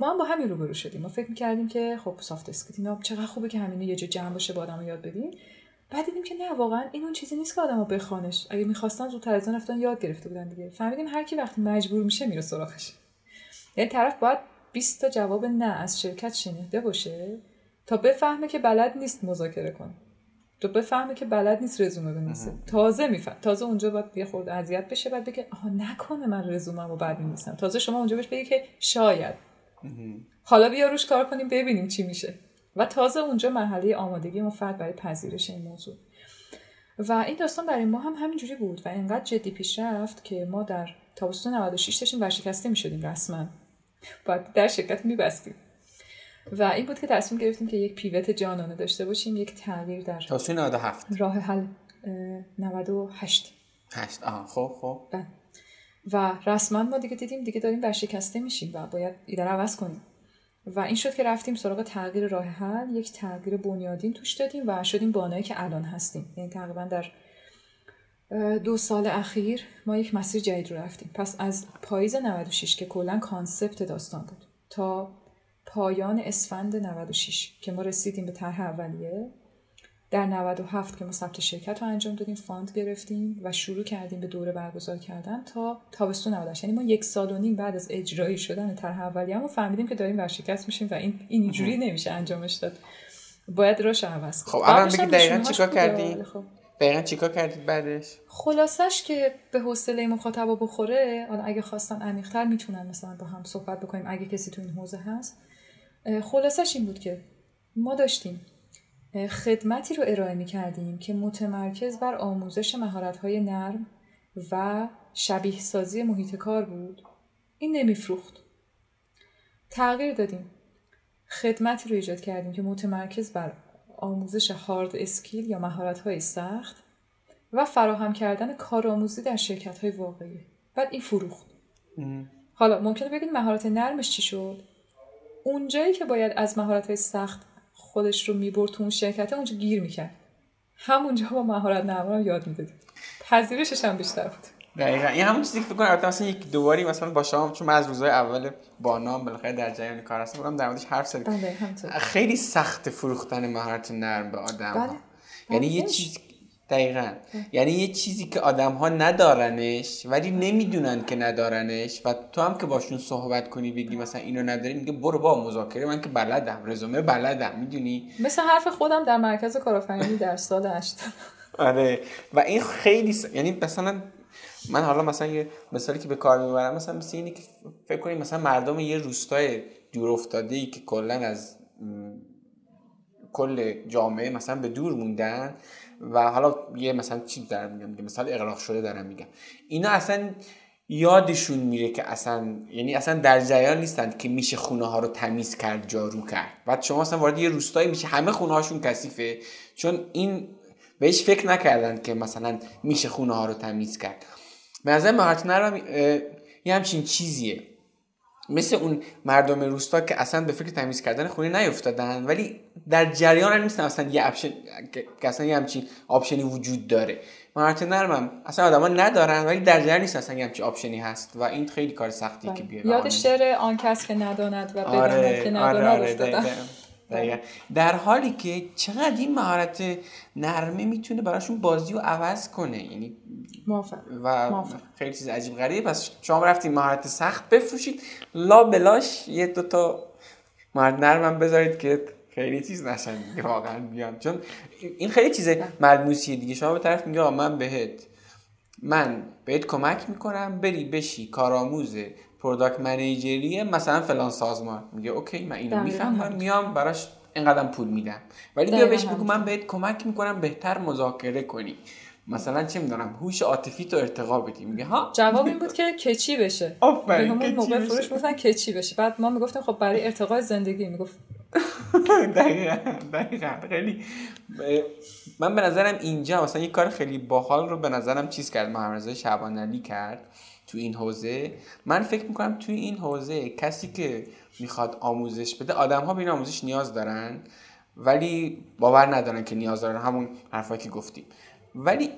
ما هم با همین روبرو شدیم. ما فکر می‌کردیم که خب سافت اسکیل اینا چقدر خوبه که همین یه جا جمع باشه با آدم یاد بدیم. بعد دیدیم که نه واقعا این اون چیزی نیست که آدمو بخوانش. اگه می‌خواستن زودتر از اون رفتن یاد گرفته بودن دیگه. فهمیدیم هر کی وقتی مجبور میشه میره سراغش. یعنی طرف باید 20 تا جواب نه از شرکت شنیده باشه تا بفهمه که بلد نیست مذاکره کنه. تو بفهمه که بلد نیست رزومه بنویسه. تازه میفهم تازه اونجا باید یه خورده اذیت بشه بعد بگه آها نکنه من رزوممو بعد می‌نویسم تازه شما اونجا بهش بگی که شاید. حالا بیا روش کار کنیم ببینیم چی میشه. و تازه اونجا مرحله آمادگی اون فرد برای پذیرش این موضوع. و این داستان برای ما هم همینجوری بود و اینقدر جدی پیش رفت که ما در تابستون 96 داشتیم ورشکسته می‌شدیم رسما. باید در شرکت میبستیم. و این بود که تصمیم گرفتیم که یک پیوت جانانه داشته باشیم یک تغییر در تابستون 97 راه حل 98 هشت. آها خب خب. بله. و رسما ما دیگه دیدیم دیگه داریم ورشکسته میشیم و باید ایده عوض کنیم. و این شد که رفتیم سراغ تغییر راه حل یک تغییر بنیادین توش دادیم و شدیم بانایی که الان هستیم. یعنی تقریبا در دو سال اخیر ما یک مسیر جدید رو رفتیم. پس از پاییز 96 که کلا concept داستان بود تا پایان اسفند 96 که ما رسیدیم به طرح اولیه در 97 که ما ثبت شرکت رو انجام دادیم fund گرفتیم و شروع کردیم به دوره برگزار کردن تا تابستون 98 یعنی ما یک سال و نیم بعد از اجرایی شدن طرح اولیه‌مون فهمیدیم که داریم ورشکست میشیم و این اینجوری نمیشه انجامش داد باید راش عوض خب کنیم. الان قبلش بگی هم دقیقاً چیکار کردی؟ ولی خب. دقیقا چیکار کردید بعدش خلاصش که به حوصله مخاطبا بخوره حالا اگه خواستن عمیق‌تر می‌تونن مثلا با هم صحبت بکنیم اگه کسی تو این حوزه هست خلاصش این بود که ما داشتیم خدمتی رو ارائه می کردیم که متمرکز بر آموزش مهارت‌های نرم و شبیه سازی محیط کار بود. این نمیفروخت. تغییر دادیم. خدمتی رو ایجاد کردیم که متمرکز بر آموزش هارد اسکیل یا مهارت‌های سخت و فراهم کردن کارآموزی در شرکت های واقعی. بعد این فروخت. حالا ممکنه ببین مهارت نرمش چی شد؟ اونجایی که باید از مهارت های سخت خودش رو می‌برد تو اون شرکت اونجا گیر می‌کرد همونجا با مهارت نرم یاد می‌دادیم پذیرشش هم بیشتر بود دقیقا این همون چیزی که فکر کنم البته مثلا یک دوباری مثلا با شما چون من از روزهای اول با نام بالاخره در جریان کار هستم بودم در موردش حرف زدیم بله خیلی سخت فروختن مهارت نرم به آدم. بله. یعنی یه بله. چیز دقیقا. یعنی یه چیزی که آدم ها ندارنش ولی نمی‌دونن که ندارنش و تو هم که باشون صحبت کنی بگی مثلا اینو نداری میگه برو با مذاکره من که بلدم رزومه بلدم می‌دونی؟ مثل حرف خودم در مرکز کارآفرینی در سال 8 آره. و این خیلی س... یعنی مثلا من حالا مثلا یه مثالی که به کار می‌برم مثلا مثل اینه که فکر کنیم مثلا مردم یه روستای دور افتاده ای که کلا از م، کل جامعه مثلا به دور موندن و حالا یه مثلا چی دارم میگم میگم مثال اغراق شده دارم میگم. اینا اصلا یادشون میره که اصلا یعنی اصلا در جریان نیستن که میشه خونه ها رو تمیز کرد جارو کرد. بعد شما اصلا وارد یه روستایی میشه همه خونه هاشون کثیفه. چون این بهش فکر نکردن که مثلا میشه خونه ها رو تمیز کرد. به نظر مهارت یه همچین چیزیه. مثل اون مردم روستا که اصلا به فکر تمیز کردن خونه نیفتادن ولی در جریان هم نیستن. اصلا یه option که اصلا یه همچین option ی وجود داره. مهارت نرمم اصلا آدما ندارن ولی در جریان نیست اصلا یه همچین option ی هست و این خیلی کار سختیه که بیاره یاد شعر آن کس که نداند و بداند آره که آره نداند آره افتادم دقیقاً. در حالی که چقدر این مهارت نرمه می‌تونه براشون بازی رو عوض کنه یعنی موافق و موافق. خیلی چیز عجیب غریبه. پس شما رفتین مهارت سخت بفروشید. لا بلاش یه دوتا مهارت نرمم بذارید که خیلی چیز نشن دیگه واقعا بیان. چون این خیلی چیز ملموسیه دیگه. شما به طرف میگه من بهت من بهت کمک می‌کنم بری بشی کارآموز product manager ی مثلا فلان سازمان. میگه okay من اینو می‌فهمم. میام براش اینقدر پول میدم. ولی بیا بهش بگو. من بهت کمک می‌کنم بهتر مذاکره کنی. مثلا چه می‌دونم هوش عاطفی تو ارتقا بدی. میگه ها؟ جواب این بود که کچی بشه. آفرین، به همون موقع. فروش گفتن کچی بشه. بعد ما می‌گفتیم خب برای ارتقای زندگی. می‌گفت دقیقا دقیقا. خیلی من به نظرم اینجا مثلا یه کار خیلی باحال رو به نظرم چیز کرد محمد رضا شعبان علی کرد. تو این حوزه. من فکر می‌کنم توی این حوزه کسی که می‌خواد آموزش بده آدم ها به این آموزش نیاز دارن ولی باور ندارن که نیاز دارن. همون حرفایی که گفتیم. ولی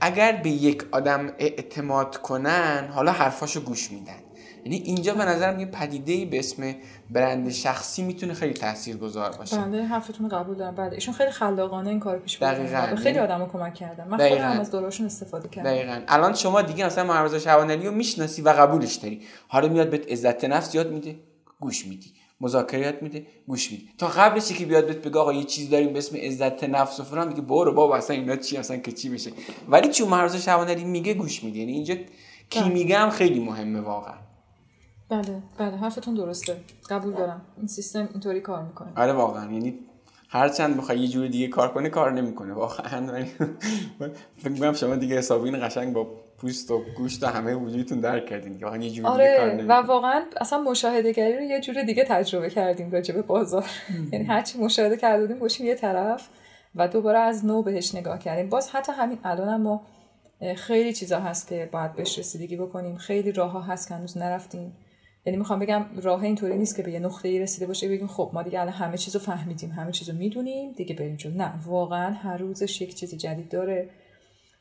اگر به یک آدم اعتماد کنن حالا حرفاشو گوش میدن. یعنی اینجا به نظرم یه پدیده به اسم برند شخصی می‌تونه خیلی تاثیرگذار باشه. بله حرفتون قبول دارم. بله ایشون خیلی خلاقانه این کارو پیش بردن خیلی آدمو کمک کردن. من خودم از دوراشون استفاده کردم. دقیقاً. الان شما دیگه مثلا محمد شعبانی رو می‌شناسی و قبولش داری. حالا میاد بهت عزت نفس یاد میده گوش میدی. مذاکره میده گوش میدی. تا قبلش که بیاد بهت بگه آقا یه چیز داریم به اسم عزت نفس و فلان میگه برو بابا اصلا اینا چی اصلا که چی بشه. ولی چون مرزا شبانری میگه گوش میدی. یعنی اینجا کی بله. میگه هم خیلی مهمه واقعا. بله بله حرفتون درسته. قبول دارم. این سیستم اینطوری کار می‌کنه. آره واقعا. یعنی هرچند بخوای یه جور دیگه کار کنه کار نمی‌کنه. واقعا. فکر می‌کنم شما دیگه حسابی این قشنگ با پوست و گوشت و همه وجودتون درک کردین. واقعا یه جور آره دیگه کار و واقعا اصلا مشاهده گری رو یه جور دیگه تجربه کردیم راجع به بازار. یعنی هرچی مشاهده کردیم باشیم یه طرف و دوباره از نو بهش نگاه کردیم. باز حتی همین الان هم ما خیلی چیزا هست که باید بهش رسیدگی بکنیم. خیلی راه ها هست که هنوز نرفتیم. یعنی می‌خوام بگم راه اینطوری نیست که به یه نقطه ای رسیده باشه بگیم خب ما دیگه الان همه چیزو فهمیدیم همه چیزو می‌دونیم دیگه بریم جلو. نه واقعا هر روزش یک چیز جدید داره.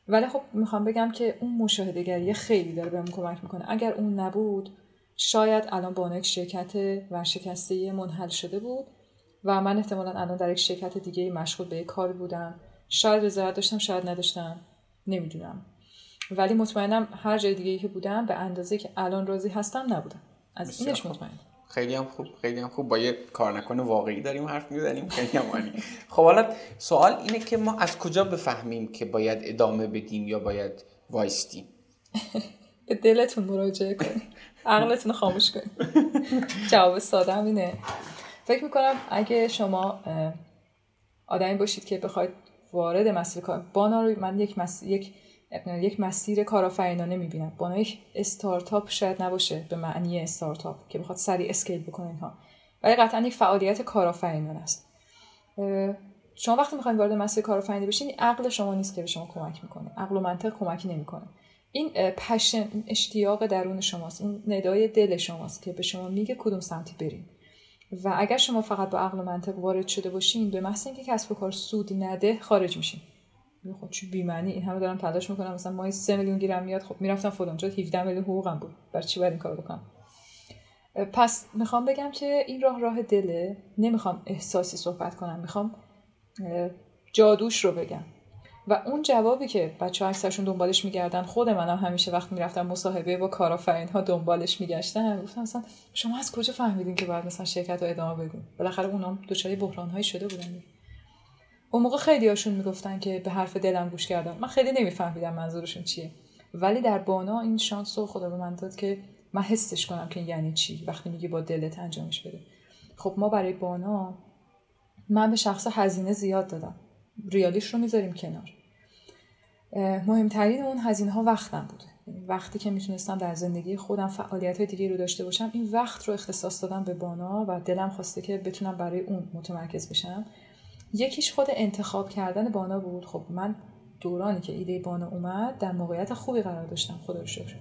ولی خب می‌خوام بگم که اون مشاهدهگری خیلی داره بهمون کمک می‌کنه. اگر اون نبود شاید الان با یک شرکت ورشکسته منحل شده بود و من احتمالا الان در یک شرکت دیگه مشغول به کار بودم. شاید رضایت داشتم شاید نداشتم. نمی‌دونم. ولی مطمئنم هر جای دیگه که بودم به اندازه که الان راضی هستم نبودم. از اینش مطمئن خیلی هم خوب خیلی هم خوب. با یه کار نکنه واقعی داریم حرف می‌زنیم. خیلی هم عالی. خب حالا سوال اینه که ما از کجا بفهمیم که باید ادامه بدیم یا باید وایستیم؟ به دلتون مراجعه کنیم. عقلتون خاموش کنیم. جواب ساده اینه. فکر می‌کنم اگه شما آدمی باشید که بخواید وارد مسیر کار بانا رو من یک یک یک مسیر کارآفرینانه می‌بینم. با یک استارتاپ شاید نباشه به معنی استارتاپ که بخواد سریع اسکیل بکنه اینها. ولی قطعا یک فعالیت کارآفرینانه است. شما وقتی می‌خواین وارد مسیر کارآفرینی بشین عقل شما نیست که به شما کمک می‌کنه. عقل و منطق کمکی نمی‌کنه. این پشن اشتیاق درون شماست. این ندای دل شماست که به شما میگه کدوم سمتی بریم و اگر شما فقط با عقل و منطق وارد شده باشین به محض اینکه کسب و کار سود نده خارج میشین. خب چه بی‌معنی این همه دارم تلاش می‌کنم. مثلا ماهی 3 میلیون گیرم میاد خب می‌رفتم فلان جا 17 میلیون حقوقم بود. برای چی باید این کار بکنم؟ پس می‌خوام بگم که این راه راه دله. نمی‌خوام احساسی صحبت کنم می‌خوام جادوش رو بگم. و اون جوابی که بچه ها اکثرشون دنبالش میگردن خود منم همیشه وقت می‌رفتم مصاحبه با کارآفرین ها دنبالش میگشتم. گفتم مثلا شما از کجا فهمیدین که باید مثلا شرکت رو ادامه بدین؟ بالاخره اونام دچار بحران هایی شده بودن. اون موقع خیلی هاشون می‌گفتن که به حرف دلم گوش کردم من خیلی نمیفهمیدم منظورشون چیه. ولی در بانا این شانس رو خدا به من داد که من حسش کنم که یعنی چی وقتی میگی با دلت انجامش بده. خب ما برای بانا من به شخص هزینه زیاد دادم. ریالیش رو می‌ذاریم کنار. مهمترین اون هزینه ها وقتم بوده وقتی که می‌تونستم در زندگی خودم فعالیت های دیگه رو داشته باشم این وقت رو اختصاص دادم به بانا و دلم خواسته که بتونم برای اون متمرکز بشم. یکیش خود انتخاب کردن بانا بود. خب من دورانی که ایده بانا اومد در موقعیت خوبی قرار داشتم. خدا رو شکر.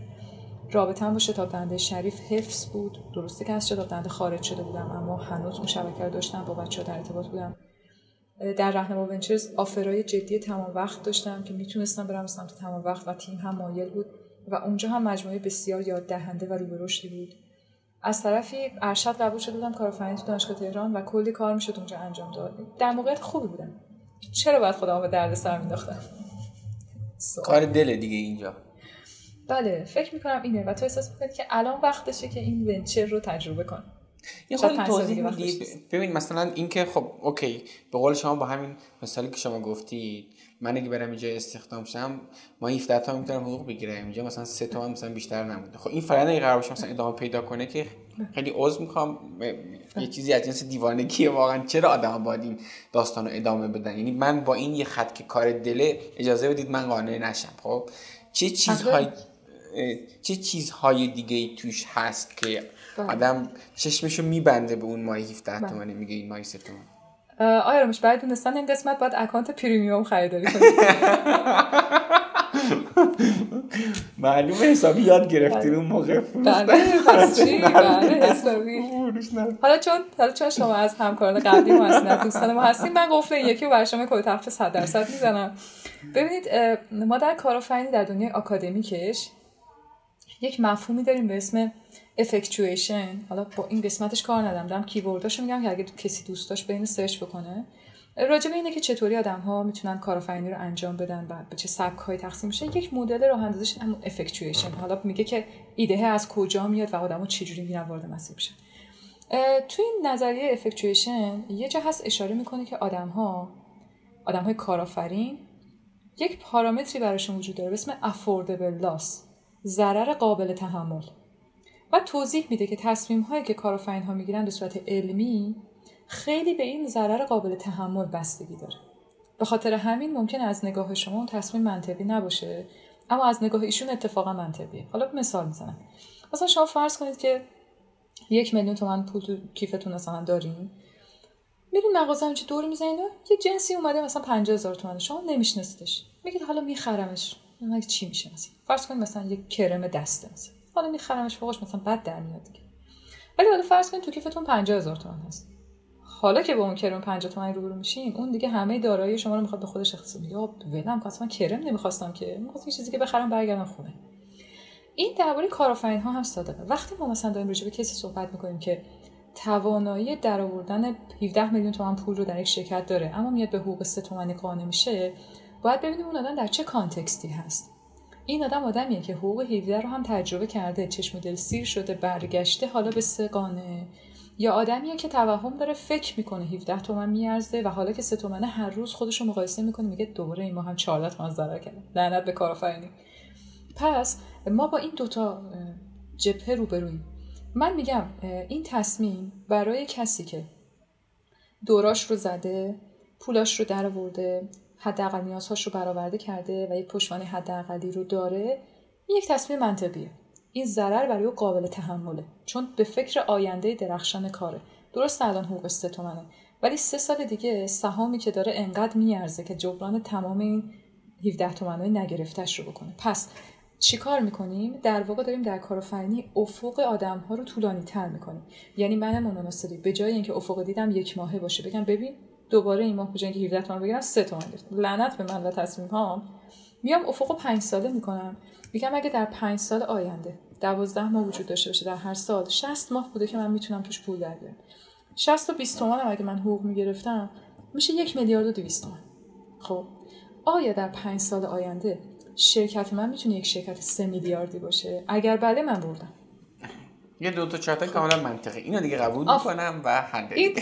رابطم با شتاب دنده شریف حفظ بود. درسته که از شتاب دنده خارج شده بودم اما هنوز اون شبکه رو داشتم با بچه در ارتباط بودم. در رهنما ونچرز آفرای جدی تمام وقت داشتم که می‌تونستم برم سمت تمام وقت و تیم هم مایل بود و اونجا هم مجموعه بسیار یاد دهنده و رو بود. از طرفی ارشد قبول شده بودم کارآفرینی تو دانشگاه تهران و کلی کار می‌شد اونجا انجام داد. در موقعیت خوبی بودم. چرا باید خودم به درد سر مینداختم کار دل دیگه اینجا. بله فکر می‌کنم اینه و تو احساس می‌کنی که الان وقتشه که این ونچر رو تجربه کن. یه خود توضیح میدی ببین مثلا اینکه خب اوکی به قول شما با همین مثالی که شما گفتید من اگه برم اینجا استخدام شم ما 17 تا می‌تونم حقوق بگیرم اینجا مثلا 3 تا مثلا بیشتر نمونده خب این فرآیند اگه قرار باشه مثلا ادامه پیدا کنه که خیلی عذر می‌خوام. یه چیزی از جنس دیوانگیه واقعا چرا آدم باید این داستان رو ادامه بدن؟ یعنی من با این یه خط که کار دله اجازه بدید من قانع نشم. خب چه چیزهای چه چیزهای دیگه توش هست که بله. آدم چشمشو میبنده به اون ماهی 17 بله. تومنه؟ میگه این ماهی 3 تومن آیا رمش برای دونستن این قسمت باید اکانت پریمیوم خریداری کنید معلومه حسابی یاد گرفتین اون موقع حسابی. حالا چون حالا چون شما از همکاران قبلی ما هستین دوستان ما هستین من قفل یکی و برای شما کد تخفیف 100 درصد می‌زنم. ببینید ما در کارآفرینی در دنیای آکادمیکش یک مفهومی داریم به اسم effectuation حالا با این قسمتش کار ندارم. دارم keyword اشو میگم که اگه کسی دوست داشت بین search بکنه. راجبه اینه که چطوری آدم ها می‌تونن کارآفرینی رو انجام بدن و به چه سبک های تقسیم میشه یک مدل راه اندازیش همون effectuation حالا میگه که ایده از کجا میاد و آدمو چجوری میرن وارد مسیر بشن تو این نظریه افکچویشن یه جا هست اشاره می‌کنه که آدم ها آدم های کارآفرین یک پارامتری براشون وجود داره به اسم affordable loss ضرر قابل تحمل. و توضیح میده که تصمیم هایی که کارآفرین ها می‌گیرن به صورت علمی خیلی به این ضرر قابل تحمل بستگی داره. به خاطر همین ممکن از نگاه شما اون تصمیم منطقی نباشه اما از نگاه ایشون اتفاقا منطقیه. حالا مثال می‌زنم. مثلا شما فرض کنید که یک میلیون تومن پول تو کیفتون مثلا دارین. میرین مغازه همچی دور می‌زنید یه جنسی اومده مثلا 50 هزار تومن شما نمیشناسیدش. میگید حالا میخرمش. چی میشه مثلا؟ فرض کنید مثلا یک کرم دسته مثلا. حالا میخرمش فوقش مثلا بد در میاد دیگه. ولی حالا فرض کنید تو کیفتون 50 هزار تومن هست. حالا که با اون کرم 50 تومن روبرو میشین اون دیگه همه دارایی شما رو می‌خواد به خودش اختصاص بده یا ولم اصلا کرم نمی‌خواستم که. می‌خواستم چیزی که بخرم برگردم خونه. این درباره کارآفرین ها هم صادقه. وقتی ما مثلا داریم راجع به کسی صحبت می‌کنیم که توانایی درآوردن 17 میلیون تومان پول رو در یک شرکت داره اما میاد به حقوق 3 تومانی قانع میشه باید ببینیم اون آدم در چه کانتکستی هست. این آدم آدمیه که حقوق 17 رو هم تجربه کرده چشم دل سیر شده برگشته حالا به سه قانه یا آدمیه که توهم داره فکر می‌کنه 17 تومن میارزه و حالا که سه تومنه هر روز خودش رو مقایسه می‌کنه میگه دوباره این ما هم 14 تومن ضرر کرده. لعنت به کارآفرینی. پس ما با این دوتا جبهه روبرویم من میگم این تصمیم برای کسی که دوراش رو زده پولاش رو درآورده حداقل نیازهاش رو برآورده کرده و یک پشتوانه حداقلی رو داره این یک تصمیم منطقیه. این ضرر برای او قابل تحمله چون به فکر آینده درخشان کاره. درست الان حقوق سه تومنه. ولی سه سال دیگه سهامی که داره انقدر میارزه که جبران تمام این 17 تومنهای نگرفتش رو بکنه. پس چیکار می‌کنیم؟ در واقع داریم در کارآفرینی افق آدم ها رو طولانی تر می‌کنیم. یعنی من مناسبی به جای اینکه افق دیدم یک ماهه باشه بگم ببین دوباره این ماه به جای اینکه 17 تومن بگیرم 3 تومن لعنت به من و تصمیم هام. میام افق 5 ساله می‌کنم. میگم اگه در 5 سال آینده 12 ماه وجود داشته باشه در هر سال 60 ماه بوده که من می‌تونم توش پول در بیارم. 60 تا 20 تومن اگه من حقوق می‌گرفتم میشه یک میلیارد و 200 تومن. خب آیا در 5 سال آینده شرکت من می‌تونه یک شرکت سه میلیاردی باشه؟ اگر بله من بردم. یه دو تا چهار کاملا منطقی. اینو دیگه قبول می‌کنم و حل این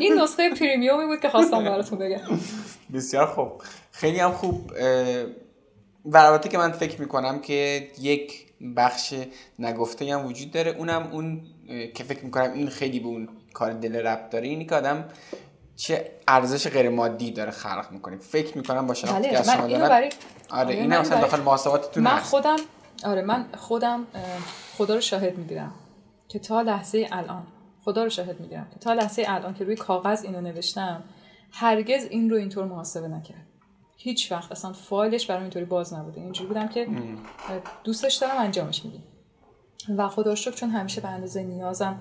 این نسخه پریمیومی بود که خواستم براتون بگم. بسیار خوب. خیلی هم خوب و که من فکر می‌کنم که یک بخش نگفته هم وجود داره. اونم اون که فکر می‌کنم این خیلی به اون کار دل رب داره اینی که آدم چه ارزش غیر مادی داره خلق می‌کنه. فکر می‌کنم با شناختی بله، از شما دارم آره, آره این مثلا داخل محاسباتتون من خودم آره من خودم خدا رو شاهد می‌گیرم که تا لحظه الان خدا رو شاهد می‌گیرم که تا لحظه الان که روی کاغذ اینو نوشتم هرگز این رو اینطور محاسبه نکرد. هیچ وقت اصلا فایلش برام اینطوری باز نبوده. اینجوری بودم که دوستش دارم انجامش میدیم و خدا شکر چون همیشه به اندازه نیازم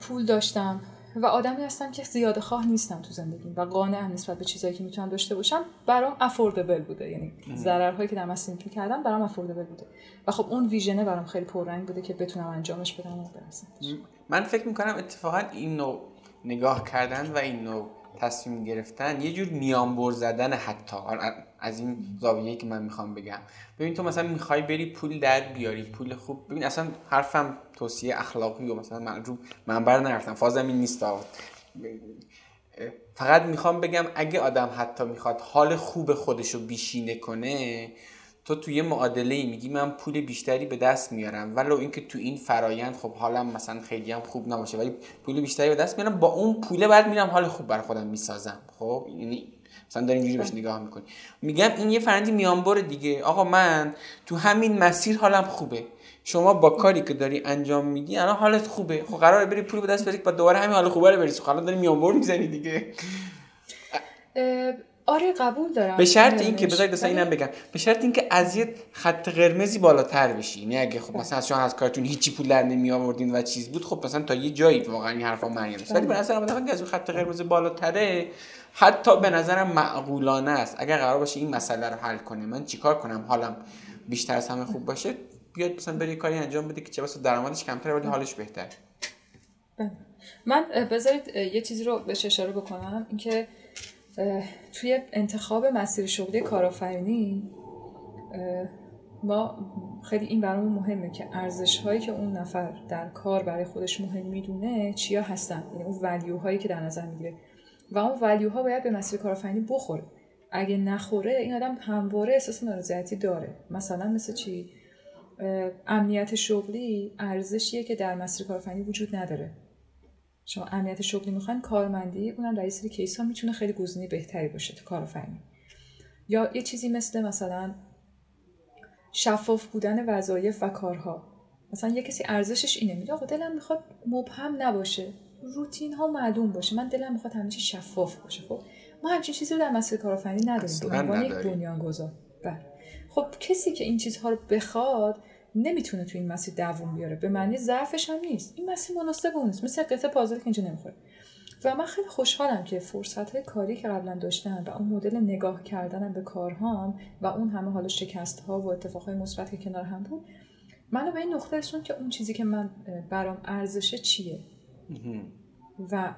پول داشتم. و آدمی هستم که زیاده خواه نیستم تو زندگیم و قانعم نسبت به چیزایی که می‌تونم داشته باشم برام افوردبل بوده. یعنی ضررهایی که در مسیر کردم برام افوردبل بوده. و خب اون ویژنه برام خیلی پررنگ بوده که بتونم انجامش بدم و برسم من فکر می‌کنم اتفاقا این نوع نگاه کردن و این نوع تصمیم گرفتن یه جور میانبر زدن حتی. از این زاویه‌ای که من می‌خوام بگم. ببین تو مثلا می‌خوای بری پول در بیاری پول خوب. ببین اصلا حرفم توصیه اخلاقی و مثلا من رو منبر نرفتم. فازم این نیست فقط می‌خوام بگم اگه آدم حتی می‌خواد حال خوب خودش رو بیشینه کنه تو توی معادله میگی من پول بیشتری به دست میارم. ولو اینکه تو این فرایند خب حالم مثلا خیلی هم خوب نباشه ولی پول بیشتری به دست میارم. با اون پوله بعد میرم حال خوب بر خودم می‌سازم. خب؟ یعنی مثلا داریم اینجوری بهش نگاه می‌کنی. میگم این یه فرندی میانبر دیگه. آقا من تو همین مسیر حالم خوبه. شما با کاری که داری انجام میدی الان حالت خوبه. خب قراره بری پول به دست بیاری با دوباره همین حال خوبه رو بری خب داری میانبر می‌زنی دیگه. آره قبول دارم. به شرط اینکه بذارید مثلا اینم بگم. به شرط اینکه از یه خط قرمزی بالاتر بشی. نه اگه خب مثلا شما از کارتون هیچی پول در نمی آوردین و چیز بود خب مثلا تا یه جایی واقعا این حرفا معنی است ولی به بله. نظر من از خط قرمز بالاتره حتی به نظرم معقولانه است. اگر قرار باشه این مسئله رو حل کنه من چیکار کنم؟ حالم بیشتر از همه خوب باشه بیاد مثلا بری کاری انجام بده که چه واسه درآمدش کمتره ولی حالش بهتر بله. من بذارید یه چیزی رو بهش اشاره بکنم. اینکه توی انتخاب مسیر شغلی کارآفرینی ما خیلی این برامون مهمه که ارزش هایی که اون نفر در کار برای خودش مهم می‌دونه چیا هستن. یعنی اون ولیو هایی که در نظر می‌گیره. و اون ولیو ها باید به مسیر کارآفرینی بخوره. اگه نخوره این آدم همواره احساس نارضایتی داره. مثلا مثل چی؟ امنیت شغلی ارزشیه که در مسیر کارآفرینی وجود نداره. شما امنیت شغلی می‌خواین کارمندی اونم در سری کیس ها می‌تونه خیلی گزینه بهتری باشه تو کارآفرینی. یا یه چیزی مثل مثلا شفاف بودن وظایف و کارها. مثلا یه کسی ارزشش اینه میگه آقا دلم می‌خواد مبهم نباشه. روتین ها معلوم باشه. من دلم می‌خواد همه شفاف باشه. خب؟ ما همچین چیزی رو در مسیر کارآفرینی نداریم. به عنوان یک بنیانگذار. بله. خب کسی که این چیزها رو بخواد نمی‌تونه تو این مسیر دووم بیاره. به معنی ضعفش هم نیست. این مسیر مناسب اون نیست. مثل قطعه پازل که اینجا نمی‌خوره. و من خیلی خوشحالم که فرصت های کاری که قبلا داشتم و اون مدل نگاه کردنم به کارهام و اون همه حالا شکست ها و اتفاق های مثبت که کنار هم بود منو به این نقطه رسون که اون چیزی که من برام ارزشه چیه. و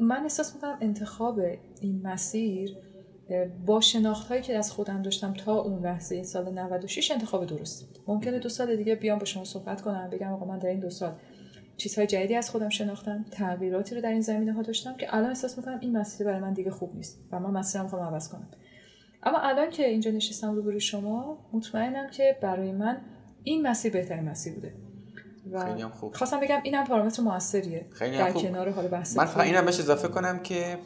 من احساس می‌کنم انتخاب این مسیر با شناخت هایی که از خودم داشتم تا اون لحظه سال 96 انتخاب درست بود. ممکنه دو سال دیگه بیام با شما صحبت کنم بگم آقا من در این دو سال چیزهای جدیدی از خودم شناختم تغییراتی رو در این زمینه ها داشتم که الان احساس می‌کنم این مسیر برای من دیگه خوب نیست و من مسیرم می‌خوام عوض کنم. اما الان که اینجا نشستم رو روی شما مطمئنم که برای من این مسیر بهترین مسیر بوده. و خیلی هم خوب. خواستم بگم اینم پارامتر موثریه. خیلی در خوب. کنار حال بحث من فقط اینم بهش اضافه کنم که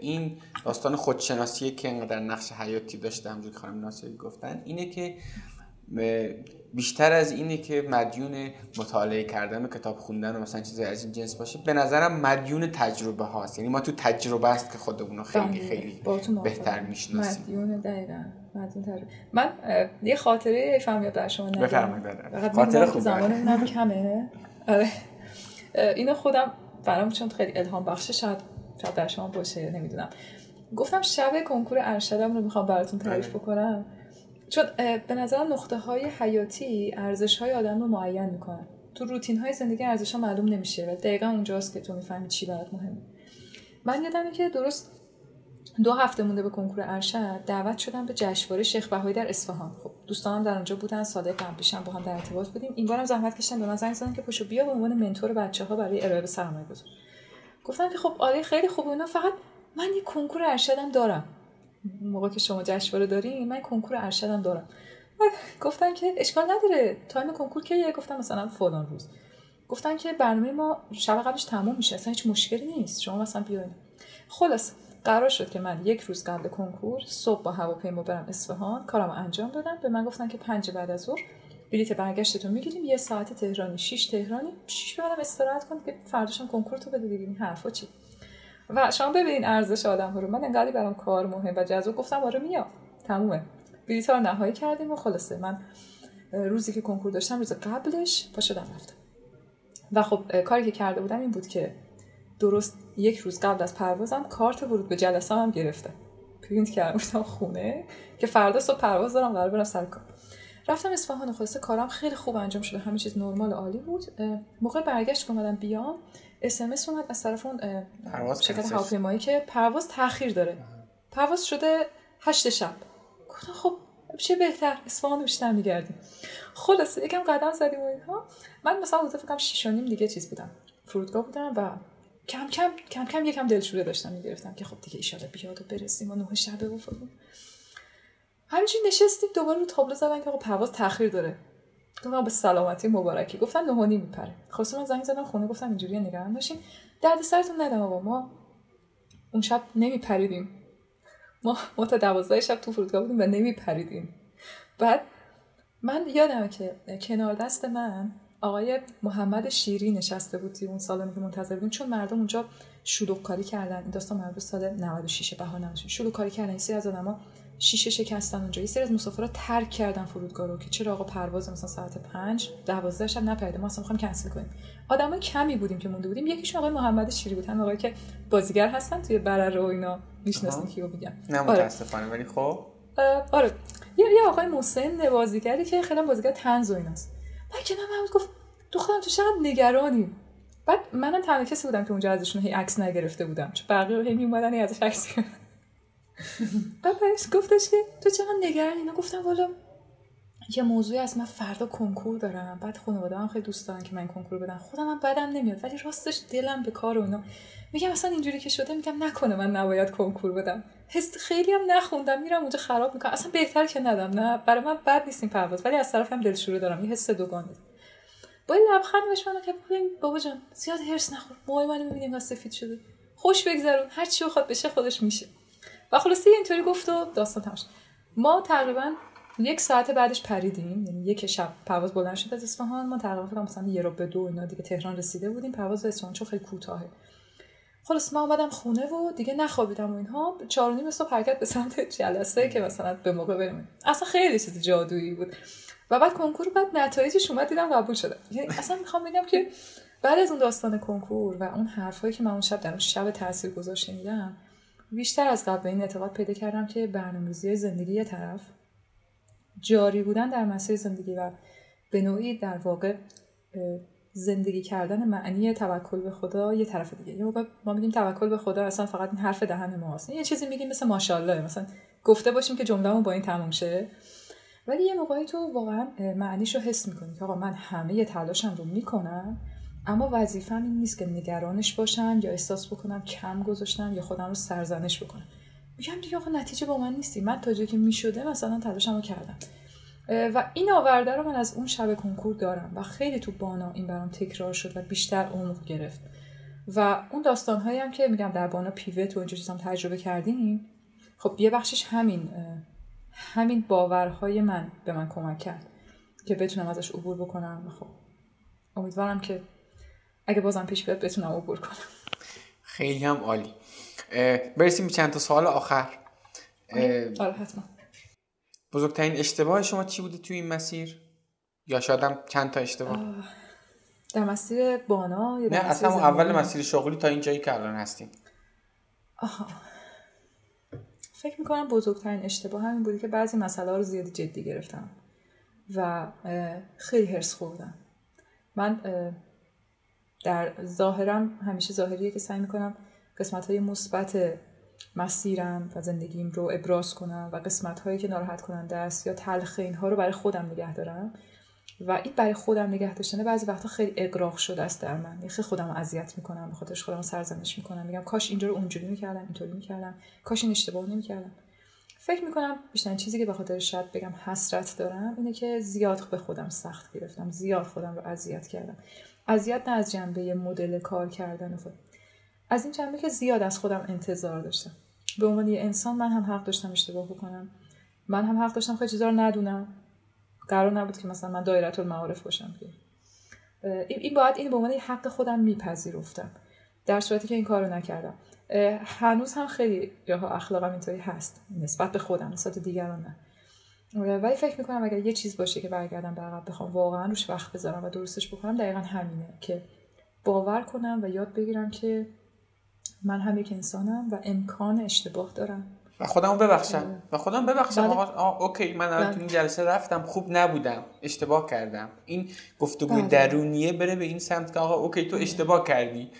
این داستان خودشناسی که انقدر نقش حیاتی داشته همونجوری که خانم ناصری گفتن اینه که بیشتر از اینه که مدیون مطالعه کردن و کتاب خوندن و مثلا چیزی از این جنس باشه به نظرم مدیون تجربه هاست. یعنی ما تو تجربه است که خودمون خیلی بله، خیلی بهتر می‌شناسیم. مدیون دقیقا. من یه خاطره فهمیدم در شما ندارم. بفرمایید خاطره خوبه زمانمونم کمه. آره. اینو خودم برام چون خیلی الهام بخشه شاید شاید در شما باشه نمی‌دونم. گفتم شب کنکور ارشدم رو می‌خوام براتون تعریف آره. بکنم. چون به نظر نقطه های حیاتی ارزش های آدم رو معین می‌کنن. تو روتین های زندگی ارزش ها معلوم نمیشه و دقیقا اونجاست که تو می‌فهمی چی برات مهمه. من یادمه که درست دو هفته مونده به کنکور ارشد دعوت شدم به جشنواره شیخ بهایی در اصفهان. خب دوستانم در اونجا بودن سال قبلیشم با هم در ارتباط بودیم. این بارم زحمت کشیدن به من زنگ زدن که پشو بیا به عنوان منتور بچه ها برای ارائه به سرمایه گذار گفتم که خب آره خیلی خوبه اینا. فقط من یه کنکور ارشدم دارم. موقع که شما جشنواره دارین من کنکور ارشدم دارم. گفتن که اشکال نداره. تایم کنکور که گفتم مثلا فلان روز. گفتن که برنامه ما شب قبلش تموم میشه اصلا هیچ مشکلی نیست. شما مثلا بیاین. خلاص قرار شد که من یک روز قبل کنکور صبح با هواپیما برم اصفهان کارم انجام دادم به من گفتن که پنج بعد از ظهر بلیت برگشتتون می‌گیریم. یه ساعت تهرانی 6 تهرانی. 6 برم استراحت کن که فرداشم کنکور تو بده دیگه. حرفا چی؟ و شما ببینین ارزش آدم ها رو. من انقدر برام کار مهم و جذاب گفتم آره میام. تمومه. بلیط رو نهایی کردیم و خلاصه. من روزی که کنکور داشتم روز قبلش پا شدم رفتم. و خب کاری که کرده بودم این بود که درست یک روز قبل از پروازم کارت ورود به جلسه هم گرفته. پرینت کردم. خونه؟ که فردا صبح پرواز دارم قرار برم سر کار. رفتم اصفهان خلاصه کارم. خیلی خوب انجام شده همه چیز نرمال عالی بود. موقع برگشت که اومدم بیام اس ام اومد از طرف اون شرکت هواپیمایی که پرواز تاخیر داره. پرواز شده هشت شب. گفتم خب چه بهتر؟ اصفهان بیشتر میگردیم. خلاصه یکم قدم زدیم و اینها. من مثلا حدود فکرم 6 نیم دیگه چیز بودم. فرودگاه بودم و کم کم کم کم یکم دلشوره داشتم می‌گرفتم که خب دیگه ایشالا بیاد و برسیم و نه شب و فلان همینجوری نشستیم دوباره رو تابلو زدن که خب پرواز تاخیر داره. گفتم به سلامتی مبارکی. گفتن نه میپره. خلاص من زنگ زدم خونه گفتم اینجوری نگران باشین. درد سرتون ندم آقا. ما اون شب نمیپریدیم. ما ما تا دوازده شب تو فرودگاه بودیم و نمیپریدیم. بعد من یادمه که کنار دست من آقای محمد شیری نشسته بود اون سالانی که منتظر بودیم چون مردم اونجا شلوغ کاری کردن. این داستان مربوط سال 96 بهانه شلوغ کاری کردن. این سری از آدما شیشه شکستن اونجا. یه سری از مسافرا ترک کردن فرودگاه رو که چرا آقا پرواز مثلا ساعت 5 12 شب نپریده؟ ما اصلا می‌خوایم کنسل کنیم. آدمای کمی بودیم که مونده بودیم. یکیش آقای محمد شیری بود. هم آقایی که بازیگر هستن توی برر و اینا. می‌شناسن کیو میگم. نه آره. متاسفانه. ولی خب؟ آره. یه یه آقای محسن بازیگری که خیلی بازیگر طنز و ایناست. بعد کنار من گفت دخترم تو چقدر نگرانی. بعد منم تنها کسی بودم که اونجا ازشون هی عکس نگرفته بودم چون بقیه هی میومدن هی ازش عکس بعد بهش گفتش که تو چقدر نگرانی؟ اینا گفتم والا یه موضوعی از من فردا کنکور دارم. بعد خانواده هم خیلی دوست دارن که من کنکور بدم. خودم هم بدم نمیاد ولی راستش دلم به کار اونا. میگم اصلا اینجوری که شده میگم نکنه من نباید کنکور بدم. حس خیلی هم نخوندم میرم اونجا خراب می‌کنم. اصلا بهتر که ندم نه؟ برای من بد نیست این پرواز ولی از طرف هم دلشوره دارم. یه حس دوگانه. با لبخند بهش که بابا جان زیاد هرس نخور. موهای منو می‌بینیم سفید شده. خوش بگذرون. هر چی بخواد بشه خودش میشه. و خلاصی اینطوری گفت و داستان تماش ما تقریبا یک ساعت بعدش پریدیم. یعنی یک شب پرواز بلند شد از اصفهان. ما تقریبا مثلا یه به دو اینا دیگه تهران رسیده بودیم. پرواز اصفهان چون خیلی کوتاهه. خلاص من اومدم خونه و دیگه نخوابیدم و اینها. چهار نیم صبح حرکت به سمت جلسه که مثلا به موقع بریم. اصلا خیلی چیز جادویی بود. و بعد کنکور بعد نتایجش اومد دیدم قبول شده. یعنی اصلا می‌خوام بگم که بعد از اون داستان کنکور و اون حرفایی که من اون شب در اون شب تاثیرگذار شنیدم بیشتر از قبل این اعتقاد پیدا کردم که برنامه‌ریزی زندگی یه طرف. جاری بودن در مسیر زندگی و به نوعی در واقع زندگی کردن معنی توکل به خدا یه طرف دیگه. یه موقع ما میگیم توکل به خدا اصلا فقط این حرف دهن ماست. یه چیزی میگیم مثل ماشاءالله. مثلا گفته باشیم که جملهمون با این تموم شه. ولی یه موقعی تو واقعا معنیش رو حس می‌کنی که آقا من همه تلاشم رو می‌کنم اما وظیفم این نیست که نگرانش باشم یا احساس بکنم کم گذاشتم یا خودم رو سرزنش بکنم. میگم دیگه آقا نتیجه با من نیستی. من تا جایی که می‌شده مثلا تلاشم رو کردم و این آورده رو من از اون شب کنکور دارم و خیلی تو بانا این برام تکرار شد و بیشتر عمق گرفت. و اون داستان هایی هم که میگم در بانا پیوت و اینجا چیزام تجربه کردیم خب یه بخشش همین همین باورهای من به من کمک کرد که بتونم ازش عبور بکنم خب امیدوارم که اگه بازم پیش بیاد بتونم عبور کنم. خیلی هم عالی. برسیم چند تا سوال آخر. آره حتما. بزرگترین اشتباه شما چی بوده توی این مسیر؟ یا شاید هم چند تا اشتباه؟ در مسیر بانا یا نه اصلا اول مسیر شغلی تا اینجایی که الان هستیم. آها. فکر می‌کنم بزرگترین اشتباه همین بودی که بعضی مسئله رو زیادی جدی گرفتم و خیلی هرس خوردم. من در ظاهرم همیشه ظاهریه که سعی می‌کنم قسمت های مثبت مسیرم و زندگیم رو ابراز کنم و قسمت هایی که ناراحت کننده است یا تلخ اینها رو برای خودم نگه دارم. و این برای خودم نگه داشتن بعضی وقتا خیلی اقراق شده است در من. خیلی خودم اذیت می‌کنم به خاطرش خودم سرزنش می‌کنم. میگم کاش اینجا رو اونجوری می‌کردم اینطوری می‌کردم. کاش این اشتباه نمی‌کردم. فکر می‌کنم بیشتر چیزی که به خاطر شاید بگم حسرت دارم اینه که زیاد به خودم سخت گرفتم. زیاد خودم رو اذیت کردم. اذیت نه از جنبه مدل کار کردن خود. از این جنبه که زیاد از خودم انتظار داشتم. به عنوان یه انسان من هم حق داشتم اشتباه بکنم. من هم حق داشتم خیلی چیزا رو ندونم. قرار نبود که مثلا من دایره المعارف باشم که. این باید این به عنوان حق خودم میپذیرفتم. در صورتی که این کارو نکردم. هنوز هم خیلی جاها اخلاقم اینطوری هست. نسبت به خودم نسبت دیگران نه. ولی فکر می‌کنم اگر یه چیز باشه که برگردم به عقب بخوام واقعا روش وقت بذارم و درستش بکنم دقیقا همینه که باور کنم و یاد بگیرم که من هم یک انسانم و امکان اشتباه دارم. و خودم ببخشم. و خودم ببخشم. آقا okay من الان تو این بله. جلسه رفتم. خوب نبودم. اشتباه کردم. این گفتگوی بله. درونیه بره به این سمت که آقا okay تو اشتباه کردی.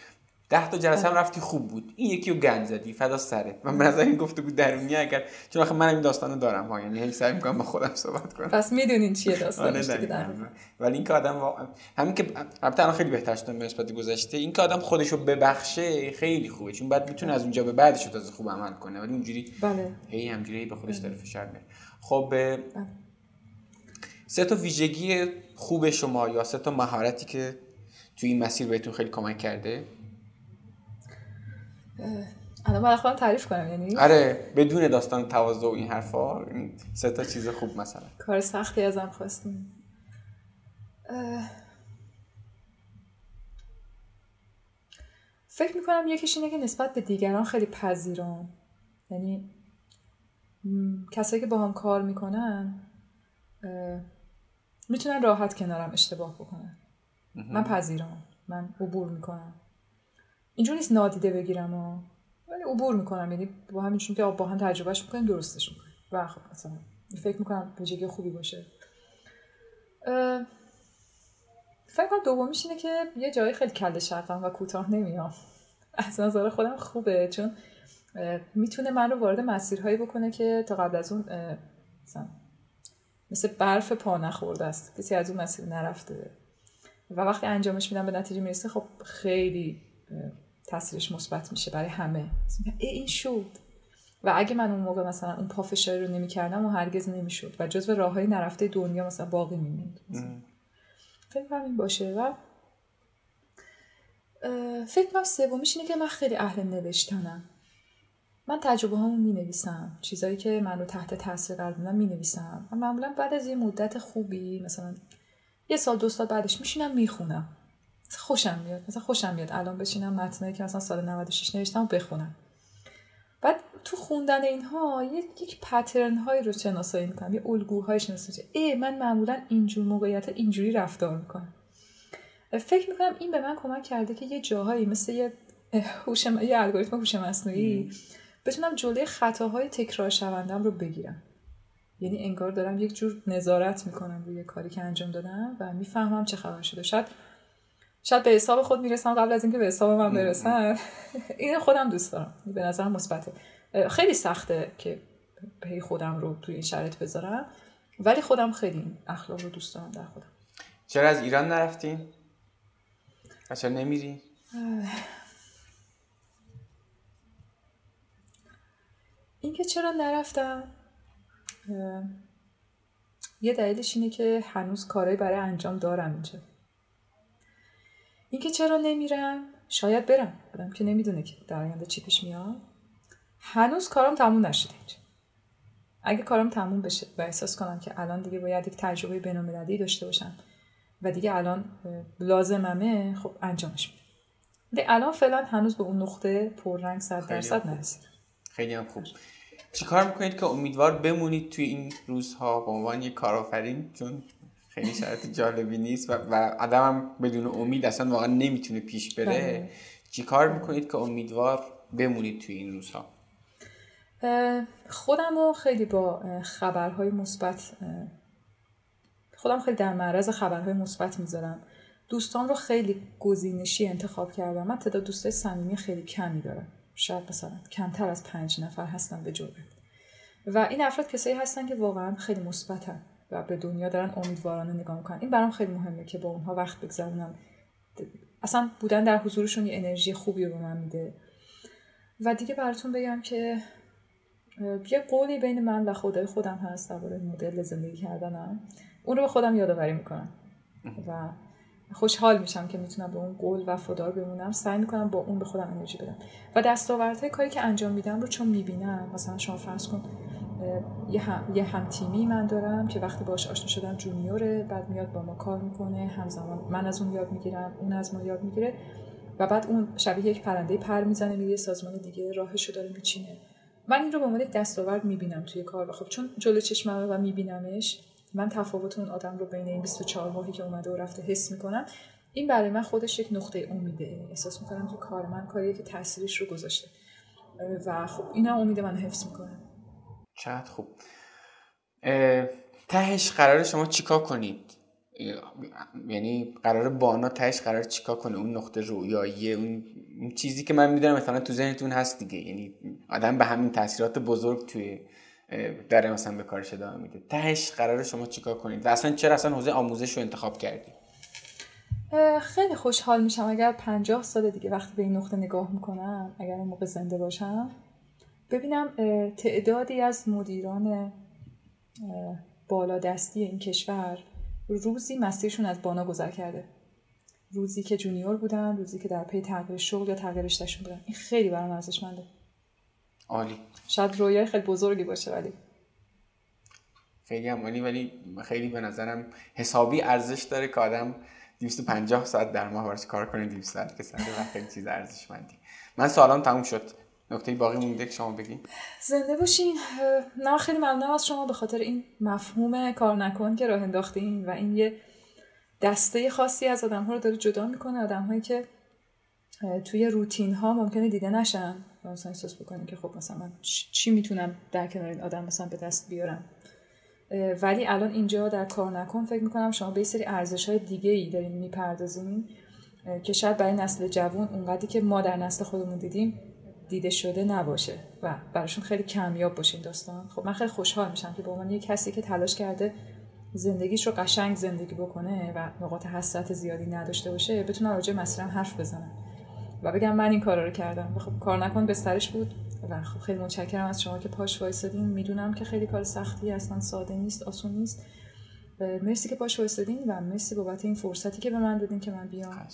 ده تا جلسه هم بله. رفتی خوب بود. این یکی رو گند زدی فدا سره من به نظر این گفتگو درونی اگر چون آخه من این داستانو دارم ها یعنی هی سعی می‌کنم با خودم صحبت کنم. پس می‌دونین چیه داستانش ولی این که آدم واقعا همین که البته الان خیلی بهتر شده نسبت گذشته. این که آدم خودش رو ببخشه خیلی خوبه چون بعد می‌تونه از اونجا به بعدش تازه خوب عمل کنه. ولی اونجوری بله. هی همجوری به خودش داره فشار میاره خب بله. سه تا ویژگی خوب شما یا سه تا مهارتی که توی این مسیر بهتون خیلی کمک کرده؟ الان من خودم تعریف کنم یعنی؟ آره بدون داستان تواضع و این حرفا سه تا چیز خوب مثلا. کار سختی ازم خواستیم فکر می‌کنم یکیش اینه که نسبت به دیگران خیلی پذیرام یعنی کسایی که با هم کار می‌کنن می‌تونن راحت کنارم اشتباه بکنن. من پذیرام من عبور می‌کنم. اینجور نیست نادیده بگیرم و ولی عبور می‌کنم. یعنی با همین چون که با هم تجربهش می‌کنیم درستش می‌کنیم. و خب مثلا فکر می‌کنم ویژگی خوبی باشه. فکر کنم دومیش اینه که یه جایی خیلی کل شرقم و کوتاه نمیام. از نظر خودم خوبه چون می‌تونه من رو وارد مسیرهایی بکنه که تا قبل از اون مثلا مثل برف پا نخورده است. کسی از اون مسیر نرفته. و وقتی انجامش میدم به نتیجه می‌رسه خب خیلی تاثیرش مثبت میشه برای همه. ای این شد. و اگه من اون موقع مثلا اون پافشاری رو نمی‌کردم و هرگز نمی‌شد و جزو راه های نرفته دنیا مثلا باقی میموند. فکر کنم این باشه. و فکر کنم سومیش اینه که من خیلی اهل نوشتنم. من تجربه هامو می نویسم چیزایی که من رو تحت تاثیر قرار دادن می نویسم و معمولا بعد از یه مدت خوبی مثلا یه سال دو سال بعدش میشینم می‌خونم. خوشم میاد مثلا خوشم میاد الان بشینم متنایی که مثلا سال 96 نوشتم و بخونم. بعد تو خوندن اینها یک یک پترن هایی رو شناسایی می‌کنم یه الگوهای شناسایی ای من معمولا اینجور موقعیت اینجوری رفتار می‌کنم. فکر می‌کنم این به من کمک کرده که یه جاهایی مثل یه هوش یه الگوریتم هوش مصنوعی بتونم جلوی خطاهای تکرار شوندم رو بگیرم. یعنی انگار دارم یک جور نظارت می‌کنم روی کاری که انجام دادم و می‌فهمم چه خبر شده. شاید شاید به حساب خود می‌رسم قبل از اینکه به حساب من برسن. این خودم دوست دارم. به نظرم مثبته. خیلی سخته که پی خودم رو توی این شرایط بذارم. ولی خودم خیلی اخلاق رو دوست دارم در خودم. چرا از ایران نرفتین؟ چرا نمیری؟ اینکه چرا نرفتم؟ یه دلیلش اینه که هنوز کارهایی برای انجام دارم اینجا. اینکه چرا نمیرم؟ شاید برم. آدم که نمی‌دونه که در آینده چی پیش میاد. هنوز کارم تموم نشده اینجا. اگه کارم تموم بشه و احساس کنم که الان دیگه باید یک تجربه بینالمللی داشته باشم و دیگه الان لازممه خب انجامش میدم. ولی الان فعلا هنوز به اون نقطه پررنگ صد درصد نرسیدم. خیلی هم خوب. چیکار می‌کنید که امیدوار بمونید توی این روزها؟ به عنوان یک کارآفرین چون خیلی شرط جالبی نیست و, و آدم هم بدون امید اصلا واقعا نمی‌تونه پیش بره. بله. چیکار می‌کنید که امیدوار بمونید توی این روزها؟ خودم رو خیلی با خبرهای مثبت خودم خیلی در معرض خبرهای مثبت می‌ذارم. دوستان رو خیلی گزینشی انتخاب کردم. من تعداد دوستای صمیمی خیلی کمی دارم. شاید مثلا کمتر از پنج نفر هستن به جرأت و این افراد کسایی هستن که واقعا خیلی مثبتن. و به دنیا دارن امیدوارانه نگاه می‌کنن. این برام خیلی مهمه که با اونها وقت بگذرونم. اصلا بودن در حضورشون یه انرژی خوبی رو به من میده. و دیگه براتون بگم که یه قولی بین من و خدای خودم هست درباره مدل زندگی کردنم. اون رو به خودم یادآوری می‌کنم. و خوشحال میشم که می‌تونم به اون قول و فدار بمونم. سعی می‌کنم با اون به خودم انرژی بدم. و دستاوردهای کاری که انجام میدم رو چون می‌بینم مثلا شما فرض کن یه هم, یه هم تیمی من دارم که وقتی باش آشنا شدم جونیوره بعد میاد با ما کار می‌کنه همزمان من از اون یاد می‌گیرم اون از ما یاد می‌گیره و بعد اون شبیه یک پرنده پر می‌زنه میره سازمان دیگه راهشو داره میچینه. من این رو به عنوان یک دستاورد می‌بینم توی کار و خب چون جلو چشممه و میبینمش من تفاوت اون آدم رو بین این 24 ماهی که اومده و رفته حس می‌کنم. این برای من خودش یک نقطه امیده. احساس می‌کنم که کار من کاریه که تاثیرش رو گذاشته. و خب اینا امید من حفظ می‌کنم چقدر خوب. تهش قرار شما چیکار کنید؟ یعنی قرار بانا تهش قرار چیکار کنه؟ اون نقطه رویایی اون چیزی که من می‌دونم مثلا تو ذهنتون هست دیگه. یعنی آدم به همین تاثیرات بزرگ توی داره مثلا به کارش ادامه میده. تهش قرار شما چیکار کنید؟ و اصلا چرا اصلا حوزه آموزش رو انتخاب کردی؟ خیلی خوشحال میشم اگر پنجاه سال دیگه وقتی به این نقطه نگاه می‌کنم اگر موقع زنده باشم. ببینم تعدادی از مدیران بالادستی این کشور روزی مسیرشون از بانا گذر کرده. روزی که جونیور بودن روزی که در پی تغییر شغل یا تغییر رشتهشون بودن. این خیلی برام ارزشمنده. عالی. شاید رویای خیلی بزرگی باشه ولی. خیلی هم عالی ولی خیلی به نظرم حسابی ارزش داره که آدم 250 ساعت در ماه براش کار کنه 200 ساعت که و خیلی چیز ارزشمندی. من سوالام تموم شد. نکته باقی مونده که شما بگین زنده باشین. نه خیلی ممنونم از شما به خاطر این مفهوم کار نکن که راه انداختین و این یه دسته خاصی از آدم ها رو داره جدا می‌کنه. آدم هایی که توی روتین ها ممکنه دیده نشن مثلا احساس بکنیم که خب مثلا من چی می‌تونم در کنار این آدم مثلا به دست بیارم. ولی الان اینجا در کار نکن فکر می‌کنم شما به سری ارزش های دیگه ای دارین می‌پردازین. که شاید برای نسل جوان اونقدری که ما در نسل خودمون دیدیم دیده شده نباشه و براشون خیلی کمیاب باشه این داستان. خب من خیلی خوشحال میشم که به عنوان یه کسی که تلاش کرده زندگیش رو قشنگ زندگی بکنه و نقاط حسرت زیادی نداشته باشه بتونم راجع مسیرم حرف بزنم و بگم من این کارا رو کردم. و خب کار نکن بسترش بود و خب خیلی متشکرم از شما که پاش وایسادین. می‌دونم که خیلی کار سختی اصلا ساده نیست آسون نیست. مرسی که پاش وایسادین و مرسی بابت این فرصتی که به من دادین که من بیام.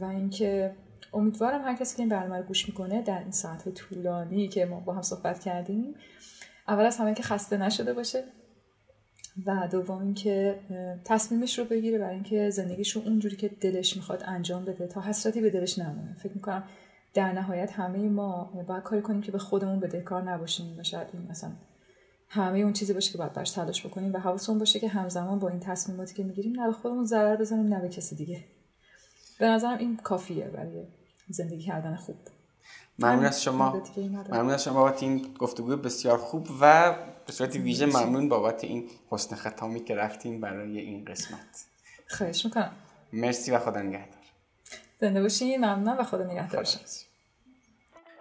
و اینکه امیدوارم هر کسی که این برنامه رو گوش می‌کنه در این ساعت طولانی که ما با هم صحبت کردیم اول از همه که خسته نشده باشه و دوم اینکه تصمیمش رو بگیره برای اینکه زندگیش رو اونجوری که دلش می‌خواد انجام بده تا حسرتی به دلش نمونه. فکر می‌کنم در نهایت همه ما باید کاری کنیم که به خودمون بدهکار نباشیم و شاید این مثلا همه اون چیزی باشه که باید برش تلاش بکنیم و حواسمون باشه که همزمان با این تصمیماتی که می‌گیریم نه به خودمون ضرر بزنیم نه به کسی دیگه. به نظرم این کافیه برای زندگی کردن خوب ممنون از شما. ممنون از شما بابت این گفتگوی بسیار خوب و به صورت ویژه ممنون بابت این حسن ختامی که رفتین برای این قسمت. خواهش می‌کنم. مرسی و خدا نگهدار. زنده باشین ممنون و خدا نگهدار.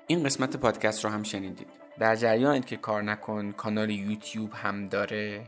این قسمت پادکست رو هم شنیدید. در جریانید که کار نکن کانال یوتیوب هم داره.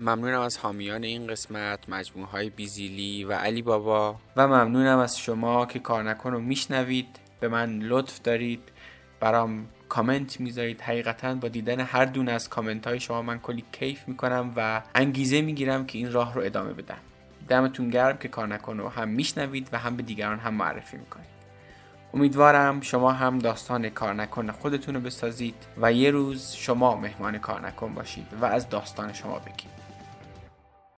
ممنونم از حامیان این قسمت مجموعه های بیزیلی و علی بابا. و ممنونم از شما که کار نکن رو میشنوید. به من لطف دارید. برام کامنت می‌ذارید. حقیقتا با دیدن هر دونه از کامنت های شما من کلی کیف می‌کنم و انگیزه می‌گیرم که این راه رو ادامه بدم. دمتون گرم که کار نکن رو هم میشنوید و هم به دیگران هم معرفی می‌کنید. امیدوارم شما هم داستان کار نکن خودتون رو بسازید و یه روز شما مهمان کار نکن باشید و از داستان شما بگید.